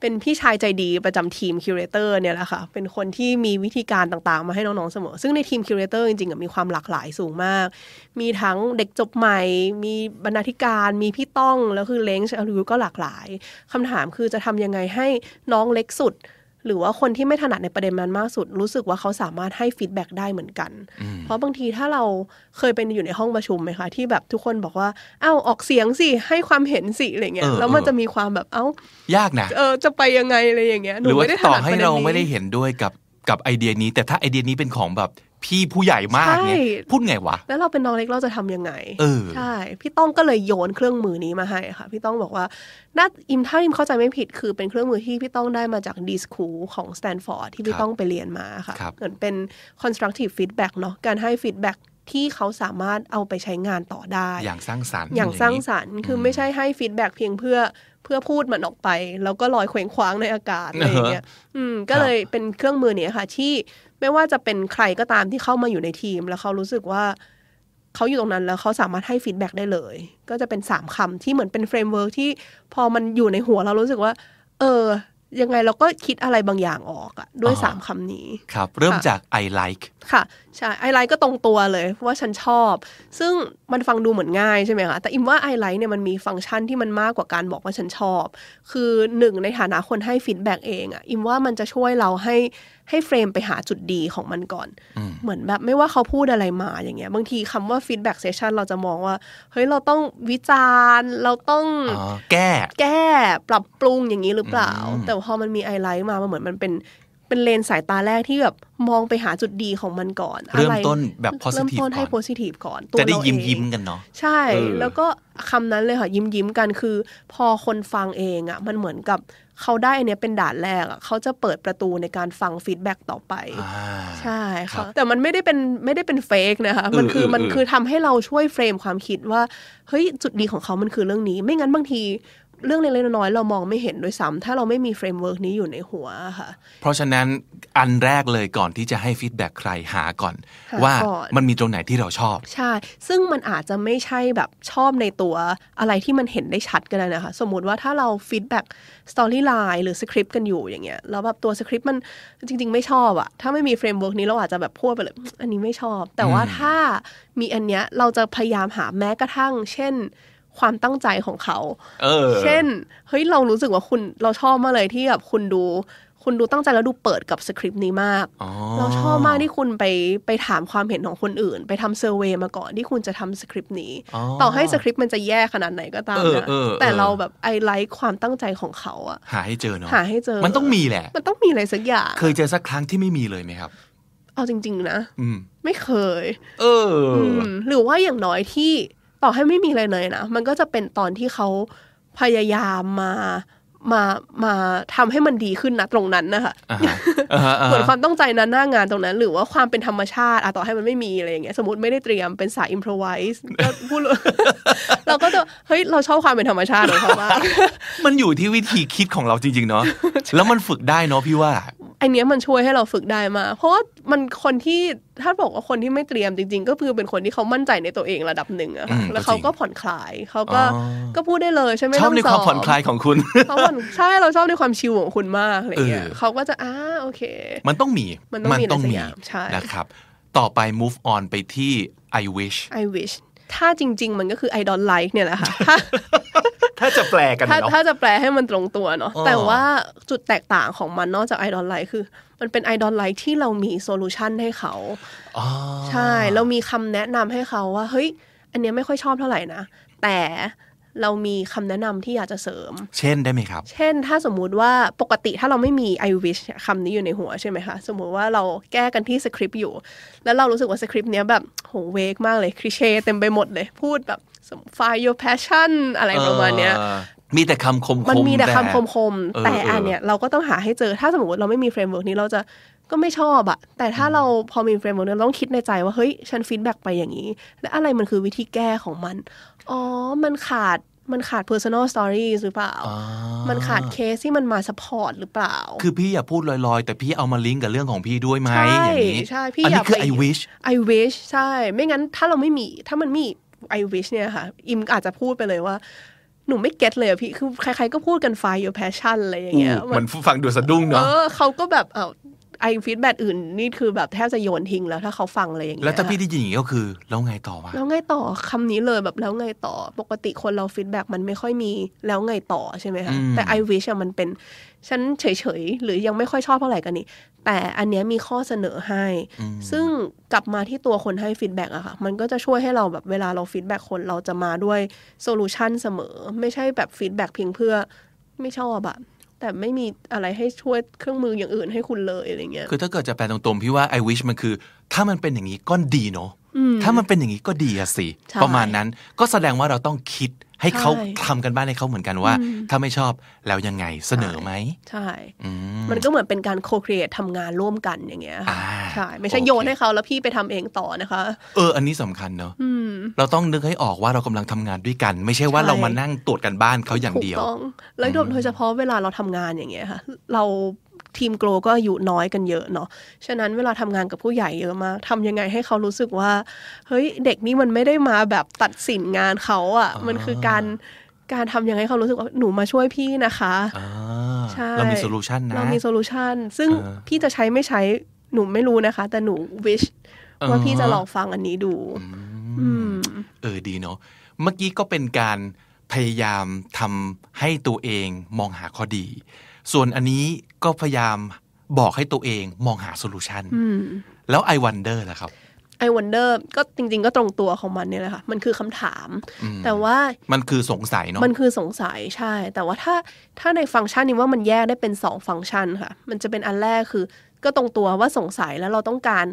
เป็นพี่ชายใจดีประจำทีม curator เนี่ยแหละค่ะ เป็นคนที่มีวิธีการต่างๆ มาให้น้องๆเสมอ ซึ่งในทีม curator จริงๆมีความหลากหลายสูงมาก มีทั้งเด็กจบใหม่ มีบรรณาธิการ มีพี่ต้อง แล้วคือเล้งชอลูก็หลากหลายคำถามคือจะทำยังไงให้น้องเล็กสุด หรือว่าคนที่ไม่ถนัดในประเด็นนั้นมากสุด รู้สึกว่าเขาสามารถให้ฟีดแบ็กได้เหมือนกัน เพราะบางทีถ้าเราเคยเป็นอยู่ในห้องประชุมไหมคะ ที่แบบทุกคนบอกว่าอ้าวออกเสียงสิ ให้ความเห็นสิอะไรเงี้ยเออแล้วมันเออจะมีความแบบเอ้ายากนะเออจะไปยังไงอะไรอย่างเงี้ยหรือว่าไม่ได้ถต่อนัดให้ประด็นเรานี้ไม่ได้เห็นด้วยกับกับไอเดียนี้ แต่ถ้าไอเดียนี้เป็นของแบบ พี่ผู้ใหญ่มากเนี่ยใช่พูดไงวะ แล้วเราเป็นน้องเล็กเราจะทำยังไงเออใช่ พี่ต้องก็เลยโยนเครื่องมือนี้มาให้ค่ะ พี่ต้องบอกว่าน่าอิมถ้าอิมเข้าใจไม่ผิดคือเป็นเครื่องมือที่พี่ต้องได้มาจาก d.school ของสแตนฟอร์ดที่พี่ครับต้องไปเรียนมาค่ะครับเหมือนเป็น constructive feedback เนาะการให้ feedback ที่เขาสามารถเอาไปใช้งานต่อได้ อย่างสร้างสรรค์อย่างสร้างสรรรค์คือไม่ใช่ให้ feedback เพียงเพื่อเพื่อพูดมันออกไป แล้วก็ลอยเคว้งคว้างในอากาศอะไรอย่างเงี้ยอืมก็เลยเป็นเครื่องมือเนี้ยค่ะ ที่ ไม่ว่าจะเป็นใครก็ตามที่เข้ามาอยู่ในทีม แล้วเขารู้สึกว่าเขาอยู่ตรงนั้นแล้วเขาสามารถให้ feedback ได้เลย ก็จะเป็นสามคำที่เหมือนเป็น framework ที่พอมันอยู่ในหัวเรารู้สึกว่า เออ ยังไงเราก็คิดอะไรบางอย่างออกอะด้วยสามคำนี้ ครับ เริ่มค่ะจาก I like ค่ะ ใช่ I like ก็ตรงตัวเลยเพราะว่าฉันชอบ ซึ่งมันฟังดูเหมือนง่ายใช่ไหมคะ แต่อิมว่า I like เนี่ยมันมีฟังก์ชันที่มันมากกว่าการบอกว่าฉันชอบ คือหนึ่งในฐานะคนให้ feedback เองอะอิมว่ามันจะช่วยเราให้ ให้ frame ไปหาจุดดีของมันก่อน เหมือนแบบไม่ว่าเขาพูดอะไรมาอย่างเงี้ย บางทีคำว่า feedback session เราจะมองว่า เฮ้ย เราต้องวิจารณ์ เราต้องอ๋อแก้ แก้ปรับปรุงอย่างนี้หรือเปล่าอืมแต่พอมันมี I like มามันเหมือนมันเป็นเป็นเลนสายตาแรกที่แบบมองไปหาจุดดีของมันก่อน เริ่มอะไรต้นแบบเริ่ม positive ต้นให้ก่อน positive ก่อนตัวจะได้เรายิ้มเองยิ้มกันเนาะใช่เออแล้วก็คำนั้นเลยค่ะยิ้มยิ้มกันคือ พอคนฟังเองอะมันเหมือนกับ เขาได้อันเนี้ยเป็นด่านแรกอะเขาจะเปิดประตูในการฟัง feedback ต่อไปอ่าใช่ค่ะครับแต่มันไม่ได้เป็นไม่ได้เป็น fake นะคะมันคือเออเออมันคือทำให้เราช่วย frame ความคิดว่า เฮ้ย จุดดีของเขามันคือเรื่องนี้ ไม่งั้นบางที เรื่องเล็กๆน้อยๆเรามองไม่เห็นด้วยซ้ำถ้าเราไม่มี framework นี้อยู่ในหัวค่ะ เพราะฉะนั้นอันแรกเลยก่อนที่จะให้ feedback ใครหาก่อนหาว่าก่อนมันมีตรงไหนที่เราชอบ ใช่ ซึ่งมันอาจจะไม่ใช่แบบชอบในตัวอะไรที่มันเห็นได้ชัดก็ได้นะคะ สมมุติว่าถ้าเรา feedback storyline หรือสคริปต์กันอยู่อย่างเงี้ยแล้วแบบตัวสคริปต์มันจริง ๆ ไม่ชอบอะถ้าไม่มี framework นี้เราอาจจะแบบพูดไปเลยอันนี้ไม่ชอบ แต่ว่าถ้ามีอันเนี้ยเราจะพยายามหาแม้กระทั่ง เช่น ความตั้งใจของเขาเออ เช่นเฮ้ยเรารู้สึกว่าคุณเราชอบมากเลยที่แบบคุณดูคุณดูตั้งใจแล้วดูเปิดกับสคริปต์นี้มากอ๋อเราชอบมากที่คุณไปไปถามความเห็นของคนอื่น ไปทำเซอร์เวยมาก่อนที่คุณจะทำสคริปต์นี้อ๋อต่อให้สคริปต์มันจะแย่ขนาดไหนก็ตามเออนะเออแต่เออเราแบบไอไลค์ความตั้งใจของเขาอะหาให้เจอเนาะหาให้เจอ มันต้องมีแหละ มันต้องมีอะไรสักอย่าง เคยเจอสักครั้งที่ไม่มีเลยไหมครับ เอาจริง ๆ นะอืมไม่เคย เอออมหรือว่าอย่างน้อยที่ ต่อให้ไม่มีอะไรเลยนะ มันก็จะเป็นตอนที่เขาพยายามมามามาทำให้มันดีขึ้นนะตรงนั้นนะคะอ่าฮะอ่าฮะอ่าเหมือนฮะความต้องใจนั้นหน้างานตรงนั้น หรือว่าความเป็นธรรมชาติอะต่อให้มันไม่มีอะไรอย่างเงี้ยสมมติไม่ได้เตรียมเป็นสายอิมพรไวส์ก็พูดเราก็จะเฮ้ยเราชอบความเป็นธรรมชาติของเขามากมันอยู่ที่วิธีคิดของเราจริง ๆ เนาะแล้วมันฝึกได้เนาะพี่ว่าอันเนี้ยมันช่วยให้เราฝึกได้มากเพราะว่ามันคนที่ถ้าบอกว่าคนที่ไม่เตรียมจริง ๆ ก็คือเป็นคนที่เขามั่นใจในตัวเองระดับหนึ่งอะค่ะอืมแล้วเขาก็จริงก็ผ่อนคลายเขาก็อ๋อก็พูดได้เลยใช่ไหมชอบในความต้งผ่อนคลายของคุณเขาผ่อนใช่เราชอบในความชิลของคุณมากอะไรเงี้ยเออเขาก็จะอ่าโอเค มันต้องมีมันต้องมีอะไรสักอย่างใช่นะครับ ต่อไป move on ไปที่ I wish I wish ถ้าจริง ๆ มันก็คือ I don't like เนี่ยแหละค่ะถ้าถ้าจะแปลกันถ้าเนาะถ้าจะแปลให้มันตรงตัวเนาะอ๋อแต่ว่าจุดแตกต่างของมันนอกจาก I don't like คือมันเป็น I don't like ที่เรามีโซลูชันให้เขาอ๋อใช่ เรามีคำแนะนำให้เขาว่า เฮ้ย อันเนี้ยไม่ค่อยชอบเท่าไหร่นะ แต่ เรามีคำแนะนำที่อยากจะเสริม เช่นได้ไหมครับ เช่น ถ้าสมมุติว่าปกติถ้าเราไม่มี I wish คำนี้อยู่ในหัวใช่ไหมคะ สมมุติว่าเราแก้กันที่สคริปต์อยู่ แล้วเรารู้สึกว่าสคริปต์เนี้ยแบบโห vague มากเลย cliché เต็มไปหมดเลย พูดแบบ fire your passion อะไรประมาณเนี้ยเออมีแต่คำคมๆมันมีแต่คำคมคมๆเออแต่เอออัอันเนี้ยเราก็ต้องหาให้เจอถ้าสมมติเราไม่มี framework นี้เราจะ ก็ไม่ชอบอะแต่ถ้าเราพอมี framework นี้เราต้องคิดในใจว่า เฮ้ย ฉัน feedback ไปอย่างนี้ และอะไรมันคือวิธีแก้ของมัน อ๋อ มันขาดมันขาด personal stories หรือเปล่าอ่ามันขาดเคสที่มันมา support หรือเปล่า คือพี่อย่าพูดลอยๆ แต่พี่เอามาลิงก์กับเรื่องของพี่ด้วยไหมใช่อย่างนี้ ใช่ พี่อันนี้ยากคือไป I wish I wish ใช่ ไม่งั้นถ้าเราไม่มี ถ้ามันมี I wish เนี่ยค่ะ อิมอาจจะพูดไปเลยว่า หนูไม่ get เลยอะพี่ คือใครๆก็พูดกัน find your passion อะไรอย่างเงี้ยอู้มันฟังดูสะดุ้งเอเนาะอเขาก็แบบ เออ ไอ feedback อื่นนี่คือแบบแทบจะโยนทิ้งแล้วถ้าเขาฟังอะไรอย่างเงี้ยแล้วถ้าพี่ได้ยินอย่างนี้ก็คือ แล้วไงต่อวะแล้วไงต่อคำนี้เลยแบบแล้วไงต่อปกติคนเรา feedback มันไม่ค่อยมีแล้วไงต่อใช่ไหมคะอืมแต่ I wish อะมันเป็นฉันเฉยๆ หรือยังไม่ค่อยชอบเท่าไหร่กันนี่ แต่อันเนี้ยมีข้อเสนอให้ ซึ่งกลับมาที่ตัวคนให้ feedback อะค่ะ มันก็จะช่วยให้เราแบบเวลาเรา feedback คนเราจะมาด้วย solution เสมอ ไม่ใช่แบบ feedback เพียงเพื่อไม่ชอบอะ แต่ไม่มีอะไรให้ช่วยเครื่องมืออย่างอื่นให้คุณเลยอะไรเงี้ยคือถ้าเกิดจะแปลตรงๆพี่ว่า I wish มันคือ ถ้ามันเป็นอย่างนี้ก็ดีเนาะถ้ามันเป็นอย่างนี้ก็ดีอะสิใช่ประมาณนั้นก็แสดงว่าเราต้องคิด ให้เขาใช่ทำการบ้านให้เขาเหมือนกันว่า ถ้าไม่ชอบแล้วยังไงเสนอไหมใช่อืมมันก็เหมือนเป็นการ co-create ทำงานร่วมกันอย่างเงี้ยค่ะอ่าใช่ไม่ใช่โอเคโยนให้เขาแล้วพี่ไปทำเองต่อนะคะ เออ อันนี้สำคัญเนอะเราต้องนึกให้ออกว่าเรากำลังทำงานด้วยกัน ไม่ใช่ว่าใช่เรามานั่งตรวจการบ้านเขาอย่างเดียวถูกต้องแล้วโดยเฉพาะเวลาเราทำงานอย่างเงี้ยค่ะ เรา ทีม Glow ก็อายุน้อยกันเยอะเนาะ ฉะนั้นเวลาทำงานกับผู้ใหญ่เยอะมากทำยังไงให้เขารู้สึกว่า เฮ้ย เด็กนี่มันไม่ได้มาแบบตัดสินงานเขาอะ่ะ มันคือการการทำยังไงให้เขารู้สึกว่าหนูมาช่วยพี่นะคะอ่าใช่เรามี solution นะ เรามีโซลูชันซึ่งเออพี่จะใช้ไม่ใช้หนูไม่รู้นะคะ แต่หนูวิชว่าอ่าพี่จะลองฟังอันนี้ดูอืมเออดีเนาะเมื่อกี้ก็เป็นการพยายามทำให้ตัวเองมองหาข้อดี ส่วนอันนี้ ก็พยายามบอกให้ตัวเองมองหาโซลูชันอืมแล้ว I wonder ล่ะครับ I wonder ก็จริง ๆ ก็ตรงตัวของมันเนี่ยแหละค่ะ มันคือคำถาม แต่ว่ามันคือสงสัยเนาะมันคือสงสัยใช่ แต่ว่าถ้าถ้าในฟังก์ชันนี้ว่ามันแยกได้เป็นสองฟังก์ชันค่ะ มันจะเป็นอันแรกคือ ก็ตรงตัวว่าสงสัยแล้วเราต้องการ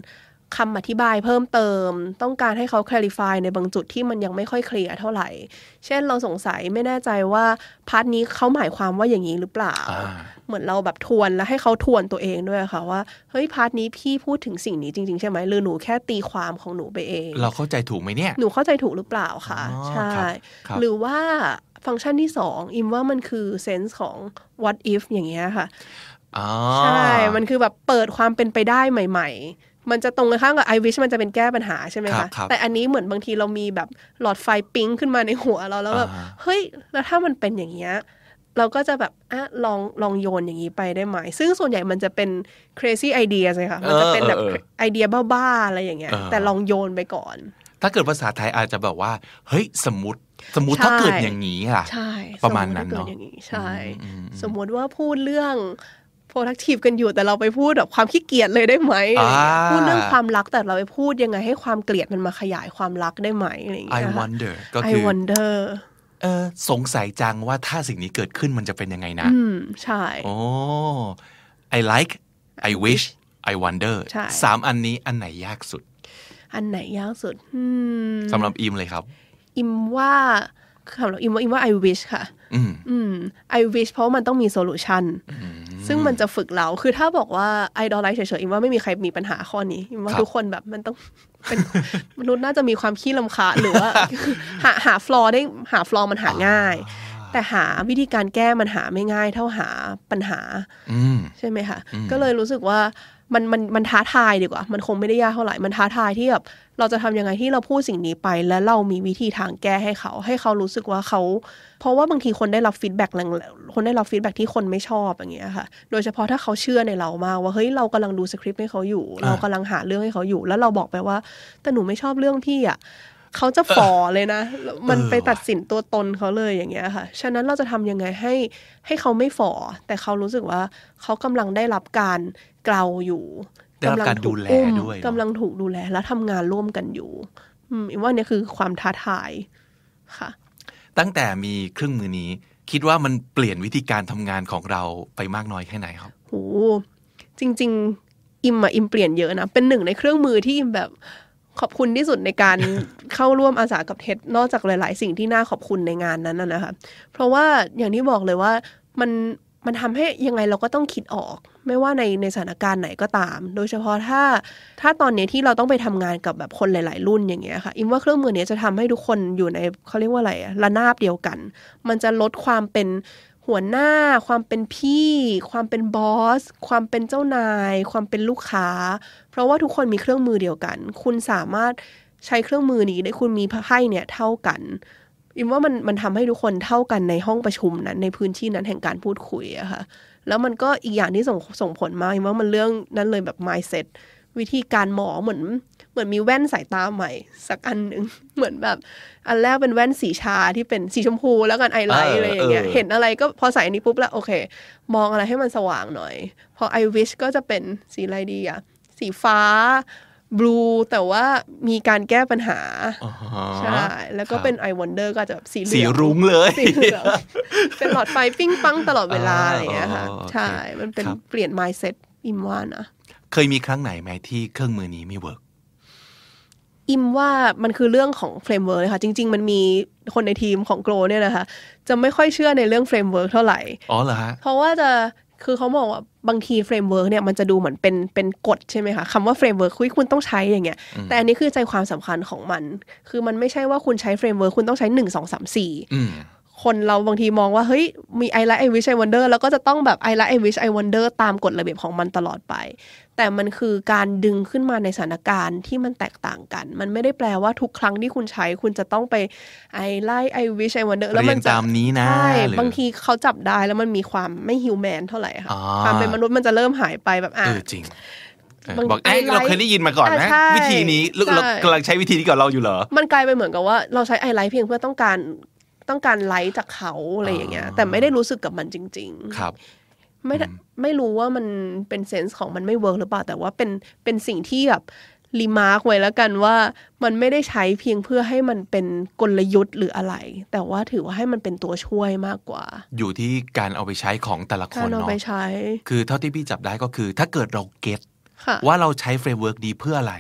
คำอธิบายเพิ่มเติม ต้องการให้เขา clarify ในบางจุดที่มันยังไม่ค่อยเคลียร์เท่าไหร่ เช่นเราสงสัยไม่แน่ใจว่า part นี้เขาหมายความว่าอย่างนี้หรือเปล่าอ่า เหมือนเราแบบทวนแล้วให้เขาทวนตัวเองด้วยค่ะว่าเฮ้ย part นี้พี่พูดถึงสิ่งนี้จริงๆ ใช่ไหมหรือหนูแค่ตีความของหนูไปเอง เราเข้าใจถูกไหมเนี่ย หนูเข้าใจถูกหรือเปล่าคะอ๋อใช่ครับครับหรือว่าฟังก์ชันที่สองอิมว่ามันคือเซนส์ของ what if อย่างเงี้ยค่ะอ๋อใช่ มันคือแบบเปิดความเป็นไปได้ใหม่ ๆ มันจะตรงกันข้ามกับ I wish มันจะเป็นแก้ปัญหาใช่ไหมครัคะบครับแต่อันนี้เหมือนบางทีเรามีแบบหลอดไฟปิ๊งขึ้นมาในหัวเราแล้วแบบอ่าเฮ้ยแล้วถ้ามันเป็นอย่างเงี้ยเราก็จะแบบอะลองลองโยนอย่างนี้ไปได้ไหม ซึ่งส่วนใหญ่มันจะเป็น crazy idea เลยค่ะมันจะเป็นแบบเออเออเออไอเดียบ้าๆอะไรอย่างเงี้ยเออแต่ลองโยนไปก่อน ถ้าเกิดภาษาไทยอาจจะแบบว่า เฮ้ยสมมติสมมติใช่ถ้าเกิดอย่างนี้ล่ะใช่ประมาณสตินั้นว่เนอะกิดอย่างนี้ใช่อืมอืมสมมติว่าพูดเรื่อง productive กันอยู่แต่เราไปพูดแบบความขี้เกียจเลยได้ไหมอะไรอย่างเงี้ยอ่าพูดเรื่องความรักแต่เราไปพูดยังไงให้ความเกลียดมันมาขยายความรักได้ไหมอะไรอย่าง I เงี้ยค่ะ wonder ก็ I คือ wonder เออสงสัยจังว่าถ้าสิ่งนี้เกิดขึ้นมันจะเป็นยังไงนะ อืม ใช่โอ้ I like I wish I wonder ใช่สามอันนี้อันไหนยากสุด อันไหนยากสุดอืมสำหรับอิมเลยครับ อิมว่าคำเราอิมว่าอิมว่า I wish ค่ะ อืมอืม I wish เพราะว่ามันต้องมี solution ซึ่งมันจะฝึกเรา คือถ้าบอกว่า idolize เฉยๆอิมว่าไม่มีใครมีปัญหาข้อนี้อิมว่าครับทุกคนแบบมันต้องเป็นมนุษย์น่าจะมีความขี้รำคาญหรือว่า หาหา flaw ได้หา flaw มันหาง่าย แต่หาวิธีการแก้มันหาไม่ง่าย เท่าหาปัญหาอืมใช่ไหมคะก็เลยรู้สึกว่า มันมันมันท้าทายดีกว่า มันคงไม่ได้ยากเท่าไหร่ มันท้าทายที่แบบเราจะทำยังไงที่เราพูดสิ่งนี้ไป แล้วเรามีวิธีทางแก้ให้เขา ให้เขารู้สึกว่าเขา เพราะว่าบางทีคนได้รับ feedback แรงคนได้รับ feedback ที่คนไม่ชอบอย่างเงี้ยค่ะ โดยเฉพาะถ้าเขาเชื่อในเรามากว่าเฮ้ยเรากำลังดูสคริปต์ให้เขาอยู่ เรากำลังหาเรื่องให้เขาอยู่ แล้วเราบอกไปว่า แต่หนูไม่ชอบเรื่องพี่อะเขาจะฝ่อเลยนะ มันไปตัดสินตัวตนเขาเลยอย่างเงี้ยค่ะ ฉะนั้นเราจะทำยังไงให้ให้เขาไม่ฝ่อแต่เขารู้สึกว่าเขากำลังได้รับการ เกลาอยู่กำลังถูดูแลอุ้มด้วยกำลังถูกดูแล และทำงานร่วมกันอยู่อืมอิมว่าเนี่ยคือความท้าทายค่ะ ตั้งแต่มีเครื่องมือนี้ คิดว่ามันเปลี่ยนวิธีการทำงานของเราไปมากน้อยแค่ไหนครับโหจริง ๆ อิมอะอิมเปลี่ยนเยอะนะเป็นหนึ่งในเครื่องมือที่อิมแบบขอบคุณที่สุดในการเข้าร่วมอาสากับเท็ดนอกจากหลาย ๆ สิ่งที่น่าขอบคุณในงานนั้นนะคะเพราะว่าอย่างที่บอกเลยว่ามัน มันทำให้ยังไงเราก็ต้องคิดออก ไม่ว่าในในสถานการณ์ไหนก็ตาม โดยเฉพาะถ้าถ้าตอนนี้ที่เราต้องไปทำงานกับแบบคนหลาย ๆ รุ่นอย่างเงี้ยค่ะอิมว่าเครื่องมือเนี้ยจะทำให้ทุกคนอยู่ในเขาเรียกว่าอะไรอะระนาบเดียวกัน มันจะลดความเป็นหัวหน้า ความเป็นพี่ ความเป็นบอส ความเป็นเจ้านาย ความเป็นลูกค้า เพราะว่าทุกคนมีเครื่องมือเดียวกัน คุณสามารถใช้เครื่องมือนี้ได้คุณมีไพ่เนี่ยเท่ากัน อิมว่ามันมันทำให้ทุกคนเท่ากันในห้องประชุมนั้น ในพื้นที่นั้นแห่งการพูดคุยอะค่ะ แล้วมันก็อีกอย่างที่ส่งส่งผลมากอิมว่ามันเรื่องนั้นเลยแบบ mindset วิธีการมองเหมือนเหมือนมีแว่นสายตาใหม่ สักอันหนึ่งเหมือนแบบ อันแรกเป็นแว่นสีชาที่เป็นสีชมพูแล้วกันไอไลท์เอออะไรอย่างเงี้ยเออเห็นอะไรก็พอใส่อันนี้ปุ๊บแล้วโอเค มองอะไรให้มันสว่างหน่อย พอ I wish ก็จะเป็นสีอะไรดีอะสีฟ้า blue แต่ว่ามีการแก้ปัญหาอ๋อใช่แล้วก็ครับเป็น I wonder ก็จะแบบสีเหลืสีองรุ้งเลยสีเหลืองเป็นหลอดไฟปิ้งปังตลอดเวลาอะไรอย่างเงี้ยค่ะอ๋อโอเคใช่ มันเป็นครับเปลี่ยน mindset อิมว่านะเคยมีครั้งไหนไหมที่เครื่องมือนี้ไม่ workอิมว่ามันคือเรื่องของ framework เลยค่ะจริง ๆ มันมีคนในทีมของ Glow เนี่ยนะคะ จะไม่ค่อยเชื่อในเรื่อง framework เท่าไหร่อ๋อเหรอฮะเพราะว่าจะ คือเขามองว่าบางที framework เนี่ยมันจะดูเหมือนเป็นเป็นกฎใช่ไหมคะคำว่า framework คุยคุณต้องใช้อย่างเงี้ยแต่อันนี้คือใจความสำคัญของมัน คือมันไม่ใช่ว่าคุณใช้ framework คุณต้องใช้หนึ่งสองสามสี่อืมคนเราบางทีมองว่า เฮ้ย มี I like I wish I wonder แล้วก็จะต้องแบบ I like I wish I wonder ตามกฎระเบียบของมันตลอดไป แต่มันคือการดึงขึ้นมาในสถานการณ์ที่มันแตกต่างกัน มันไม่ได้แปลว่าทุกครั้งที่คุณใช้คุณจะต้องไป I like I wish I wonder แล้วมันเรียงจะตามนี้นะใช่หรือบางทีเขาจับได้แล้วมันมีความไม่ human เท่าไหร่ค่ะอ่าความเป็นมนุษย์มันจะเริ่มหายไปแบบอะเออจริงเออบางบอกเอ้ย I like เราเคยได้ยินมาก่อนอะนะใช่วิธีนี้เราใช่เรากำลังใช้วิธีนี้กับเราอยู่เหรอ มันกลายไปเหมือนกับว่าเราใช้ I like เพียงเพื่อต้องการต้องการไลท์จากเขาอะไรอย่างเงี้ย แต่ไม่ได้รู้สึกกับมันจริง ๆ ครับ ไม่ได้ไม่รู้ว่ามันเป็น sense ของมันไม่ work หรือเปล่า แต่ว่าเป็นเป็นสิ่งที่แบบremark ไว้แล้วกันว่ามันไม่ได้ใช้เพียงเพื่อให้มันเป็นกลยุทธ์หรืออะไร แต่ว่าถือว่าให้มันเป็นตัวช่วยมากกว่า อยู่ที่การเอาไปใช้ของแต่ละคการนเอาเนาะไปใช้ คือเท่าที่พี่จับได้ก็คือ ถ้าเกิดเรา get ค่ะ ว่าเราใช้ framework นี้เพื่ออะไร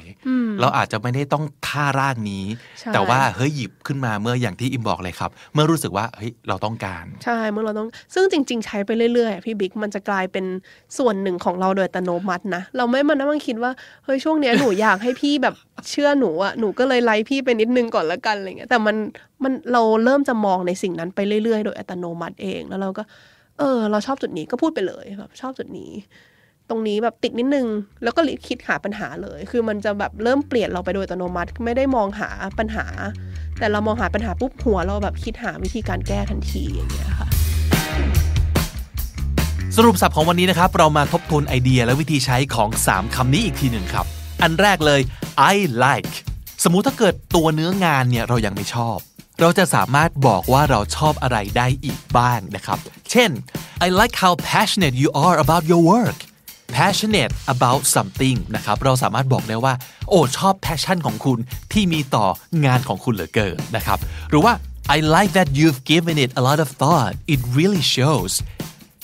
เราอาจจะไม่ได้ต้องท่าร่างนี้ใช่แต่ว่าเฮ้ยหยิบขึ้นมาเมื่ออย่างที่อิมบอกเลยครับ เมื่อรู้สึกว่าเฮ้ยเราต้องการ ใช่เมื่อเราต้อง ซึ่งจริง ๆ ใช้ไปเรื่อยๆอะพี่บิ๊กมันจะกลายเป็นส่วนหนึ่งของเราโดยอัตโนมัตินะ เราไม่มานั่งคิดว่าเฮ้ยช่วงเนี้ยหนูอยากให้พี่แบบเชื่อหนูอะหนูก็เลยไลค์พี่ไปนิดนึงก่อนละกันอะไรเงี้ยแต่มันมันเราเริ่มจะมองในสิ่งนั้นไปเรื่อยๆ โดยอัตโนมัติเองแล้วเราก็เออ เราชอบจุดนี้ก็พูดไปเลยแบบชอบจุดนี้ ตรงนี้แบบติดนิดนึง แล้วก็คิดหาปัญหาเลย คือมันจะแบบเริ่มเปลี่ยนเราไปโดยอัตโนมัติ ไม่ได้มองหาปัญหา แต่เรามองหาปัญหาปุ๊บหัวเราแบบคิดหาวิธีการแก้ทันทีอย่างเงี้ยค่ะสรุปสับของวันนี้นะครับ เรามาทบทวนไอเดียและวิธีใช้ของ 3คำนี้อีกทีหนึ่งครับ อันแรกเลย I like สมมุติถ้าเกิดตัวเนื้องานเนี่ยเรายังไม่ชอบ เราจะสามารถบอกว่าเราชอบอะไรได้อีกบ้างนะครับ เช่น I like how passionate you are about your work passionate about something นะครับเราสามารถบอกได้ว่า โอ้ชอบ passion ของคุณที่มีต่องานของคุณเหลือเกินนะครับหรือว่า I like that you've given it a lot of thought it really shows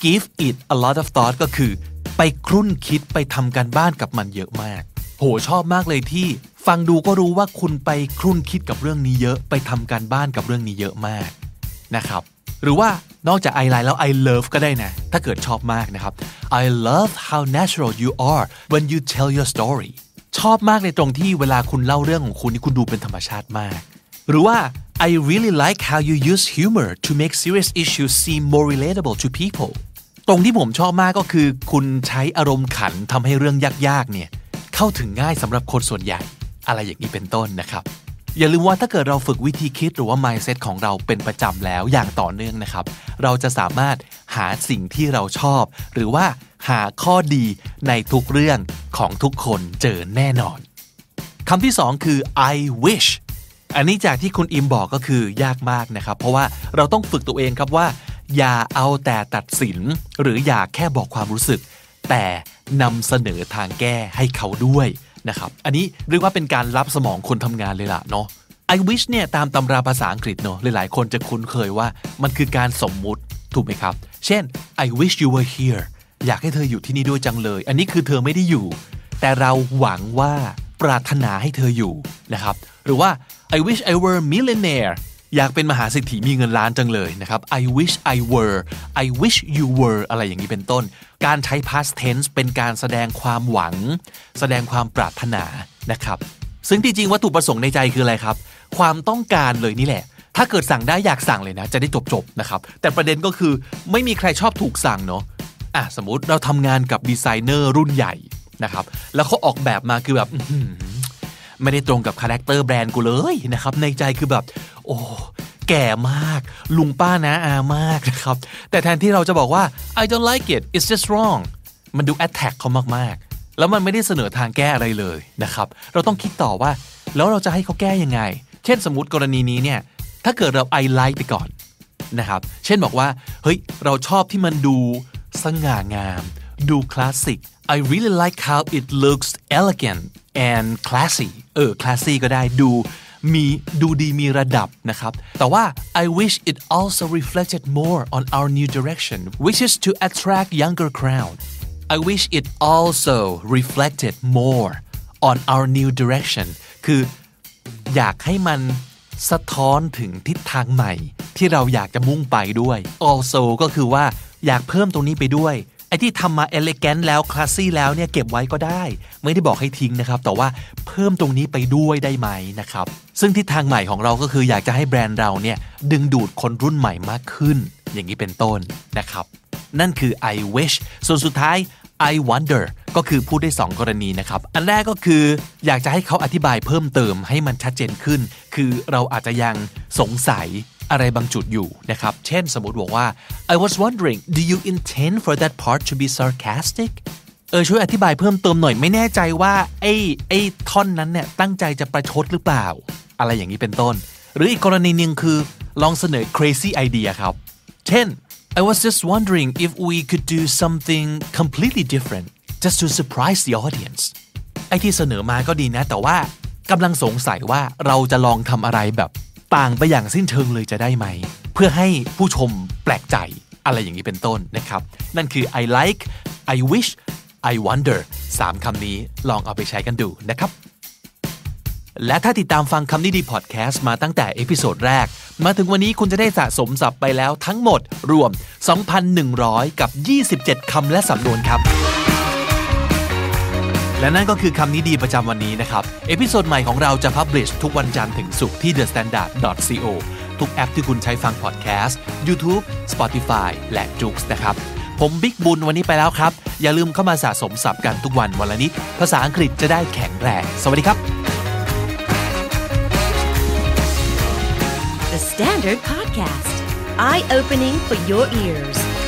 give it a lot of thought ก็คือ ไปครุ่นคิดไปทำการบ้านกับมันเยอะมาก โหชอบมากเลยที่ฟังดูก็รู้ว่าคุณไปครุ่นคิดกับเรื่องนี้เยอะ ไปทำการบ้านกับเรื่องนี้เยอะมากนะครับ หรือว่านอกจาก I like แล้ว I love ก็ได้นะ ถ้าเกิดชอบมากนะครับ I love how natural you are when you tell your story ชอบมากในตรงที่เวลาคุณเล่าเรื่องของคุณนี่คุณดูเป็นธรรมชาติมาก หรือว่า I really like how you use humor to make serious issues seem more relatable to people ตรงที่ผมชอบมากก็คือ คุณใช้อารมณ์ขันทำให้เรื่องยากๆเนี่ยเข้าถึงง่ายสำหรับคนส่วนใหญ่ อะไรอย่างนี้เป็นต้นนะครับ อย่าลืมว่าถ้าเกิดเราฝึกวิธีคิดหรือว่า mindset ของเราเป็นประจำแล้วอย่างต่อเนื่องนะครับ เราจะสามารถหาสิ่งที่เราชอบ หรือว่าหาข้อดีในทุกเรื่องของทุกคนเจอแน่นอนคำที่สองคือ I wish อันนี้จากที่คุณอิมบอกก็คือยากมากนะครับ เพราะว่าเราต้องฝึกตัวเองครับว่า อย่าเอาแต่ตัดสิน หรืออย่าแค่บอกความรู้สึก แต่นำเสนอทางแก้ให้เขาด้วย นะครับ อันนี้เรียกว่าเป็นการรับสมองคนทำงานเลยล่ะเนาะ I wish เนี่ยตามตำราภาษาอังกฤษเนาะหลายๆคนจะคุ้นเคยว่ามันคือการสมมุติถูกไหมครับ เช่น I wish you were here อยากให้เธออยู่ที่นี่ด้วยจังเลย อันนี้คือเธอไม่ได้อยู่ แต่เราหวังว่าปรารถนาให้เธออยู่นะครับ หรือว่า I wish I were a millionaire อยากเป็นมหาเศรษฐีมีเงินล้านจังเลยนะครับ I wish I were I wish you were อะไรอย่างนี้เป็นต้น การใช้ past tense เป็นการแสดงความหวัง แสดงความปรารถนานะครับ ซึ่งจริงวัตถุประสงค์ในใจคืออะไรครับ ความต้องการเลยนี่แหละ ถ้าเกิดสั่งได้อยากสั่งเลยนะ จะได้จบๆนะครับ แต่ประเด็นก็คือไม่มีใครชอบถูกสั่งเนาะอะสมมติเราทำงานกับดีไซเนอร์รุ่นใหญ่นะครับ แล้วเขาออกแบบมาคือแบบไม่ได้ตรงกับคาแรคเตอร์แบรนด์กูเลยนะครับในใจคือแบบ โอ้แก่มาก ลุงป้านะอามากนะครับ แต่แทนที่เราจะบอกว่า I don't like it it's just wrong มันดู attack เขามากๆ แล้วมันไม่ได้เสนอทางแก้อะไรเลยนะครับ เราต้องคิดต่อว่า แล้วเราจะให้เขาแก้ยังไง เช่นสมมติกรณีนี้เนี่ย ถ้าเกิดเรา I like ไปก่อนนะครับ เช่นบอกว่า เฮ้ย เราชอบที่มันดูสง่างาม ดูคลาสสิก I really like how it looks elegant and classy เออ classy ก็ได้ดู มีดูดีมีระดับนะครับ แต่ว่า I wish it also reflected more on our new direction which is to attract younger crowd I wish it also reflected more on our new direction คืออยากให้มันสะท้อนถึงทิศทางใหม่ ที่เราอยากจะมุ่งไปด้วย also ก็คือว่าอยากเพิ่มตรงนี้ไปด้วย อ้ที่ทำมา elegant แล้ว classy แล้วเนี่ยเก็บไว้ก็ได้ ไม่ได้บอกให้ทิ้งนะครับ แต่ว่าเพิ่มตรงนี้ไปด้วยได้ไหมนะครับ ซึ่งทิศทางใหม่ของเราก็คืออยากจะให้แบรนด์เราเนี่ยดึงดูดคนรุ่นใหม่มากขึ้น อย่างนี้เป็นต้นนะครับ นั่นคือ I wish ส่วนสุดท้าย I wonder ก็คือพูดได้ 2 กรณีนะครับ อันแรกก็คืออยากจะให้เขาอธิบายเพิ่มเติมให้มันชัดเจนขึ้น คือเราอาจจะยังสงสัย อะไรบางจุดอยู่นะครับ เช่นสมมติบอกว่า I was wondering do you intend for that part to be sarcastic เออช่วยอธิบายเพิ่มเติมหน่อยไม่แน่ใจว่าไอ้ไอ้ท่อนนั้นเนี่ยตั้งใจจะประชดหรือเปล่า อะไรอย่างนี้เป็นต้น หรืออีกกรณีหนึ่งคือลองเสนอ crazy idea ครับ เช่น I was just wondering if we could do something completely different just to surprise the audience ไอ้ที่เสนอมาก็ดีนะ แต่ว่ากำลังสงสัยว่าเราจะลองทำอะไรแบบ ต่างไปอย่างสิ้นเชิงเลยจะได้ไหม เพื่อให้ผู้ชมแปลกใจอะไรอย่างนี้เป็นต้นนะครับ นั่นคือ I like I wish I wonder 3คำนี้ลองเอาไปใช้กันดูนะครับ และถ้าติดตามฟังคำนี้ดีพอดแคสต์มาตั้งแต่ episode แรก มาถึงวันนี้คุณจะได้สะสมศัพท์ไปแล้วทั้งหมดรวม 2,100 กับ 27 คำและสำนวนครับ และนั่นก็คือคำนี้ดีประจำวันนี้นะครับ episode ใหม่ของเราจะ publish ทุกวันจันทร์ถึงศุกร์ที่ thestandard.co ทุกแอปที่คุณใช้ฟังพอดแคสต์ YouTube Spotify และ j o o x นะครับ ผมบิ๊กบุญวันนี้ไปแล้วครับ อย่าลืมเข้ามาสะสมศัพท์กันทุกวันวันละนิด ภาษาอังกฤษจะได้แข็งแรง สวัสดีครับ The Standard Podcast, eye opening for your ears.